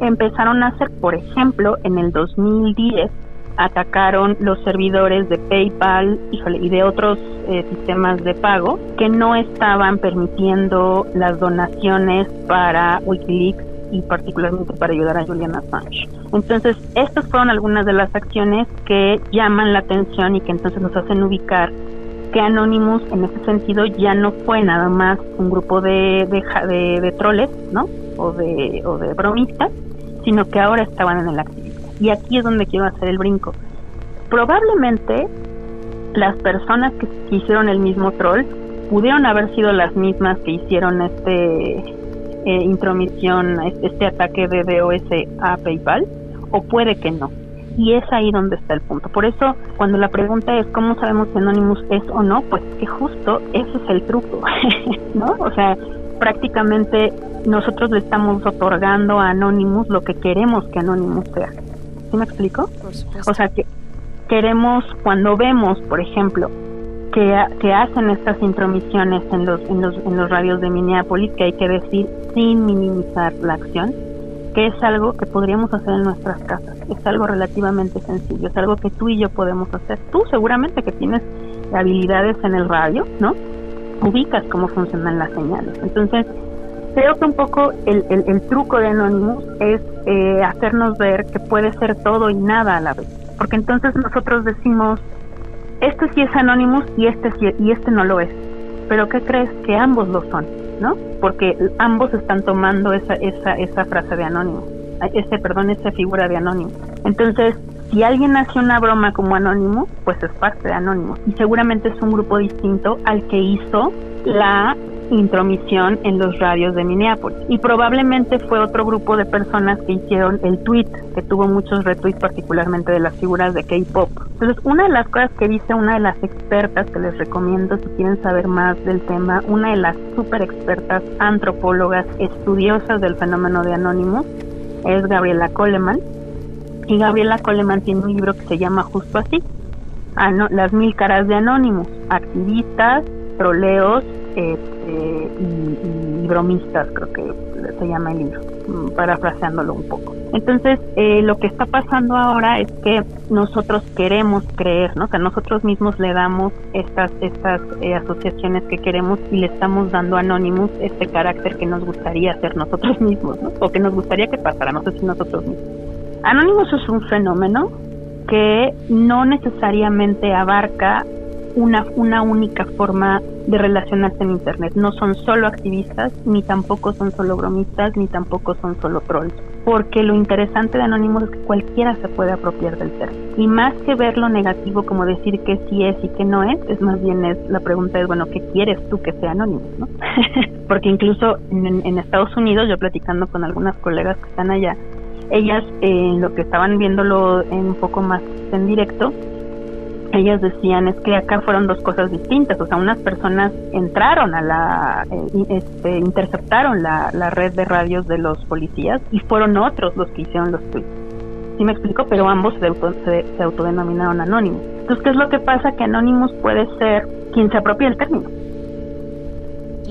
empezaron a hacer, por ejemplo, en el 2010 atacaron los servidores de PayPal y de otros eh, sistemas de pago que no estaban permitiendo las donaciones para Wikileaks y particularmente para ayudar a Julian Assange. Entonces, estas fueron algunas de las acciones que llaman la atención y que entonces nos hacen ubicar que Anonymous en ese sentido ya no fue nada más un grupo de, de, de, troles, ¿no? O de, o de bromistas, sino que ahora estaban en el activismo. Y aquí es donde quiero hacer el brinco. Probablemente las personas que, hicieron el mismo troll pudieron haber sido las mismas que hicieron este eh, intromisión, este ataque de DOS a PayPal, o puede que no. Y es ahí donde está el punto. Por eso, cuando la pregunta es cómo sabemos si Anonymous es o no, pues que justo ese es el truco, [laughs] ¿no? O sea, prácticamente nosotros le estamos otorgando a Anonymous lo que queremos que Anonymous sea. ¿Sí me explico? O sea, que queremos, cuando vemos, por ejemplo, que, hacen estas intromisiones en los, en, los, en los radios de Minneapolis, que hay que decir sin minimizar la acción, que es algo que podríamos hacer en nuestras casas, es algo relativamente sencillo, es algo que tú y yo podemos hacer. Tú seguramente que tienes habilidades en el radio, ¿no? Ubicas cómo funcionan las señales. Entonces, creo que un poco el, el, truco de Anonymous es eh, hacernos ver que puede ser todo y nada a la vez. Porque entonces nosotros decimos, este sí es Anonymous y este sí, y este no lo es. Pero ¿qué crees? Que ambos lo son, ¿no? Porque ambos están tomando esa, esa, esa frase de Anonymous, ese, perdón, esa figura de Anonymous. Entonces, si alguien hace una broma como Anonymous, pues es parte de Anonymous. Y seguramente es un grupo distinto al que hizo la intromisión en los radios de Minneapolis. Y probablemente fue otro grupo de personas que hicieron el tweet, que tuvo muchos retweets, particularmente de las figuras de K-pop. Entonces, una de las cosas que dice una de las expertas que les recomiendo si quieren saber más del tema, una de las super expertas antropólogas estudiosas del fenómeno de Anonymous, es Gabriela Coleman. Y Gabriela Coleman tiene un libro que se llama justo así, Las mil caras de Anonymous, activistas, troleos, este, y, bromistas, creo que se llama el libro. mm, parafraseándolo un poco. Entonces, eh, lo que está pasando ahora es que nosotros queremos creer, ¿no? O sea, nosotros mismos le damos estas, estas eh, asociaciones que queremos y le estamos dando a Anonymous este carácter que nos gustaría ser nosotros [laughs] mismos, ¿no? O que nos gustaría que pasara, no sé nosotros mismos. Anonymous es un fenómeno que no necesariamente abarca una, una única forma de relacionarse en Internet. No son solo activistas, ni tampoco son solo bromistas, ni tampoco son solo trolls. Porque lo interesante de Anonymous es que cualquiera se puede apropiar del término. Y más que ver lo negativo como decir que sí es y que no es, es más bien es la pregunta es, bueno, ¿qué quieres tú que sea Anonymous? ¿no? [laughs] Porque incluso en, en Estados Unidos, yo platicando con algunas colegas que están allá, ellas eh, lo que estaban viéndolo en un poco más en directo ellas decían es que acá fueron dos cosas distintas, o sea, unas personas entraron a la, eh, este, interceptaron la, la, red de radios de los policías y fueron otros los que hicieron los tweets. Sí me explico, pero ambos se, auto, se, se autodenominaron anónimos. Entonces, ¿qué es lo que pasa? Que Anonymous puede ser quien se apropia el término.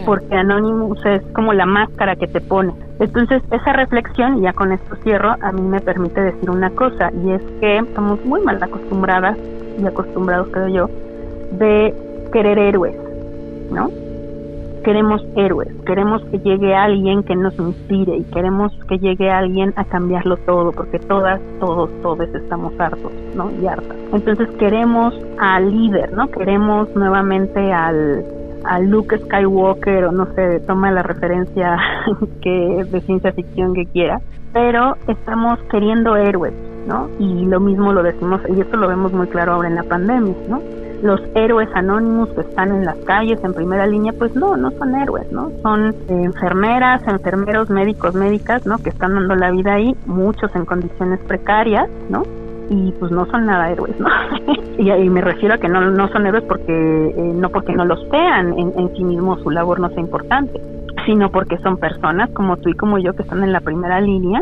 Porque Anonymous es como la máscara que te pone. Entonces, esa reflexión, y ya con esto cierro, a mí me permite decir una cosa, y es que estamos muy mal acostumbradas y acostumbrados, creo yo, de querer héroes, ¿no? Queremos héroes, queremos que llegue alguien que nos inspire y queremos que llegue alguien a cambiarlo todo, porque todas, todos, todos estamos hartos, ¿no? Y hartas. Entonces queremos al líder, ¿no? Queremos nuevamente al, a Luke Skywalker o no sé, toma la referencia [laughs] que de ciencia ficción que quiera, pero estamos queriendo héroes, ¿no? Y lo mismo lo decimos, y esto lo vemos muy claro ahora en la pandemia, ¿no? Los héroes anónimos que están en las calles en primera línea, pues no, no son héroes, ¿no? Son enfermeras, enfermeros, médicos, médicas, ¿no? Que están dando la vida ahí, muchos en condiciones precarias, ¿no? y pues no son nada héroes, ¿no? [laughs] y, y, me refiero a que no, no son héroes porque eh, no porque no los sean en, en sí mismo su labor no sea importante, sino porque son personas como tú y como yo que están en la primera línea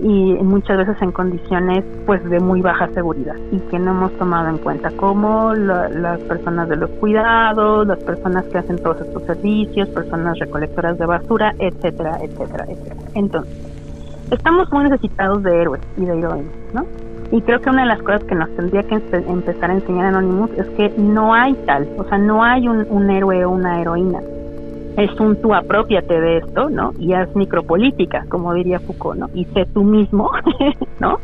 y muchas veces en condiciones pues de muy baja seguridad y que no hemos tomado en cuenta como la, las personas de los cuidados, las personas que hacen todos estos servicios, personas recolectoras de basura, etcétera, etcétera, etcétera. Entonces, estamos muy necesitados de héroes y de heroínas, ¿no? Y creo que una de las cosas que nos tendría que empezar a enseñar Anonymous es que no hay tal, o sea, no hay un, un héroe o una heroína. Es un tú apropiate de esto, ¿no? Y haz micropolítica, como diría Foucault, ¿no? Y sé tú mismo, [laughs] ¿no?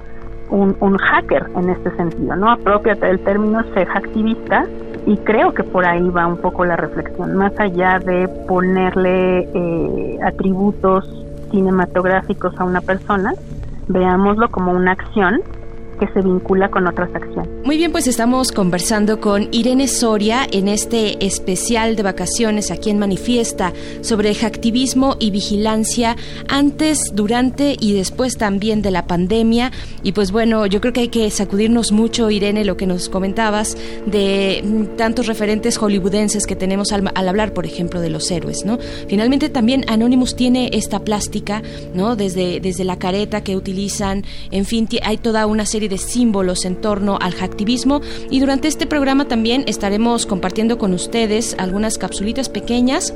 Un, un hacker en este sentido, ¿no? Apropiate del término, sé activista y creo que por ahí va un poco la reflexión, más allá de ponerle eh, atributos cinematográficos a una persona, veámoslo como una acción que se vincula con otras acciones. Muy bien, pues estamos conversando con Irene Soria en este especial de vacaciones aquí en Manifiesta sobre activismo y vigilancia antes, durante y después también de la pandemia. Y pues bueno, yo creo que hay que sacudirnos mucho, Irene, lo que nos comentabas de tantos referentes hollywoodenses que tenemos al, al hablar, por ejemplo, de los héroes, ¿no? Finalmente también Anonymous tiene esta plástica, ¿no? Desde, desde la careta que utilizan, en fin, hay toda una serie de símbolos en torno al hacktivismo. Y durante este programa también estaremos compartiendo con ustedes algunas capsulitas pequeñas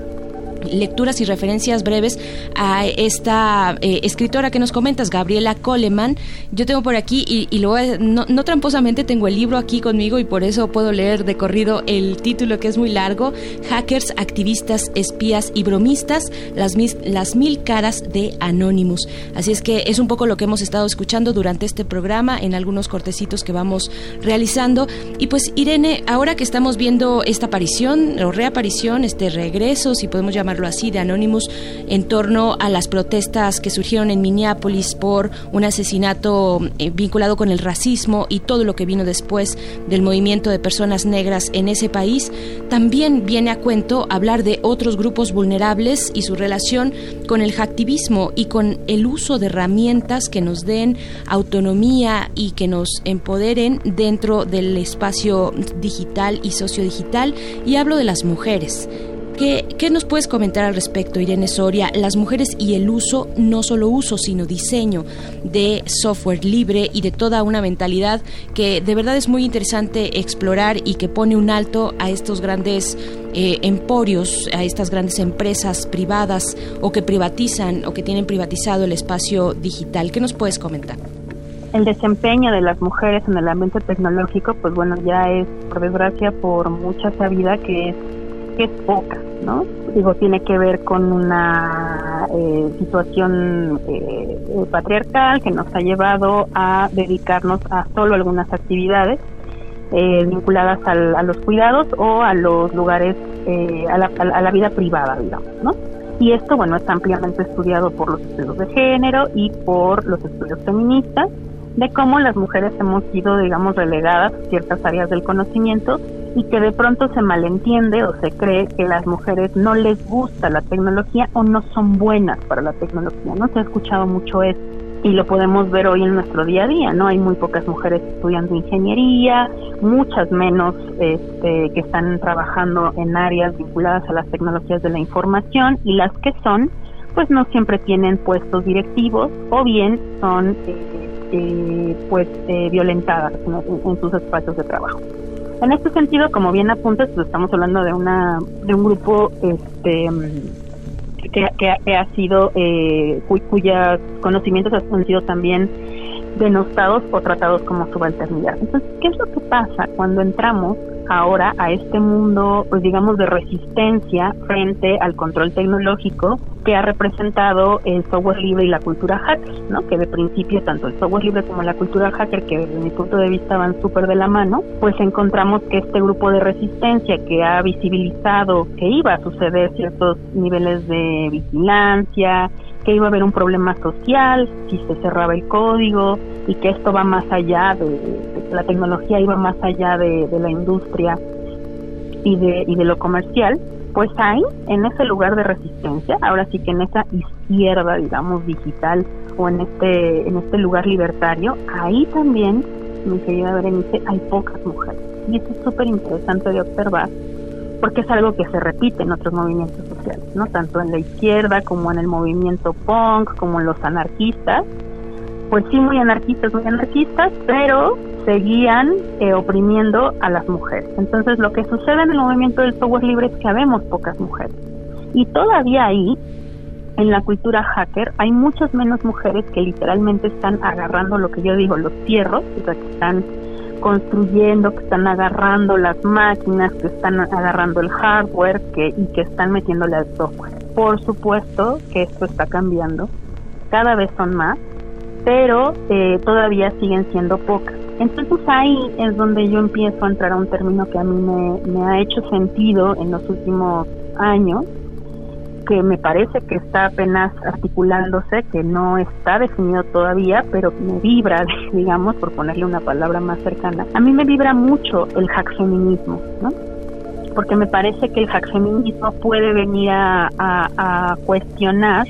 lecturas y referencias breves a esta eh, escritora que nos comentas, Gabriela Coleman. Yo tengo por aquí, y, y lo no, no, tramposamente tengo el libro aquí conmigo y por eso puedo leer de corrido el título que es muy largo, Hackers, Activistas, Espías y Bromistas, las, mis, las mil caras de Anonymous. Así es que es un poco lo que hemos estado escuchando durante este programa en algunos cortecitos que vamos realizando. Y pues Irene, ahora que estamos viendo esta aparición o reaparición, este regreso, si podemos llamar así, de Anonymous en torno a las protestas que surgieron en Minneapolis por un asesinato eh, vinculado con el racismo y todo lo que vino después del movimiento de personas negras en ese país, también viene a cuento hablar de otros grupos vulnerables y su relación con el hacktivismo y con el uso de herramientas que nos den autonomía y que nos empoderen dentro del espacio digital y sociodigital. Y hablo de las mujeres ¿Qué, ¿Qué nos puedes comentar al respecto, Irene Soria? Las mujeres y el uso, no solo uso, sino diseño de software libre y de toda una mentalidad que de verdad es muy interesante explorar y que pone un alto a estos grandes eh, emporios, a estas grandes empresas privadas o que privatizan o que tienen privatizado el espacio digital. ¿Qué nos puedes comentar? El desempeño de las mujeres en el ambiente tecnológico, pues bueno, ya es, por desgracia, por mucha sabida que es, es poca, ¿no? Digo, tiene que ver con una eh, situación eh, patriarcal que nos ha llevado a dedicarnos a solo algunas actividades eh, vinculadas a los cuidados o a los lugares, eh, a, la, a, la, vida privada, digamos, ¿no? Y esto, bueno, es ampliamente estudiado por los estudios de género y por los estudios feministas, de cómo las mujeres hemos sido, digamos, relegadas a ciertas áreas del conocimiento y que de pronto se malentiende o se cree que las mujeres no les gusta la tecnología o no son buenas para la tecnología, ¿no? Se ha escuchado mucho esto y lo podemos ver hoy en nuestro día a día, ¿no? Hay muy pocas mujeres estudiando ingeniería, muchas menos este, que están trabajando en áreas vinculadas a las tecnologías de la información y las que son, pues no siempre tienen puestos directivos o bien son eh, eh, pues eh, violentadas en, sus espacios de trabajo. En este sentido, como bien apuntas, pues estamos hablando de una de un grupo este que, que, ha sido, eh, cuyos conocimientos han sido también denostados o tratados como subalternidad. Entonces, ¿qué es lo que pasa cuando entramos ahora a este mundo, pues digamos, de resistencia frente al control tecnológico que ha representado el software libre y la cultura hacker, ¿no? Que de principio tanto el software libre como la cultura hacker, que desde mi punto de vista van súper de la mano, pues encontramos que este grupo de resistencia que ha visibilizado que iba a suceder ciertos niveles de vigilancia, que iba a haber un problema social si se cerraba el código y que esto va más allá de, la tecnología iba más allá de, la industria y de, y de lo comercial, pues ahí, en ese lugar de resistencia, ahora sí que en esa izquierda, digamos, digital o en este, en este lugar libertario, ahí también, mi querida Berenice, hay pocas mujeres. Y eso es súper interesante de observar porque es algo que se repite en otros movimientos sociales, ¿no? Tanto en la izquierda como en el movimiento punk, como en los anarquistas. Pues sí, muy anarquistas, muy anarquistas, pero seguían eh, oprimiendo a las mujeres. Entonces, lo que sucede en el movimiento del software libre es que habemos pocas mujeres. Y todavía ahí, en la cultura hacker, hay muchas menos mujeres que literalmente están agarrando lo que yo digo, los fierros, o sea, que están construyendo, que están agarrando las máquinas, que están agarrando el hardware que, y que están metiéndole al software. Por supuesto que esto está cambiando, cada vez son más, pero eh, todavía siguen siendo pocas. Entonces ahí es donde yo empiezo a entrar a un término que a mí me, me ha hecho sentido en los últimos años, que me parece que está apenas articulándose, que no está definido todavía, pero me vibra, [laughs] digamos, por ponerle una palabra más cercana. A mí me vibra mucho el hack feminismo, ¿no? Porque me parece que el hack feminismo puede venir a, cuestionar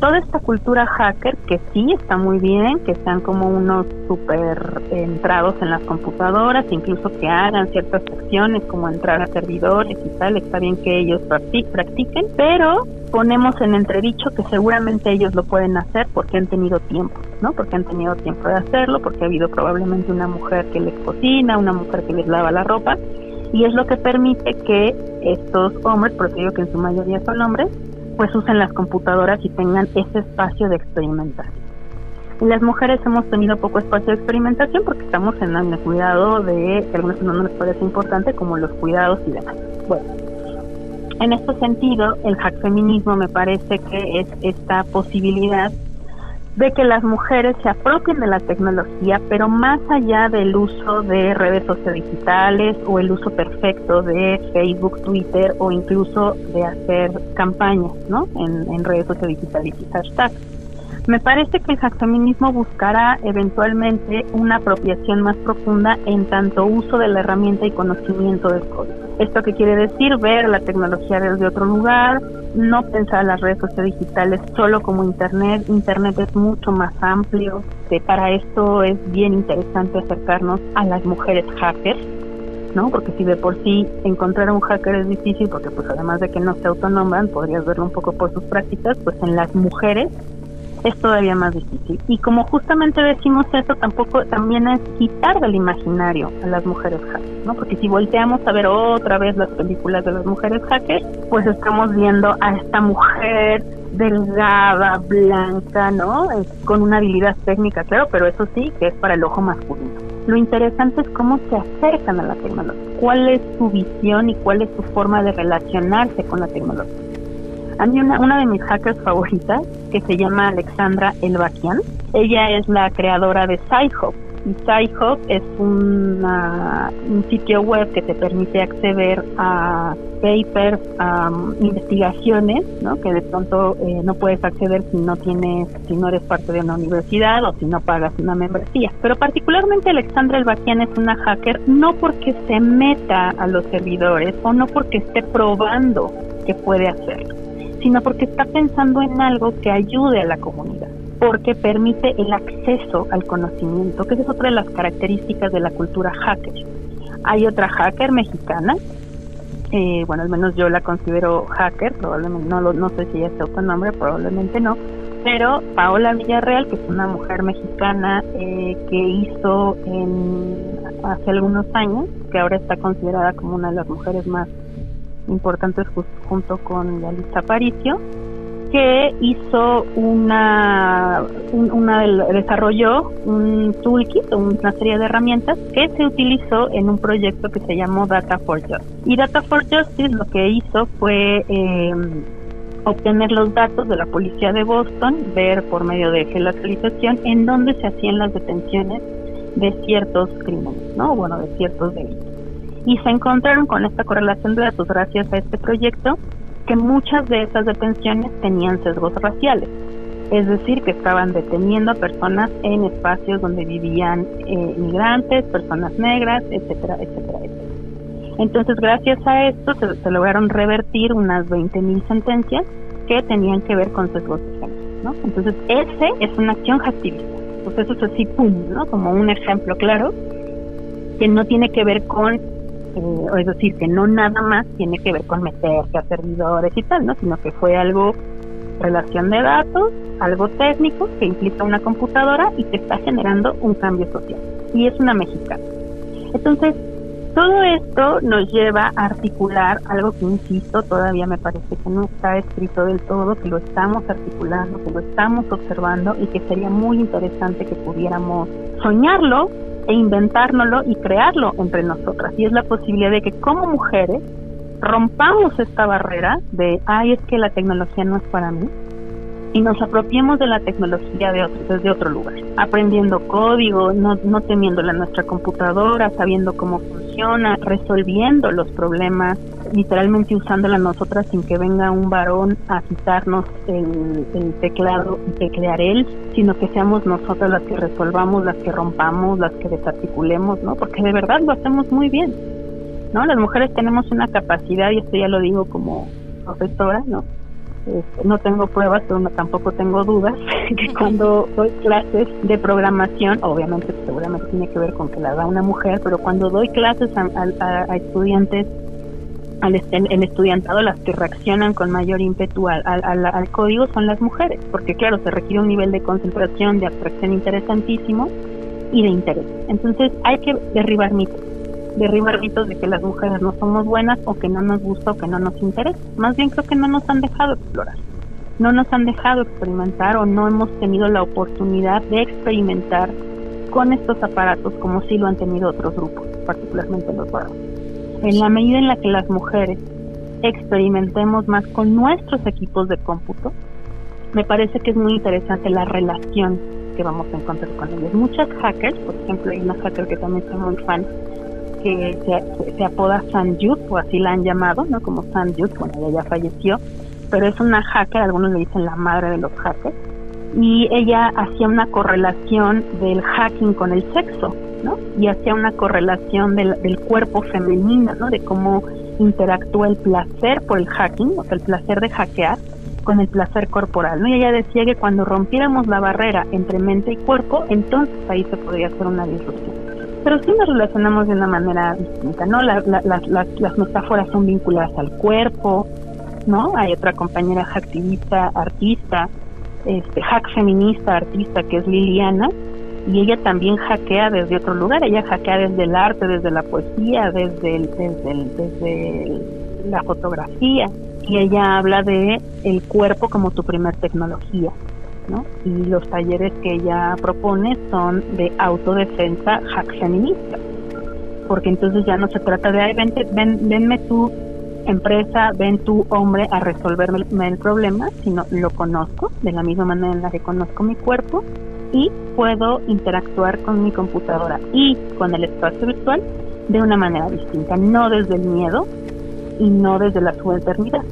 toda esta cultura hacker que sí está muy bien, que sean como unos súper entrados en las computadoras, incluso que hagan ciertas acciones como entrar a servidores y tal, está bien que ellos practiquen, pero ponemos en entredicho que seguramente ellos lo pueden hacer porque han tenido tiempo, ¿no? Porque han tenido tiempo de hacerlo, porque ha habido probablemente una mujer que les cocina, una mujer que les lava la ropa, y es lo que permite que estos hombres, por eso digo que en su mayoría son hombres, pues usen las computadoras y tengan ese espacio de experimentación. Y las mujeres hemos tenido poco espacio de experimentación porque estamos en el cuidado de algunos no nos parece importante como los cuidados y demás. Bueno, en este sentido, el hack feminismo me parece que es esta posibilidad de que las mujeres se apropien de la tecnología, pero más allá del uso de redes sociodigitales o el uso perfecto de Facebook, Twitter o incluso de hacer campañas ¿no? en, en redes sociodigitales y hashtags. Me parece que el hackfeminismo buscará eventualmente una apropiación más profunda en tanto uso de la herramienta y conocimiento del código. ¿Esto qué quiere decir? Ver la tecnología desde otro lugar, no pensar las redes sociales digitales solo como Internet. Internet es mucho más amplio. para esto es bien interesante acercarnos a las mujeres hackers ¿no? Porque si de por sí encontrar a un hacker es difícil, porque pues además de que no se autonombran, podrías verlo un poco por sus prácticas, pues en las mujeres es todavía más difícil. Y como justamente decimos eso, tampoco también es quitar del imaginario a las mujeres hackers, ¿no? Porque si volteamos a ver otra vez las películas de las mujeres hackers, pues estamos viendo a esta mujer delgada, blanca, ¿no? con una habilidad técnica, claro, pero eso sí, que es para el ojo masculino. Lo interesante es cómo se acercan a la tecnología, cuál es su visión y cuál es su forma de relacionarse con la tecnología. A mí una, una de mis hackers favoritas, que se llama Alexandra Elbakian, ella es la creadora de Sci-Hop. Y Sci-Hop es una, un sitio web que te permite acceder a papers, a um, investigaciones, ¿no? que de pronto eh, no puedes acceder si no tienes, si no eres parte de una universidad o si no pagas una membresía. Pero particularmente Alexandra Elbakian es una hacker no porque se meta a los servidores o no porque esté probando que puede hacerlo sino porque está pensando en algo que ayude a la comunidad, porque permite el acceso al conocimiento, que es otra de las características de la cultura hacker. Hay otra hacker mexicana, eh, bueno, al menos yo la considero hacker, probablemente no, no sé si ella sea otro nombre, probablemente no, pero Paola Villarreal, que es una mujer mexicana eh, que hizo en, hace algunos años, que ahora está considerada como una de las mujeres más importantes junto con Yalitza Aparicio, que hizo una, una desarrolló un toolkit, una serie de herramientas que se utilizó en un proyecto que se llamó Data for Justice. Y Data for Justice lo que hizo fue eh, obtener los datos de la policía de Boston, ver por medio de geolocalización en dónde se hacían las detenciones de ciertos crímenes, ¿no? Bueno, de ciertos delitos y se encontraron con esta correlación de datos gracias a este proyecto que muchas de esas detenciones tenían sesgos raciales, es decir, que estaban deteniendo a personas en espacios donde vivían eh, migrantes, personas negras, etcétera, etcétera, etcétera. Entonces, gracias a esto se, lograron revertir unas 20.000 sentencias que tenían que ver con sesgos de género, ¿no? Entonces, ese es una acción activista. Pues eso es así, pum, ¿no? Como un ejemplo claro que no tiene que ver con eh, es decir, que no nada más tiene que ver con meterse a servidores y tal, ¿no? Sino que fue algo relación de datos, algo técnico que implica una computadora y que está generando un cambio social. Y es una mexicana. Entonces, todo esto nos lleva a articular algo que, insisto, todavía me parece que no está escrito del todo, que lo estamos articulando, que lo estamos observando y que sería muy interesante que pudiéramos soñarlo e inventárnoslo y crearlo entre nosotras. Y es la posibilidad de que como mujeres rompamos esta barrera de, ay, es que la tecnología no es para mí, y nos apropiemos de la tecnología de otro, desde otro lugar, aprendiendo código, no, no temiéndole a nuestra computadora, sabiendo cómo funciona, resolviendo los problemas, literalmente usándola nosotras sin que venga un varón a quitarnos el, el teclado y teclear él, sino que seamos nosotras las que resolvamos, las que rompamos, las que desarticulemos, ¿no? Porque de verdad lo hacemos muy bien, ¿no? Las mujeres tenemos una capacidad, y esto ya lo digo como profesora, ¿no? Este, no tengo pruebas, pero tampoco tengo dudas, [laughs] que cuando doy clases de programación, obviamente seguramente tiene que ver con que la da una mujer, pero cuando doy clases a, estudiantes, al el estudiantado, las que reaccionan con mayor ímpetu al, al, código son las mujeres, porque claro, se requiere un nivel de concentración, de abstracción interesantísimo y de interés. Entonces hay que derribar mitos derribar mitos de que las mujeres no somos buenas o que no nos gusta o que no nos interesa. Más bien creo que no nos han dejado explorar, no nos han dejado experimentar o no hemos tenido la oportunidad de experimentar con estos aparatos como sí lo han tenido otros grupos, particularmente los varones. En la medida en la que las mujeres experimentemos más con nuestros equipos de cómputo, me parece que es muy interesante la relación que vamos a encontrar con ellos. Muchas hackers, por ejemplo, hay una hacker que también soy muy fan, que se, se apoda Sanjut, o así la han llamado, ¿no? Como Sanjut, bueno, ella ya falleció, pero es una hacker, algunos le dicen la madre de los hackers, y ella hacía una correlación del hacking con el sexo, ¿no? Y hacía una correlación del, del cuerpo femenino, ¿no? De cómo interactúa el placer por el hacking, o sea, el placer de hackear, con el placer corporal, ¿no? Y ella decía que cuando rompiéramos la barrera entre mente y cuerpo, entonces ahí se podría hacer una disrupción. Pero sí nos relacionamos de una manera distinta, ¿no? las, las metáforas son vinculadas al cuerpo, ¿no? Hay otra compañera activista, artista, este, hack feminista, artista, que es Liliana, y ella también hackea desde otro lugar, ella hackea desde el arte, desde la poesía, desde, desde, desde la fotografía, y ella habla de el cuerpo como tu primer tecnología, ¿no? Y los talleres que ella propone son de autodefensa hack porque entonces ya no se trata de, ay, vente, ven, venme tú empresa, ven tu hombre a resolverme el problema, sino lo conozco de la misma manera en la que conozco mi cuerpo y puedo interactuar con mi computadora y con el espacio virtual de una manera distinta, no desde el miedo y no desde la subalternidad,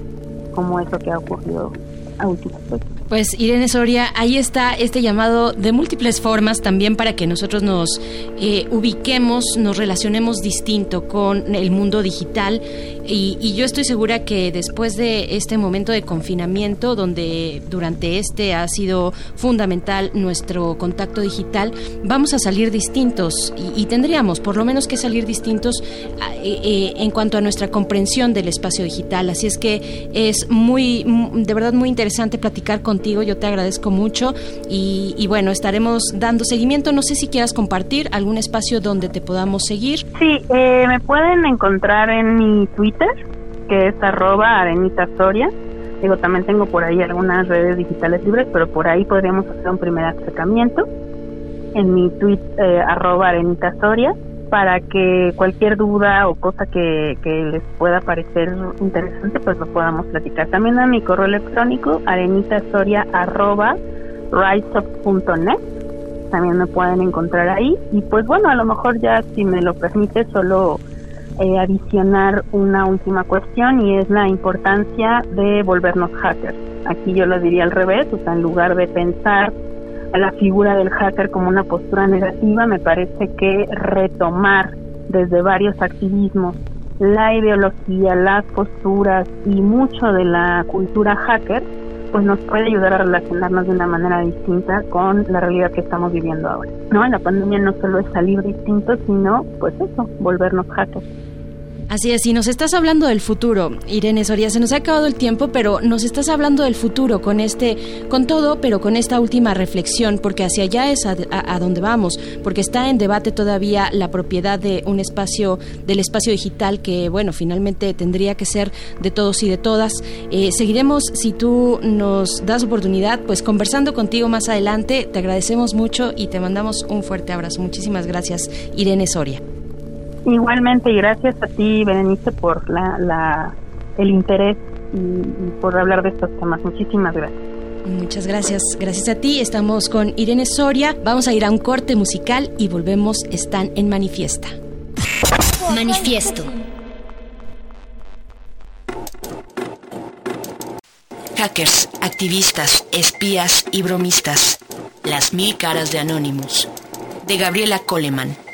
como eso que ha ocurrido a últimas veces. Pues Irene Soria, ahí está este llamado de múltiples formas también para que nosotros nos eh, ubiquemos, nos relacionemos distinto con el mundo digital y, yo estoy segura que después de este momento de confinamiento, donde durante este ha sido fundamental nuestro contacto digital, vamos a salir distintos y, tendríamos por lo menos que salir distintos eh, eh, en cuanto a nuestra comprensión del espacio digital. Así es que es muy, de verdad muy interesante platicar con contigo, yo te agradezco mucho y, bueno, estaremos dando seguimiento. No sé si quieras compartir algún espacio donde te podamos seguir. Sí, eh, me pueden encontrar en mi Twitter, que es arroba arenita soria. Digo, también tengo por ahí algunas redes digitales libres, pero por ahí podríamos hacer un primer acercamiento. En mi tweet, eh, arroba arenita soria para que cualquier duda o cosa que, les pueda parecer interesante, pues lo podamos platicar. También a mi correo electrónico, arenitasoria.riseup.net. También me pueden encontrar ahí. Y pues bueno, a lo mejor ya, si me lo permite, solo eh, adicionar una última cuestión y es la importancia de volvernos hackers. Aquí yo lo diría al revés, o sea, en lugar de pensar la figura del hacker como una postura negativa, me parece que retomar desde varios activismos la ideología, las posturas y mucho de la cultura hacker, pues nos puede ayudar a relacionarnos de una manera distinta con la realidad que estamos viviendo ahora. No, la pandemia no solo es salir distinto, sino pues eso, volvernos hackers. Así es, y nos estás hablando del futuro, Irene Soria, se nos ha acabado el tiempo, pero nos estás hablando del futuro con este, con todo, pero con esta última reflexión, porque hacia allá es a, donde vamos, porque está en debate todavía la propiedad de un espacio, del espacio digital que, bueno, finalmente tendría que ser de todos y de todas. Eh, seguiremos, si tú nos das oportunidad, pues conversando contigo más adelante. Te agradecemos mucho y te mandamos un fuerte abrazo. Muchísimas gracias, Irene Soria. Igualmente, y gracias a ti, Berenice, por la, el interés y, por hablar de estos temas. Muchísimas gracias. Muchas gracias. Gracias a ti. Estamos con Irene Soria. Vamos a ir a un corte musical y volvemos. Están en Manifiesta. Manifiesto. Hackers, activistas, espías y bromistas. Las mil caras de Anonymous. De Gabriela Coleman.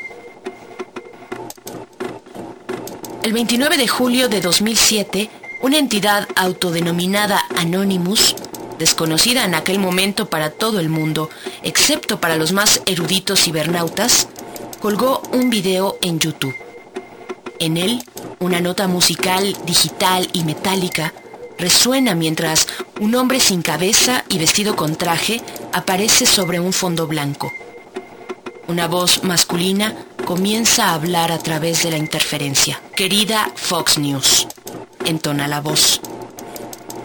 El 29 de julio de 2007, una entidad autodenominada Anonymous, desconocida en aquel momento para todo el mundo, excepto para los más eruditos cibernautas, colgó un video en YouTube. En él, una nota musical, digital y metálica resuena mientras un hombre sin cabeza y vestido con traje aparece sobre un fondo blanco. Una voz masculina comienza a hablar a través de la interferencia. Querida Fox News, entona la voz.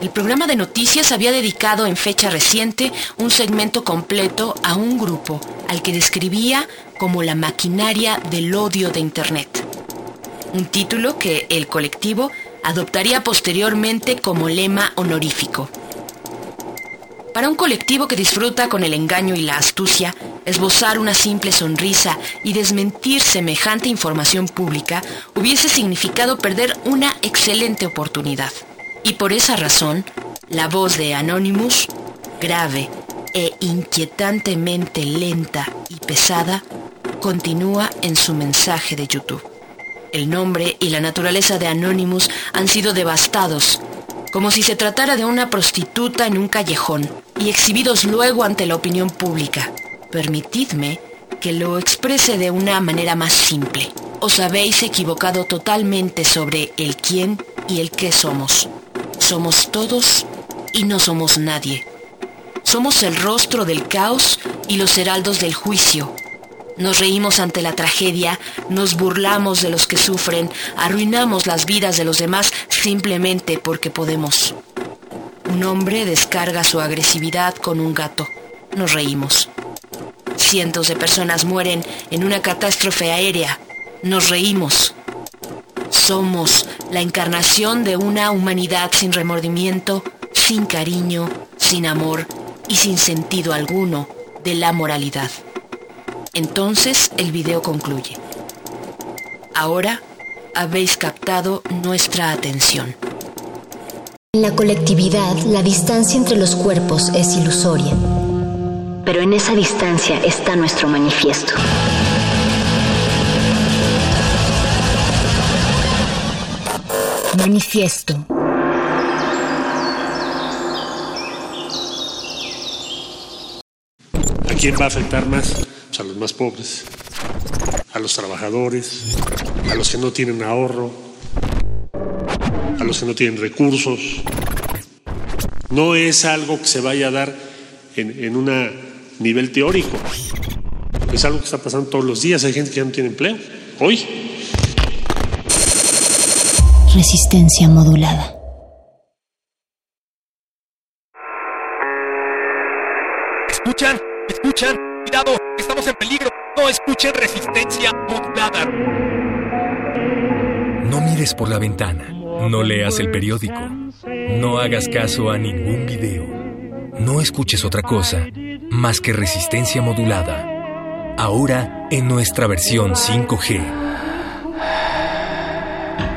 El programa de noticias había dedicado en fecha reciente un segmento completo a un grupo al que describía como la maquinaria del odio de Internet. Un título que el colectivo adoptaría posteriormente como lema honorífico. Para un colectivo que disfruta con el engaño y la astucia, esbozar una simple sonrisa y desmentir semejante información pública hubiese significado perder una excelente oportunidad. Y por esa razón, la voz de Anonymous, grave e inquietantemente lenta y pesada, continúa en su mensaje de YouTube. El nombre y la naturaleza de Anonymous han sido devastados como si se tratara de una prostituta en un callejón y exhibidos luego ante la opinión pública. Permitidme que lo exprese de una manera más simple. Os habéis equivocado totalmente sobre el quién y el qué somos. Somos todos y no somos nadie. Somos el rostro del caos y los heraldos del juicio. Nos reímos ante la tragedia, nos burlamos de los que sufren, arruinamos las vidas de los demás simplemente porque podemos. Un hombre descarga su agresividad con un gato. Nos reímos. Cientos de personas mueren en una catástrofe aérea. Nos reímos. Somos la encarnación de una humanidad sin remordimiento, sin cariño, sin amor y sin sentido alguno de la moralidad. Entonces el video concluye. Ahora habéis captado nuestra atención. En la colectividad, la distancia entre los cuerpos es ilusoria. Pero en esa distancia está nuestro manifiesto. Manifiesto. ¿A quién va a afectar más? Pues a los más pobres, a los trabajadores, a los que no tienen ahorro, a los que no tienen recursos. No es algo que se vaya a dar en, en un nivel teórico. Es algo que está pasando todos los días. Hay gente que ya no tiene empleo. Hoy. Resistencia modulada. ¿Escuchan? ¿Escuchan? Cuidado, estamos en peligro. No escuchen resistencia modulada. No mires por la ventana. No leas el periódico. No hagas caso a ningún video. No escuches otra cosa más que resistencia modulada. Ahora en nuestra versión 5G.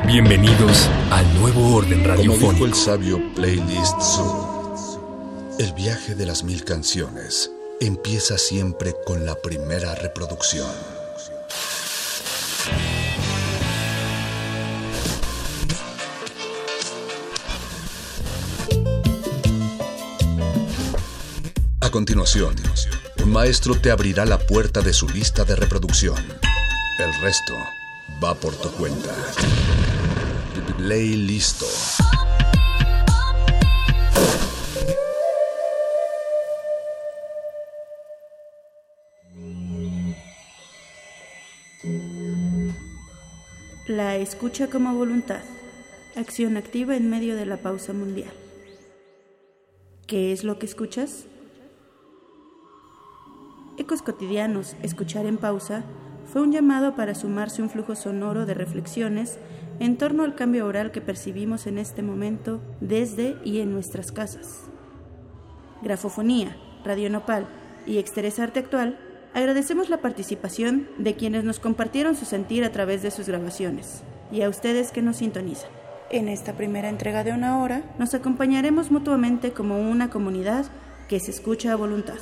Bienvenidos al nuevo orden Como dijo radiofónico. el sabio Playlist Zoo, el viaje de las mil canciones empieza siempre con la primera reproducción. A continuación, un maestro te abrirá la puerta de su lista de reproducción. El resto va por tu cuenta. Ley listo. La escucha como voluntad. Acción activa en medio de la pausa mundial. ¿Qué es lo que escuchas? Ecos cotidianos, escuchar en pausa, fue un llamado para sumarse un flujo sonoro de reflexiones en torno al cambio oral que percibimos en este momento desde y en nuestras casas. Grafofonía, Radio Nopal y Exteresa Arte Actual agradecemos la participación de quienes nos compartieron su sentir a través de sus grabaciones y a ustedes que nos sintonizan. En esta primera entrega de una hora nos acompañaremos mutuamente como una comunidad que se escucha a voluntad.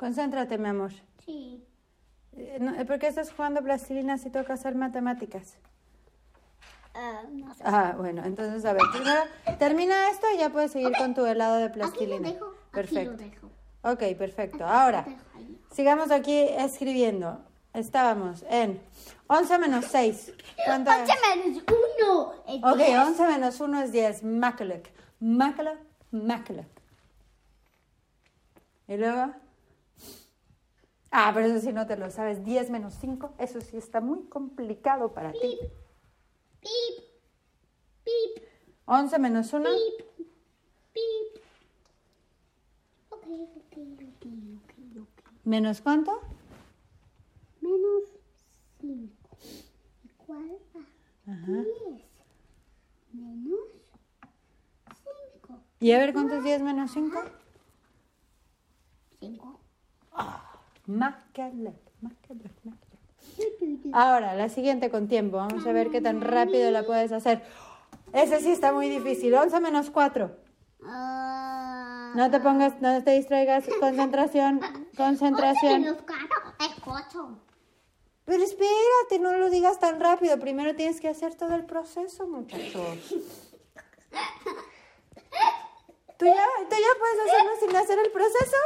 Concéntrate, mi amor. Sí. Eh, no, ¿Por qué estás jugando plastilina si toca hacer matemáticas? Ah, no sé. Ah, bueno, entonces a ver, primero termina esto y ya puedes seguir con tu helado de plastilina. dejo, aquí lo Perfecto. dejo. Ok, perfecto. Ahora, sigamos aquí escribiendo. Estábamos en 11 menos 6. ¿Cuánto 11 menos 1 es Ok, 10. 11 menos 1 es 10. Macaluc. Macaluc, Macaluc. Y luego. Ah, pero eso sí no te lo sabes. 10 menos 5, eso sí está muy complicado para ti. Pip. Pip. 11 menos 1. Pip. Pip. Ok, ok, ok, ok, ok. ¿Menos cuánto? Menos 5. Igual a Ajá. 10. Menos 5. ¿Y a ver cuánto es 10 menos 5? 5. Ahora, la siguiente con tiempo. Vamos a ver qué tan rápido la puedes hacer. Ese sí está muy difícil. 11 menos 4. No te pongas, no te distraigas. Concentración, concentración. Menos 4 es 8. Pero espérate, no lo digas tan rápido. Primero tienes que hacer todo el proceso, muchachos. ¿Tú ya, ¿Tú ya puedes hacerlo sin hacer el proceso?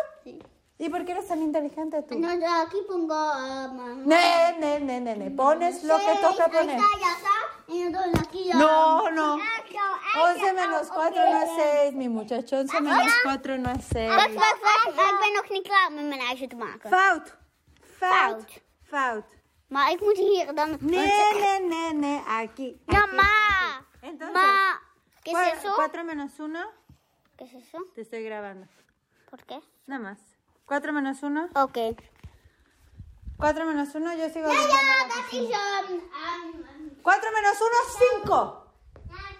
¿Y por qué eres tan inteligente tú? No, yo aquí pongo... um, Ne, ne, ne, ne, ne. Pones lo que toca poner. está, ya está. Y entonces aquí ya... No, no. Eso, 11 eso, menos ok. 4 no es 6, mi muchacho. 11 menos 4 no es 6. Wacht, wacht, wacht. Ik ben nog niet klaar met mijn ijsje te maken. Fout. Fout. Fout. Maar ik moet hier dan... Ne, ne, ne, ne. Aquí. Aquí, ma. Ma. ¿Qué es eso? 4 menos 1. ¿Qué es eso? Te estoy grabando. ¿Por qué? Nada más. 4 menos 1. Ok. 4 menos 1, yo sigo een... een- 4 menos 1, 5. Maar ik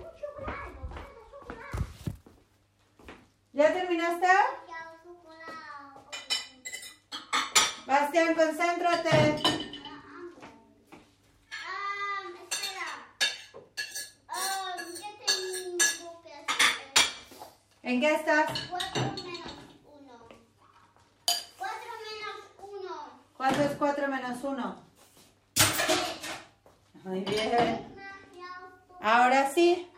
moet chocolade. Wat is chocolade? ¿Ya terminaste? Bastián, concéntrate. Um, espera. Um, ¿qué tengo que hacer? ¿En qué estás? 4 menos 1. 4 menos 1. ¿Cuánto es 4 menos 1? Muy bien. Ahora sí.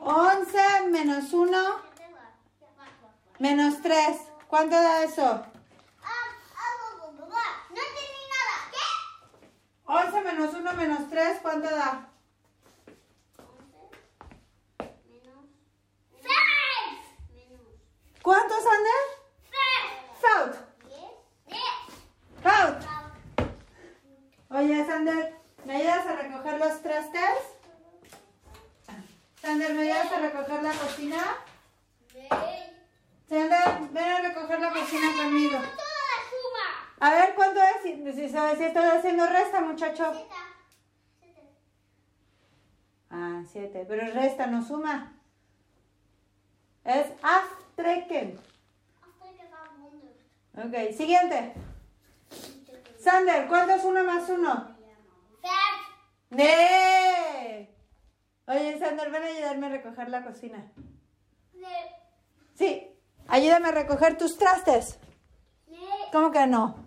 11 menos 1 menos 3. ¿Cuánto da eso? No entendí nada. ¿Qué? 11 menos 1 menos 3. ¿Cuánto da? 6. ¿Cuánto, Sander? 6. Faut. 10. Faut. Oye, Sander, ¿me ayudas a recoger los trastes? Sander, ¿me ayudas a recoger la cocina? Sander, ven a recoger la cocina conmigo. A ver, ¿cuánto es? Si, sabes si estoy haciendo resta, muchacho. Ah, siete. Pero resta, no suma. Es aftrekken. Ok, siguiente. Sander, ¿cuánto es uno más uno? ¡Nee! Oye, Sander, ven a ayudarme a recoger la cocina. Sí, ayúdame a recoger tus trastes. ¿Cómo que no?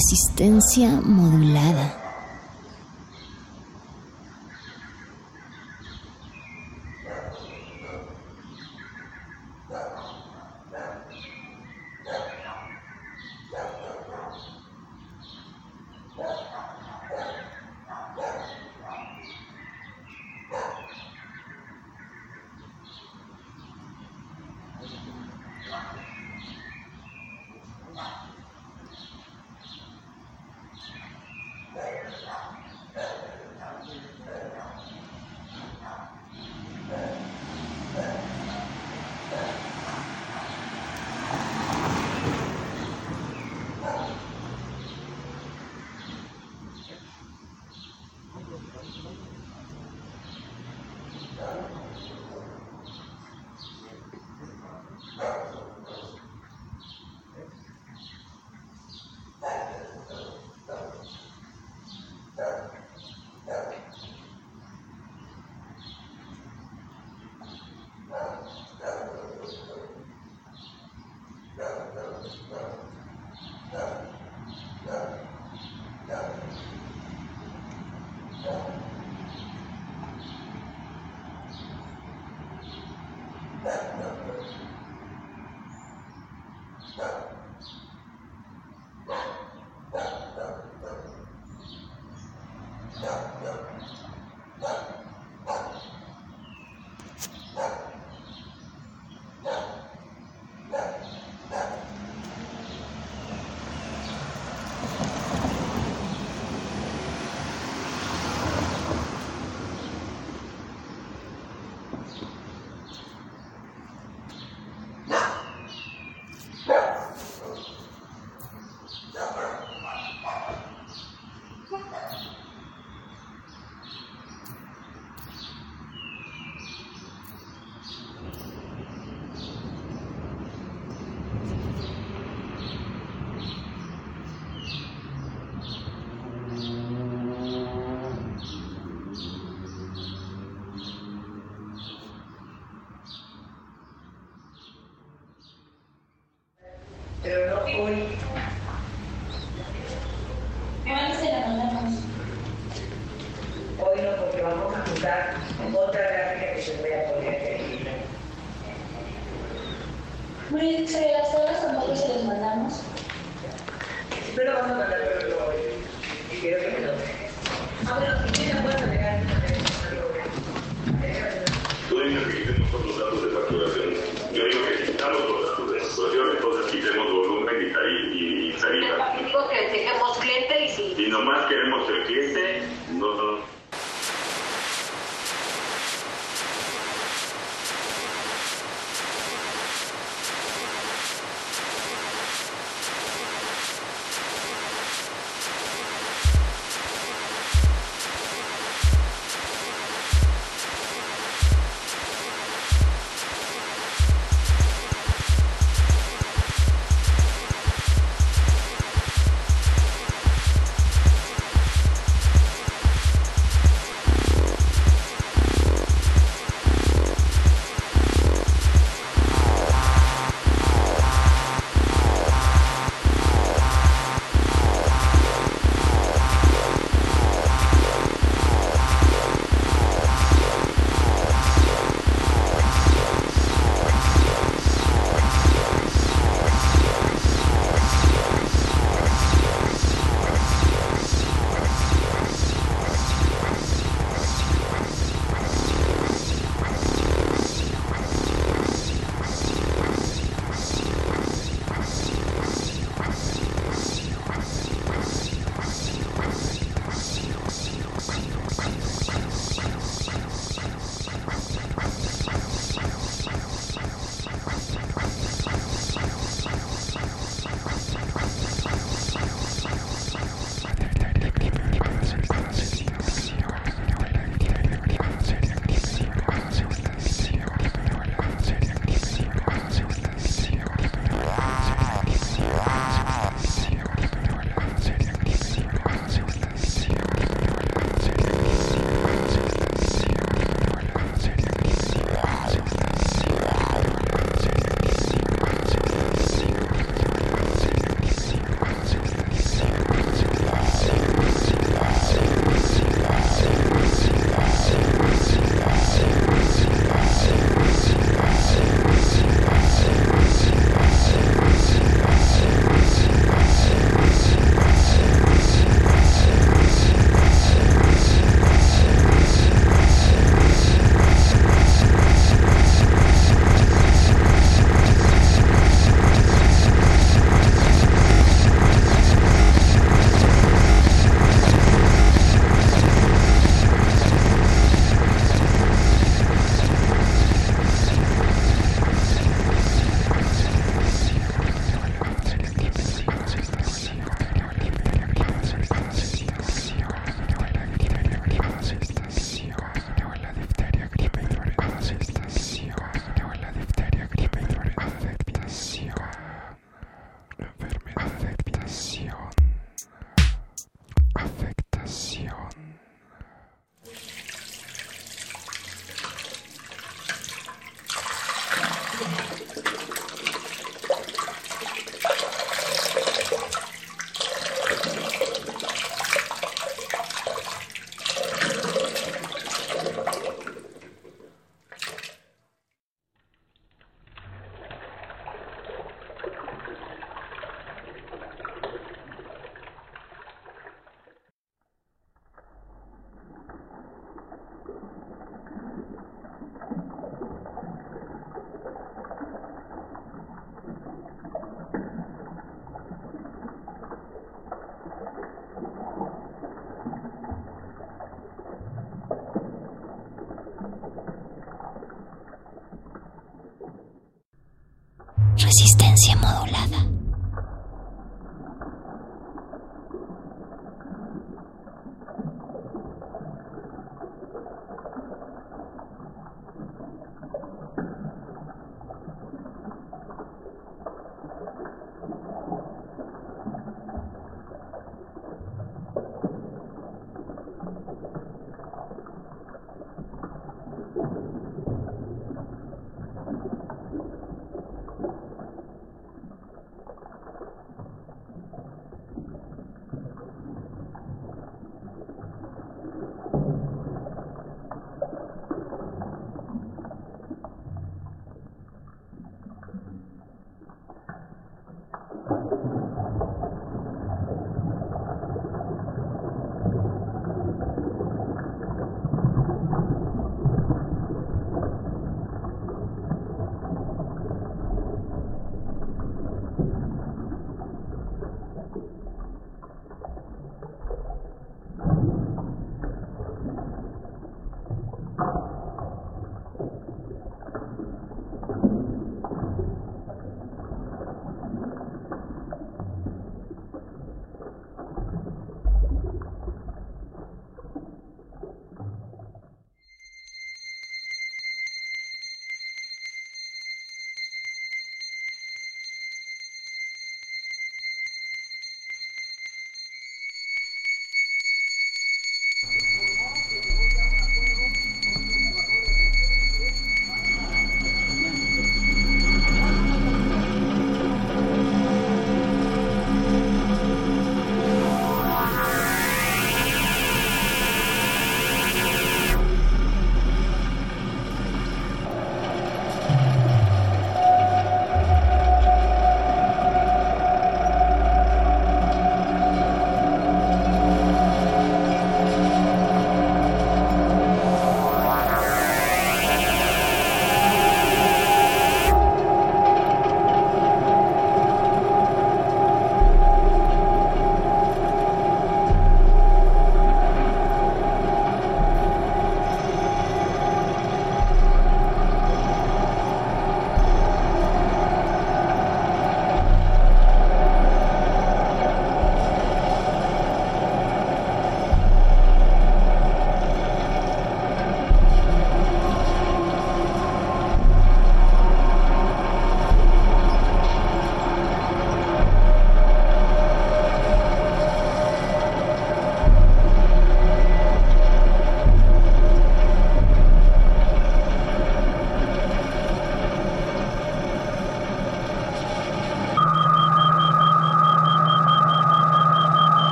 Resistencia modulada.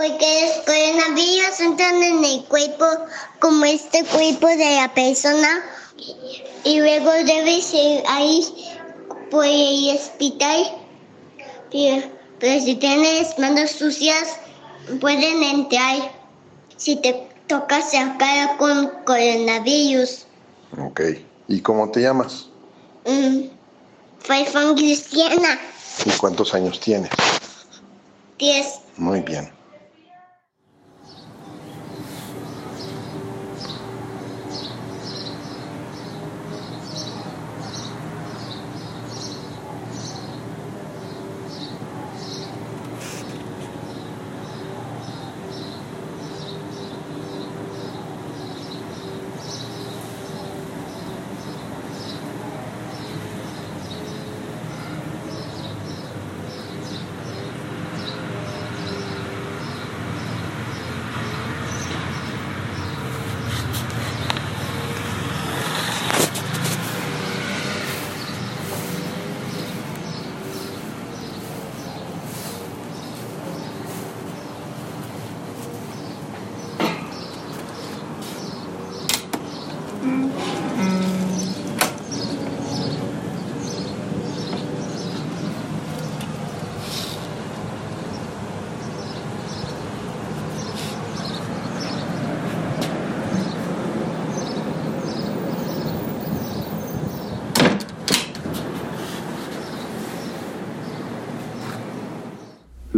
Porque los coronavirus entran en el cuerpo como este cuerpo de la persona y luego debe ser ahí por el hospital pero si tienes manos sucias, pueden entrar. Si te tocas la cara con coronavirus. Ok. ¿Y cómo te llamas? Mm, cristiana. ¿Y cuántos años tienes? Diez. Muy bien.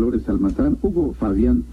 Flores Almazán, Hugo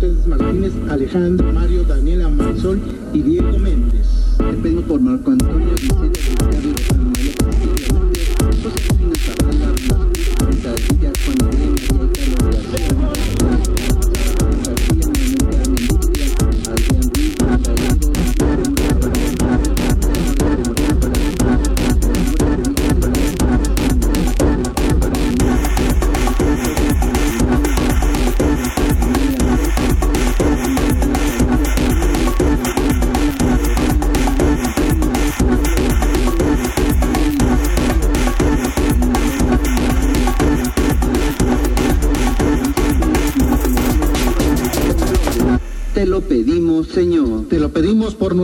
Cortés Martínez, Alejandro, Mario, Daniela Marisol y Diego Méndez. Le pedimos por Marco Antonio Vicente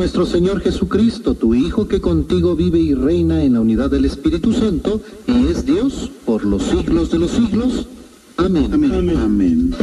nuestro Señor Jesucristo, tu Hijo, que contigo vive y reina en la unidad del Espíritu Santo, y es Dios por los siglos de los siglos. Amén. Amén. Amén.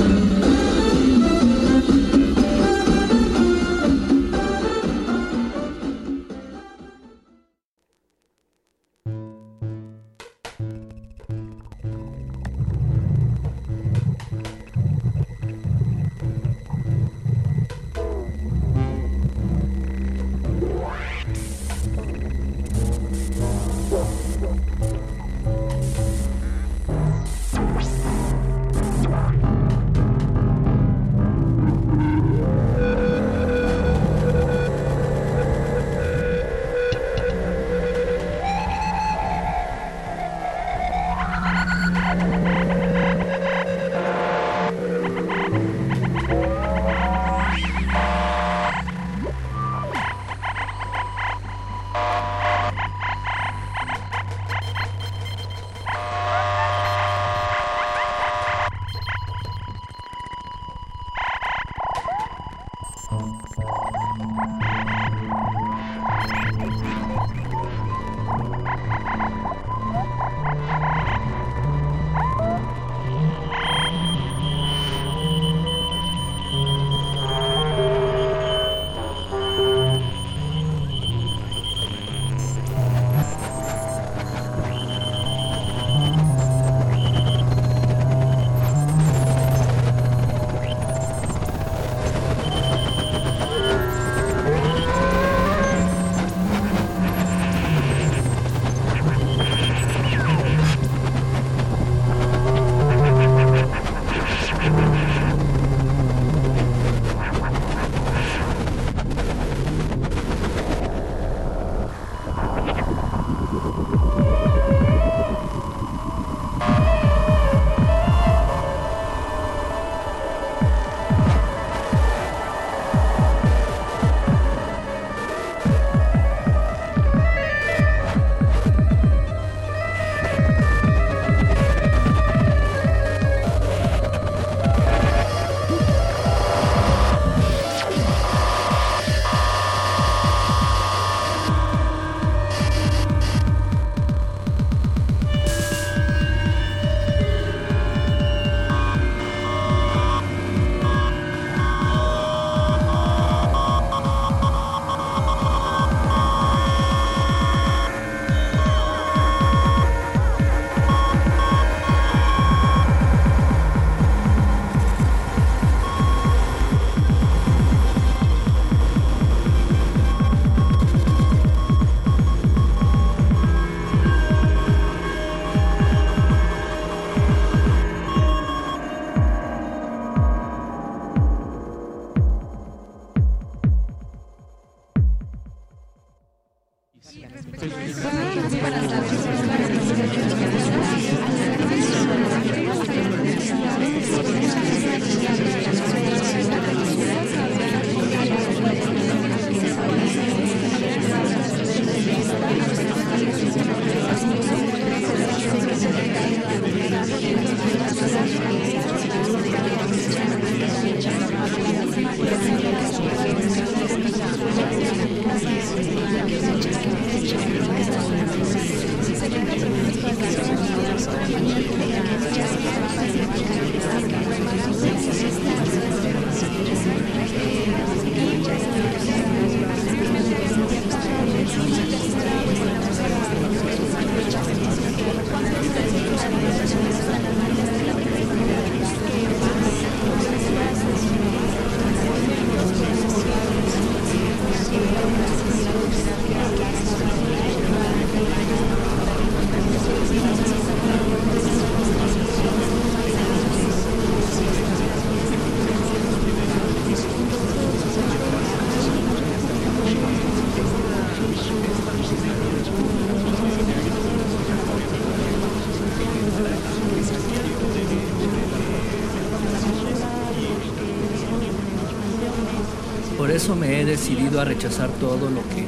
Eso me he decidido a rechazar todo lo que,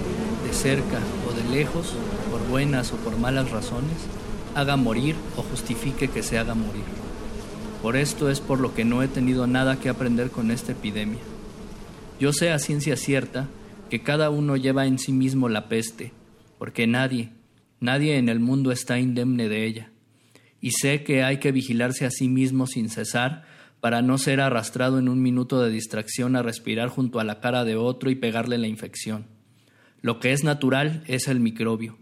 de cerca o de lejos, por buenas o por malas razones, haga morir o justifique que se haga morir. Por esto es por lo que no he tenido nada que aprender con esta epidemia. Yo sé a ciencia cierta que cada uno lleva en sí mismo la peste, porque nadie, nadie en el mundo está indemne de ella. Y sé que hay que vigilarse a sí mismo sin cesar para no ser arrastrado en un minuto de distracción a respirar junto a la cara de otro y pegarle la infección. Lo que es natural es el microbio.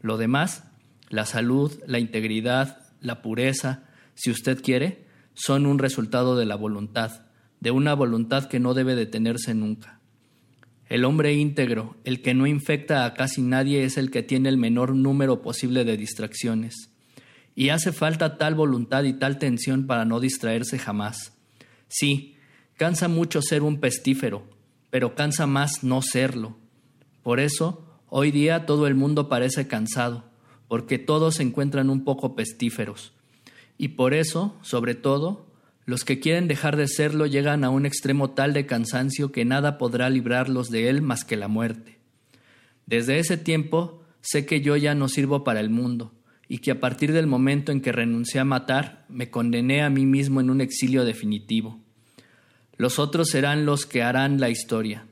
Lo demás, la salud, la integridad, la pureza, si usted quiere, son un resultado de la voluntad, de una voluntad que no debe detenerse nunca. El hombre íntegro, el que no infecta a casi nadie, es el que tiene el menor número posible de distracciones. Y hace falta tal voluntad y tal tensión para no distraerse jamás. Sí, cansa mucho ser un pestífero, pero cansa más no serlo. Por eso, hoy día todo el mundo parece cansado, porque todos se encuentran un poco pestíferos. Y por eso, sobre todo, los que quieren dejar de serlo llegan a un extremo tal de cansancio que nada podrá librarlos de él más que la muerte. Desde ese tiempo sé que yo ya no sirvo para el mundo, y que a partir del momento en que renuncié a matar, me condené a mí mismo en un exilio definitivo. Los otros serán los que harán la historia.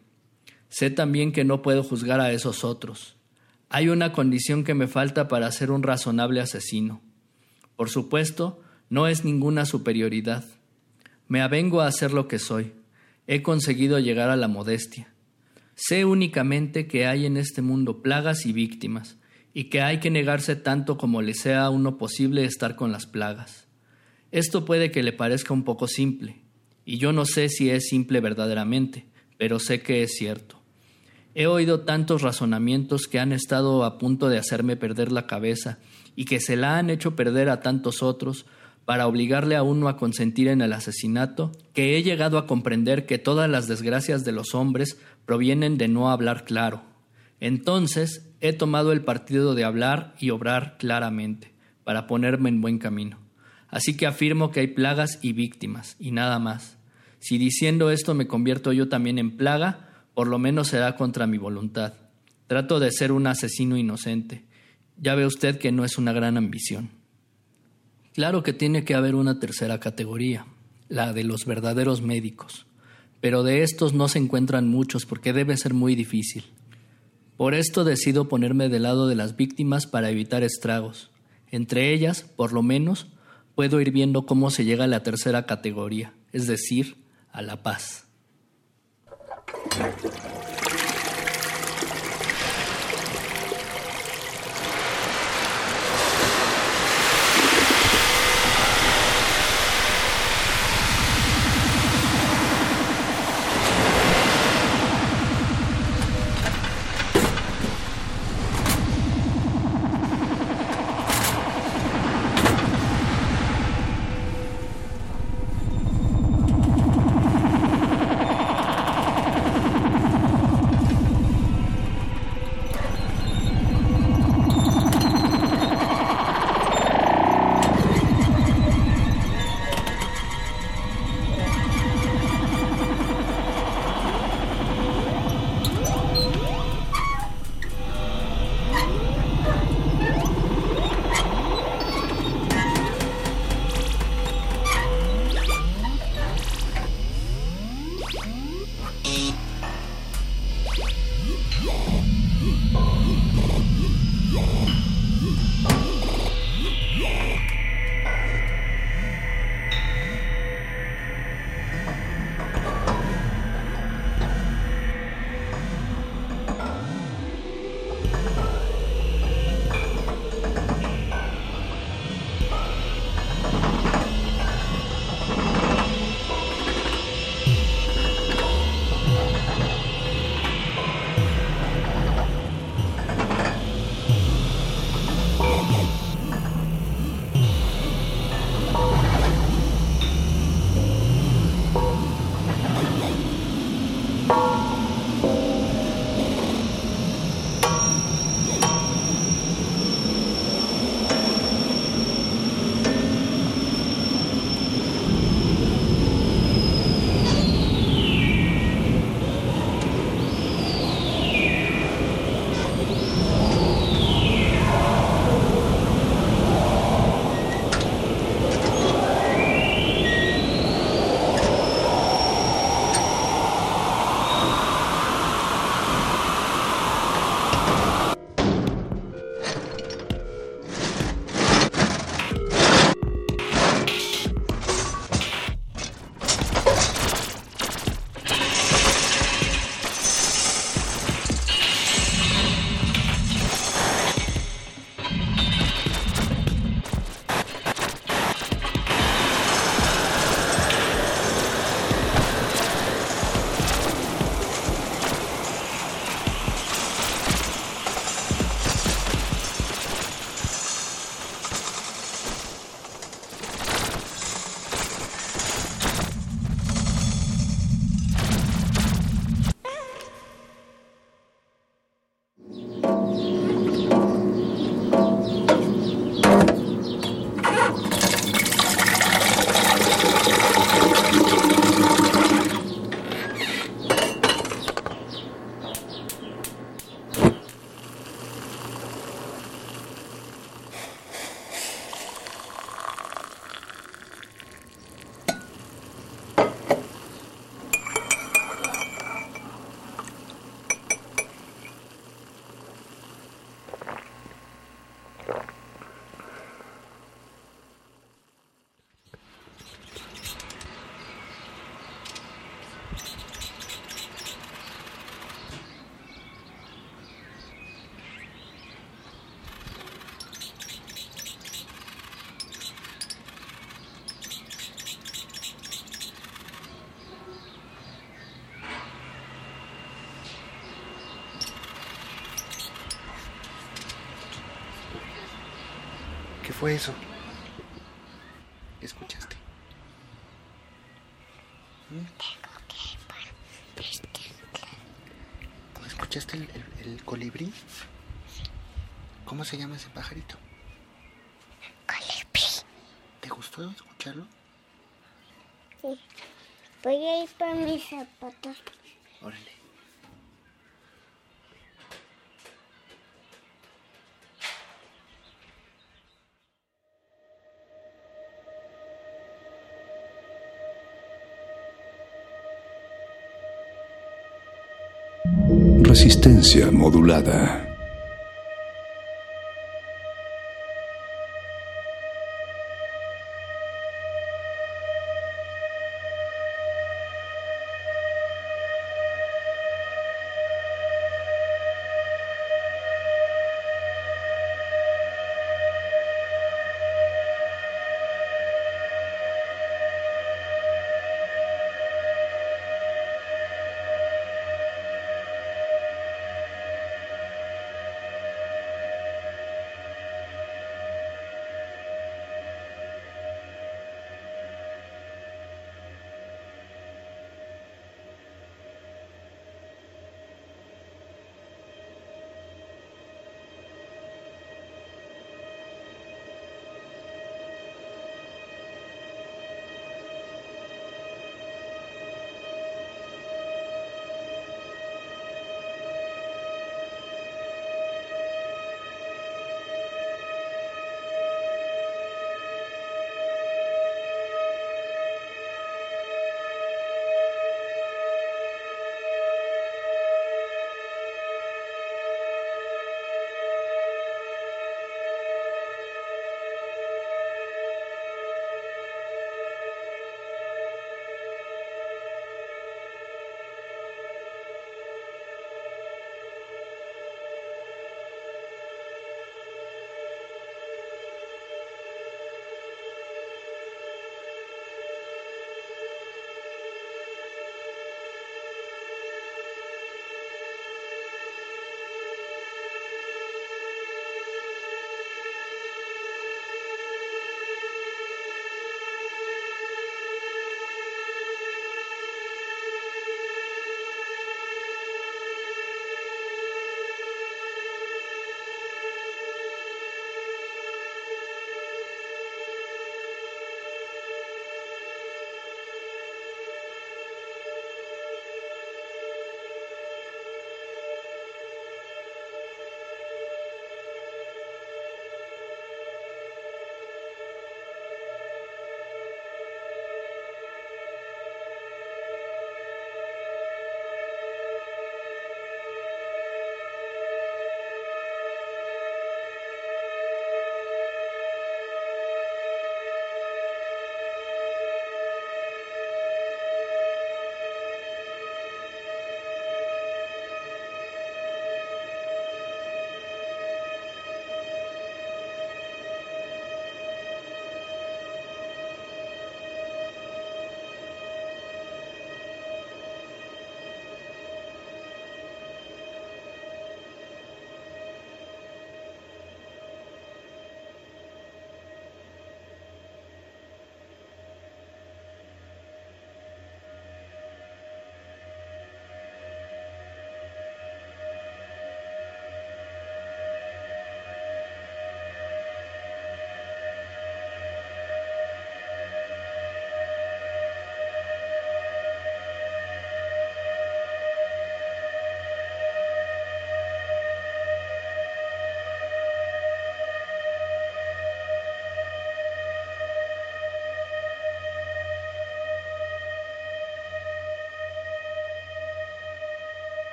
Sé también que no puedo juzgar a esos otros. Hay una condición que me falta para ser un razonable asesino. Por supuesto, no es ninguna superioridad. Me avengo a ser lo que soy. He conseguido llegar a la modestia. Sé únicamente que hay en este mundo plagas y víctimas, y que hay que negarse tanto como le sea a uno posible estar con las plagas. Esto puede que le parezca un poco simple, y yo no sé si es simple verdaderamente, pero sé que es cierto. He oído tantos razonamientos que han estado a punto de hacerme perder la cabeza y que se la han hecho perder a tantos otros para obligarle a uno a consentir en el asesinato, que he llegado a comprender que todas las desgracias de los hombres provienen de no hablar claro. Entonces he tomado el partido de hablar y obrar claramente, para ponerme en buen camino. Así que afirmo que hay plagas y víctimas, y nada más. Si diciendo esto me convierto yo también en plaga, por lo menos será contra mi voluntad. Trato de ser un asesino inocente. Ya ve usted que no es una gran ambición. Claro que tiene que haber una tercera categoría, la de los verdaderos médicos, pero de estos no se encuentran muchos porque debe ser muy difícil. Por esto decido ponerme del lado de las víctimas para evitar estragos. Entre ellas, por lo menos, puedo ir viendo cómo se llega a la tercera categoría, es decir, a la paz. Fue eso? ¿Qué escuchaste? ¿Mm? ¿Escuchaste el, el- el colibrí? ¿Cómo se llama ese pajarito? Colibrí. ¿Te gustó escucharlo? Sí. Voy a ir por mis zapatos. Resistencia modulada.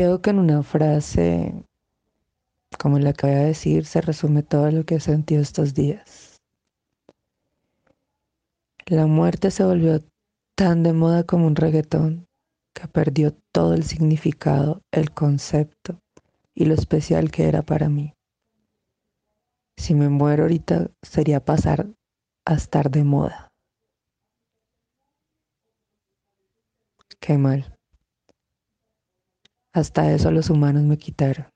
Creo que en una frase como la que voy a decir se resume todo lo que he sentido estos días. La muerte se volvió tan de moda como un reggaetón que perdió todo el significado, el concepto y lo especial que era para mí. Si me muero ahorita sería pasar a estar de moda. Qué mal. Hasta eso los humanos me quitaron,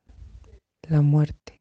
la muerte.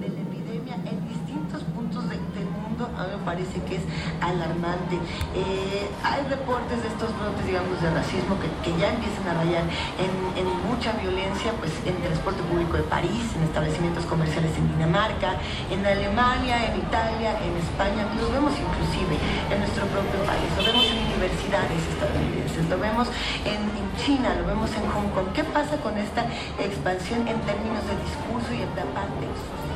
de la epidemia en distintos puntos de- del mundo, a mí me parece que es Eh, hay reportes de estos brotes, digamos, de racismo que, ya empiezan a rayar en, mucha violencia, pues en transporte público de París, en establecimientos comerciales en Dinamarca, en Alemania, en Italia, en España, lo vemos inclusive en nuestro propio país, lo vemos en universidades estadounidenses, lo vemos en, en China, lo vemos en Hong Kong. ¿Qué pasa con esta expansión en términos de discurso y en la parte social?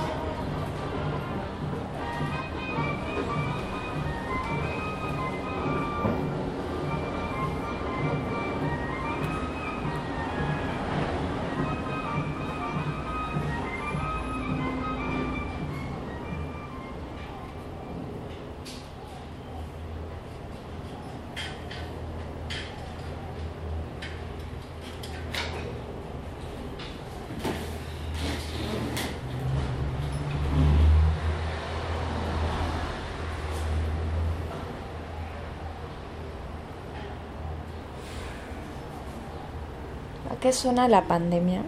Qué suena la pandemia?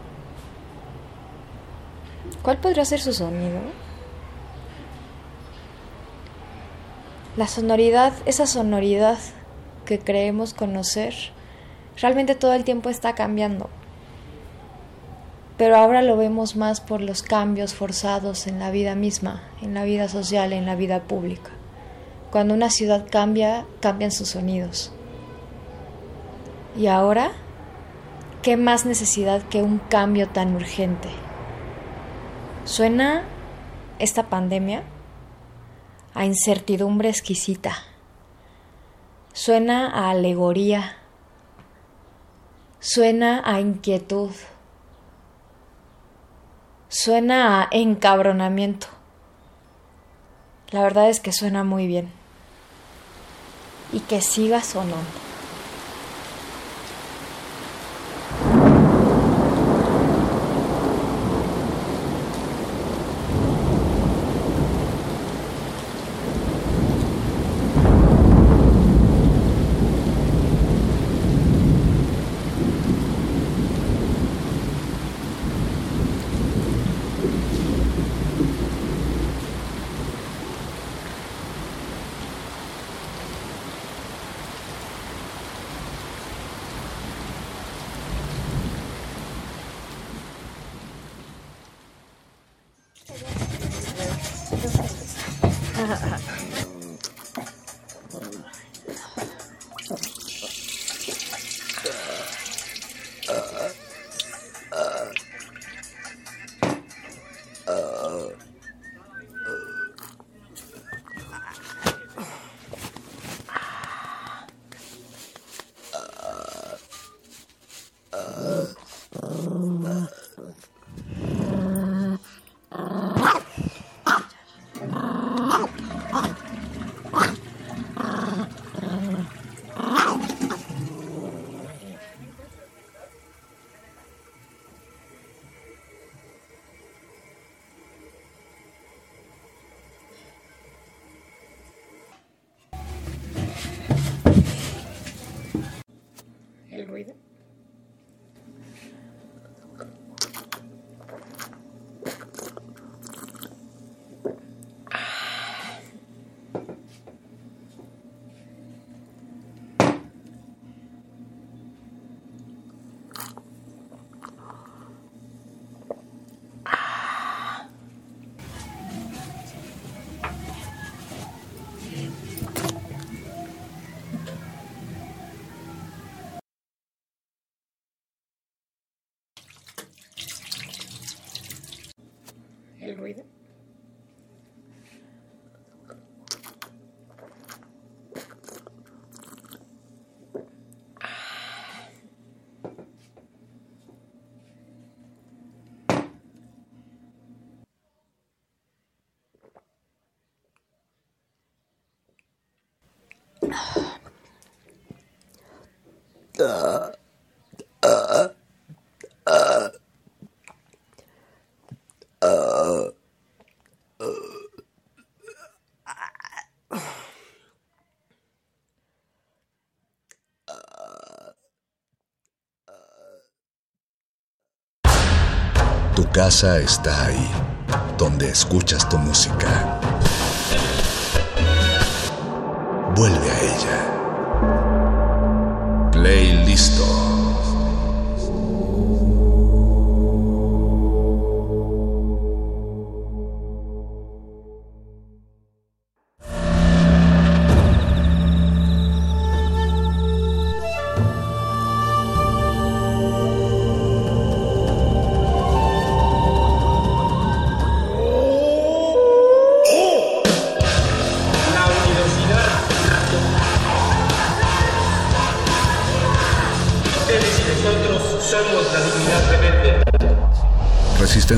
¿Cuál podría ser su sonido? La sonoridad, esa sonoridad que creemos conocer, realmente todo el tiempo está cambiando. Pero ahora lo vemos más por los cambios forzados en la vida misma, en la vida social, en la vida pública. Cuando una ciudad cambia, cambian sus sonidos. Y ahora ¿Qué más necesidad que un cambio tan urgente? Suena esta pandemia a incertidumbre exquisita. Suena a alegoría. Suena a inquietud. Suena a encabronamiento. La verdad es que suena muy bien. Y que siga sonando. El ruido. Tu casa está ahí, donde escuchas tu música. Vuelve a ella. Play listo.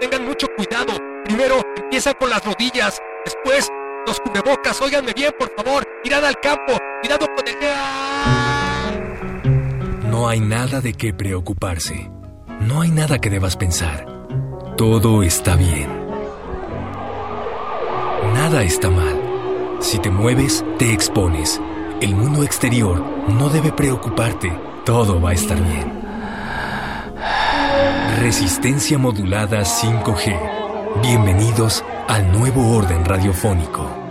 Tengan mucho cuidado. Primero empiezan con las rodillas, después los cubrebocas. Óiganme bien, por favor. Irán al campo. Cuidado con el... No hay nada de qué preocuparse. No hay nada que debas pensar. Todo está bien. Nada está mal. Si te mueves, te expones. El mundo exterior no debe preocuparte. Todo va a estar bien. Resistencia modulada 5G. Bienvenidos al nuevo orden radiofónico.